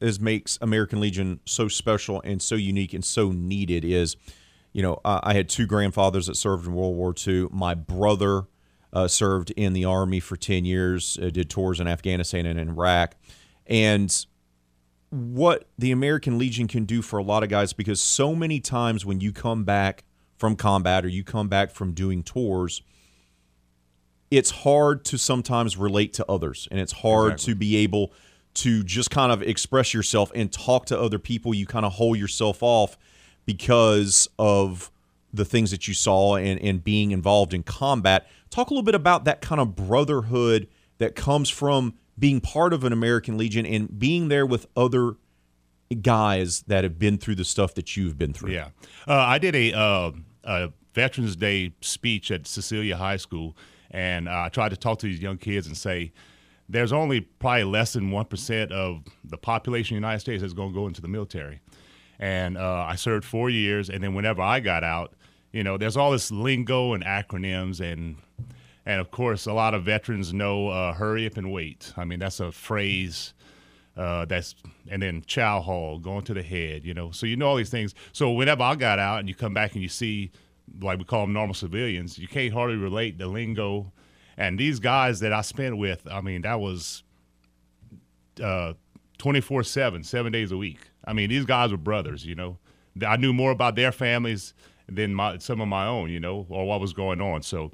is makes American Legion so special and so unique and so needed is, you know, I, I had two grandfathers that served in World War II. My brother uh, served in the Army for 10 years, uh, did tours in Afghanistan and in Iraq. And what the American Legion can do for a lot of guys, because so many times when you come back from combat or you come back from doing tours, it's hard to sometimes relate to others and it's hard Exactly. to be able to just kind of express yourself and talk to other people. You kind of hold yourself off because of the things that you saw and, and being involved in combat. Talk a little bit about that kind of brotherhood that comes from being part of an American Legion and being there with other guys that have been through the stuff that you've been through. Yeah. Uh, I did a, uh, a Veterans Day speech at Cecilia High School, and uh, I tried to talk to these young kids and say, there's only probably less than 1% of the population of the United States that's going to go into the military. And uh, I served four years, and then whenever I got out, you know, there's all this lingo and acronyms, and and of course, a lot of veterans know uh, "hurry up and wait." I mean, that's a phrase uh, that's and then chow hall going to the head you know so you know all these things. So whenever i got out and you come back and you see like we call them normal civilians you can't hardly relate the lingo. And these guys that i spent with i mean that was uh 24 7 seven days a week i mean these guys were brothers you know i knew more about their families than my some of my own you know or what was going on so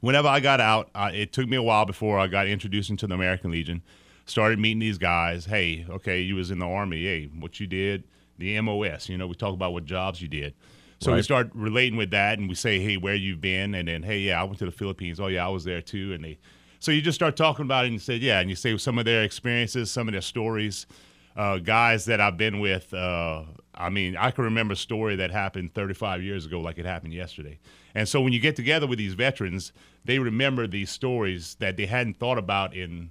whenever I got out, uh, it took me a while before I got introduced into the American Legion. Started meeting these guys. Hey, okay, you was in the army. Hey, what you did, the MOS. You know, we talk about what jobs you did. So we start relating with that, and we say, hey, where you've been, and then, hey, yeah, I went to the Philippines. Oh, yeah, I was there too. And they, so you just start talking about it, and you said, yeah, and you say some of their experiences, some of their stories. Uh, guys that I've been with, uh, I mean, I can remember a story that happened 35 years ago, like it happened yesterday. And so when you get together with these veterans, they remember these stories that they hadn't thought about in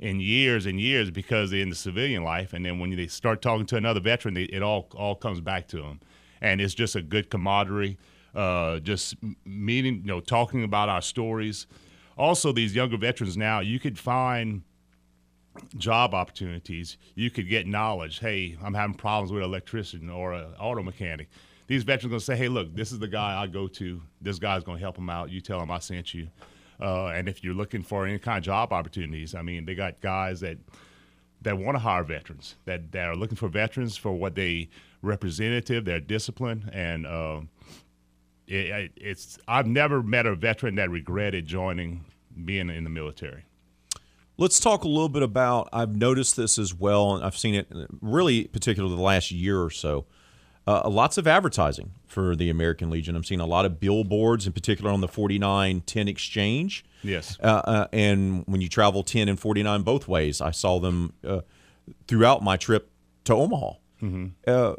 in years and years because they're in the civilian life. And then when they start talking to another veteran, they, it all all comes back to them, and it's just a good camaraderie. Uh, just meeting, you know, talking about our stories. Also, these younger veterans now, you could find job opportunities. You could get knowledge. Hey, I'm having problems with an electrician or an auto mechanic. These veterans to say, hey, look, this is the guy I go to. This guy's going to help him out. You tell him I sent you. Uh, and if you're looking for any kind of job opportunities, I mean, they got guys that that want to hire veterans, that, that are looking for veterans for what they representative, their discipline, and uh, it, it's. I've never met a veteran that regretted joining being in the military. Let's talk a little bit about. I've noticed this as well, and I've seen it really, particularly the last year or so. Uh, lots of advertising for the American Legion. I'm seeing a lot of billboards, in particular on the 4910 exchange. Yes. Uh, uh, and when you travel 10 and 49 both ways, I saw them uh, throughout my trip to Omaha. Mhm. Uh,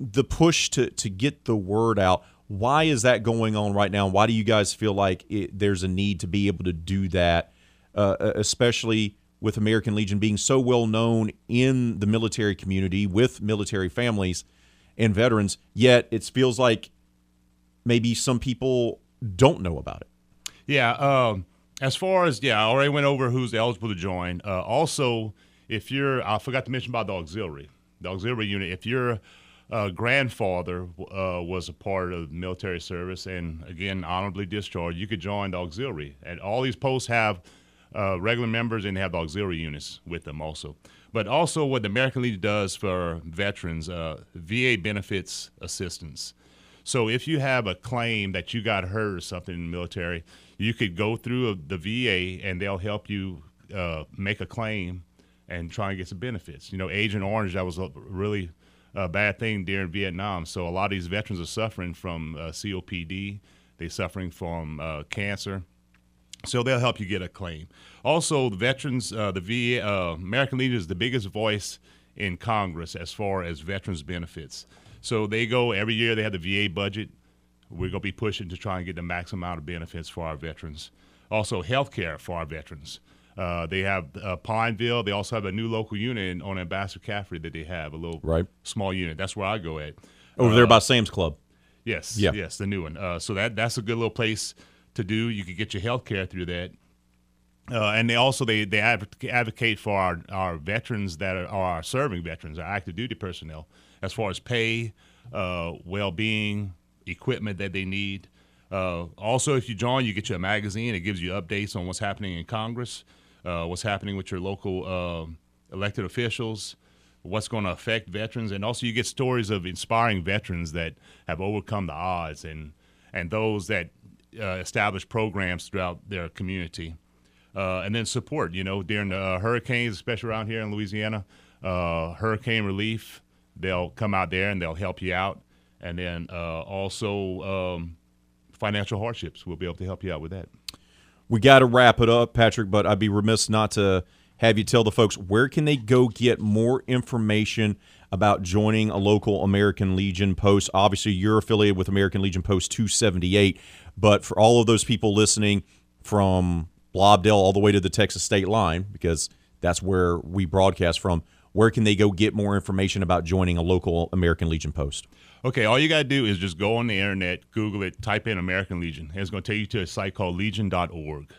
the push to to get the word out. Why is that going on right now? Why do you guys feel like it, there's a need to be able to do that, uh, especially with American Legion being so well known in the military community with military families and veterans? Yet it feels like maybe some people don't know about it. Yeah. Um, as far as yeah, I already went over who's eligible to join. Uh, also, if you're, I forgot to mention about the auxiliary, the auxiliary unit. If your uh, grandfather uh, was a part of military service and again honorably discharged, you could join the auxiliary. And all these posts have uh, regular members and they have auxiliary units with them also. But also, what the American Legion does for veterans, uh, VA benefits assistance. So if you have a claim that you got hurt or something in the military, you could go through the VA and they'll help you uh, make a claim and try and get some benefits. You know, Agent Orange, that was a really uh, bad thing during Vietnam. So a lot of these veterans are suffering from uh, COPD. They're suffering from uh, cancer. So they'll help you get a claim. Also, the veterans, uh, the VA, uh, American Legion is the biggest voice in Congress as far as veterans benefits. So they go every year. They have the VA budget. We're going to be pushing to try and get the maximum amount of benefits for our veterans. Also, health care for our veterans. Uh, they have uh, Pineville. They also have a new local unit on Ambassador Caffrey that they have a little Right. small unit. That's where I go at. Over there Uh, by Sam's Club. Yes. Yeah. Yes, the new one. Uh, so that that's a good little place to do. You could get your health care through that. Uh, and they also they they advocate for our, our veterans that are, our serving veterans, our active duty personnel, as far as pay, uh, well being, equipment that they need. Uh, also, if you join, you get you a magazine. It gives you updates on what's happening in Congress, uh, what's happening with your local um elected officials, what's going to affect veterans, and also you get stories of inspiring veterans that have overcome the odds and and those that uh, establish programs throughout their community. Uh, and then support, you know, during the uh, hurricanes, especially around here in Louisiana, uh, hurricane relief, they'll come out there and they'll help you out. And then uh, also um, financial hardships, we'll be able to help you out with that. We got to wrap it up, Patrick, but I'd be remiss not to have you tell the folks where can they go get more information about joining a local American Legion post. Obviously, you're affiliated with American Legion Post 278, but for all of those people listening from Blobdale all the way to the Texas state line, because that's where we broadcast from, where can they go get more information about joining a local American Legion post? Okay, all you got to do is just go on the internet, Google it, type in American Legion. It's going to take you to a site called legion.org.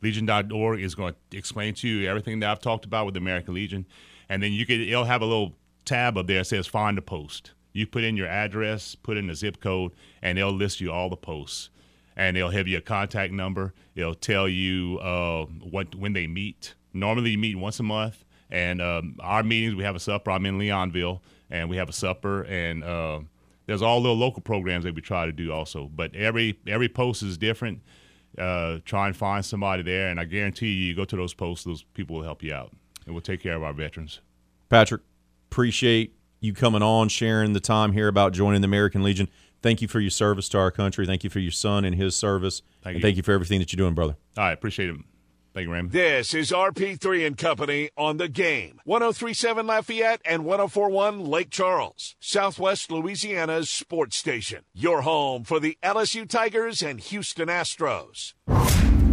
Legion.org is going to explain to you everything that I've talked about with the American Legion. And then you could, it'll have a little tab up there that says find a post. You put in your address, put in the zip code, and they'll list you all the posts. And they'll have you a contact number. It'll tell you uh, what when they meet. Normally, you meet once a month. And um, our meetings, we have a supper. I'm in Leonville, and we have a supper. And uh, there's all little local programs that we try to do also. But every every post is different. Uh, try and find somebody there, and I guarantee you, you go to those posts, those people will help you out, and we'll take care of our veterans. Patrick, appreciate you coming on, sharing the time here about joining the American Legion. Thank you for your service to our country. Thank you for your son and his service. Thank and you. thank you for everything that you're doing, brother. All right, appreciate it. Thank you, Raymond. This is RP3 and Company on the game. 1037 Lafayette and 1041 Lake Charles, Southwest Louisiana's sports station. Your home for the LSU Tigers and Houston Astros.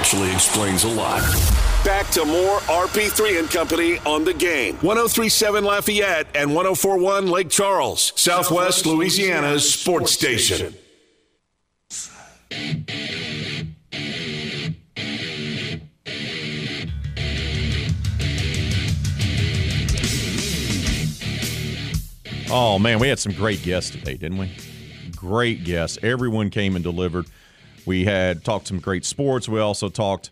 That actually explains a lot. Back to more RP3 and Company on the game. 1037 Lafayette and 1041 Lake Charles, Southwest Louisiana's sports station. Oh man, we had some great guests today, didn't we? Great guests. Everyone came and delivered. We had talked some great sports. We also talked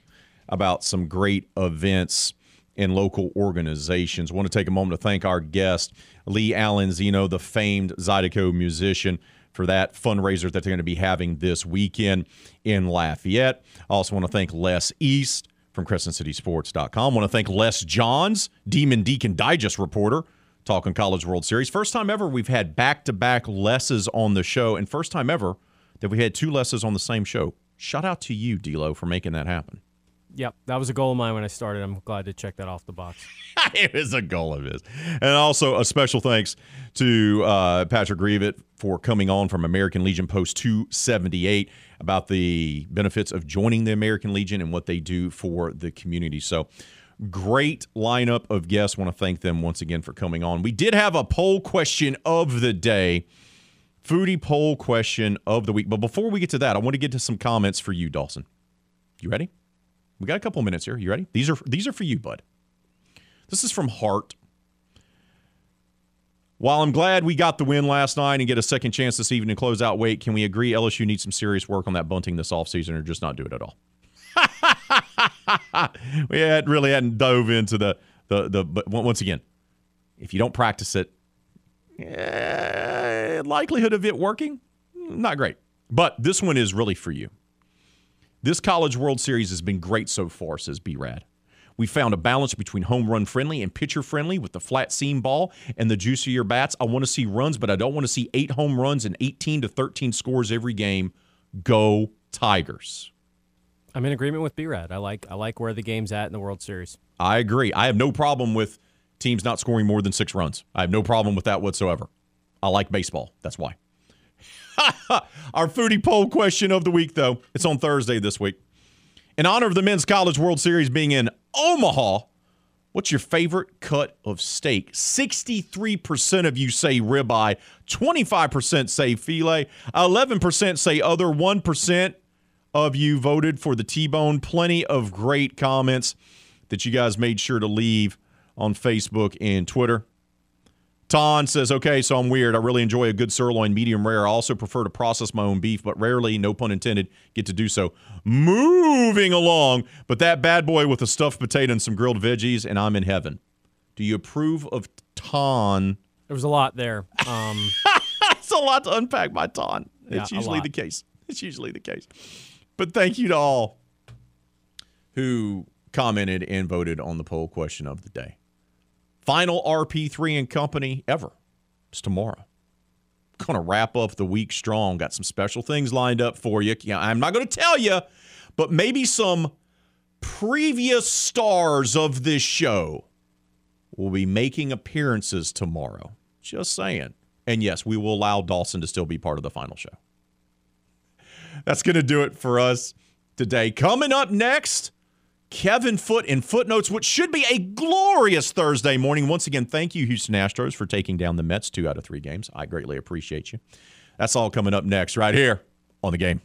about some great events in local organizations. want to take a moment to thank our guest, Lee Allen Zeno, the famed Zydeco musician, for that fundraiser that they're going to be having this weekend in Lafayette. I also want to thank Les East from CrescentCitySports.com. want to thank Les Johns, Demon Deacon Digest reporter, talking College World Series. First time ever we've had back to back Les's on the show, and first time ever that we had two Les's on the same show. Shout out to you, D'Lo, for making that happen. Yep, that was a goal of mine when I started. I'm glad to check that off the box. it is a goal of his. And also a special thanks to uh, Patrick Grievett for coming on from American Legion Post 278 about the benefits of joining the American Legion and what they do for the community. So great lineup of guests. Want to thank them once again for coming on. We did have a poll question of the day. Foodie poll question of the week. But before we get to that, I want to get to some comments for you, Dawson. You ready? We got a couple minutes here. You ready? These are these are for you, bud. This is from Hart. While I'm glad we got the win last night and get a second chance this evening to close out Wake, can we agree LSU needs some serious work on that bunting this offseason or just not do it at all? we had really hadn't dove into the the the but once again, If you don't practice it, eh, likelihood of it working, not great. But this one is really for you. This College World Series has been great so far, says B Rad. We found a balance between home run friendly and pitcher friendly with the flat seam ball and the juicier bats. I want to see runs, but I don't want to see eight home runs and 18 to 13 scores every game. Go Tigers. I'm in agreement with B-Rad. I like I like where the game's at in the World Series. I agree. I have no problem with teams not scoring more than six runs. I have no problem with that whatsoever. I like baseball. That's why. Our foodie poll question of the week, though, it's on Thursday this week. In honor of the Men's College World Series being in Omaha, what's your favorite cut of steak? 63% of you say ribeye, 25% say filet, 11% say other, 1% of you voted for the T-bone. Plenty of great comments that you guys made sure to leave on Facebook and Twitter. Ton says, okay, so I'm weird. I really enjoy a good sirloin, medium rare. I also prefer to process my own beef, but rarely, no pun intended, get to do so. Moving along, but that bad boy with a stuffed potato and some grilled veggies, and I'm in heaven. Do you approve of Ton? There was a lot there. Um, it's a lot to unpack by Ton. It's a usually the case. It's usually the case. But thank you to all who commented and voted on the poll question of the day. Final RP3 and company ever. It's tomorrow. Gonna wrap up the week strong. Got some special things lined up for you. Yeah, I'm not gonna tell you, but maybe some previous stars of this show will be making appearances tomorrow. Just saying. And yes, we will allow Dawson to still be part of the final show. That's going to do it for us today. Coming up next, Kevin Foote in Footnotes, which should be a glorious Thursday morning. Once again, thank you, Houston Astros, for taking down the Mets two out of three games. I greatly appreciate you. That's all coming up next, right here on the game.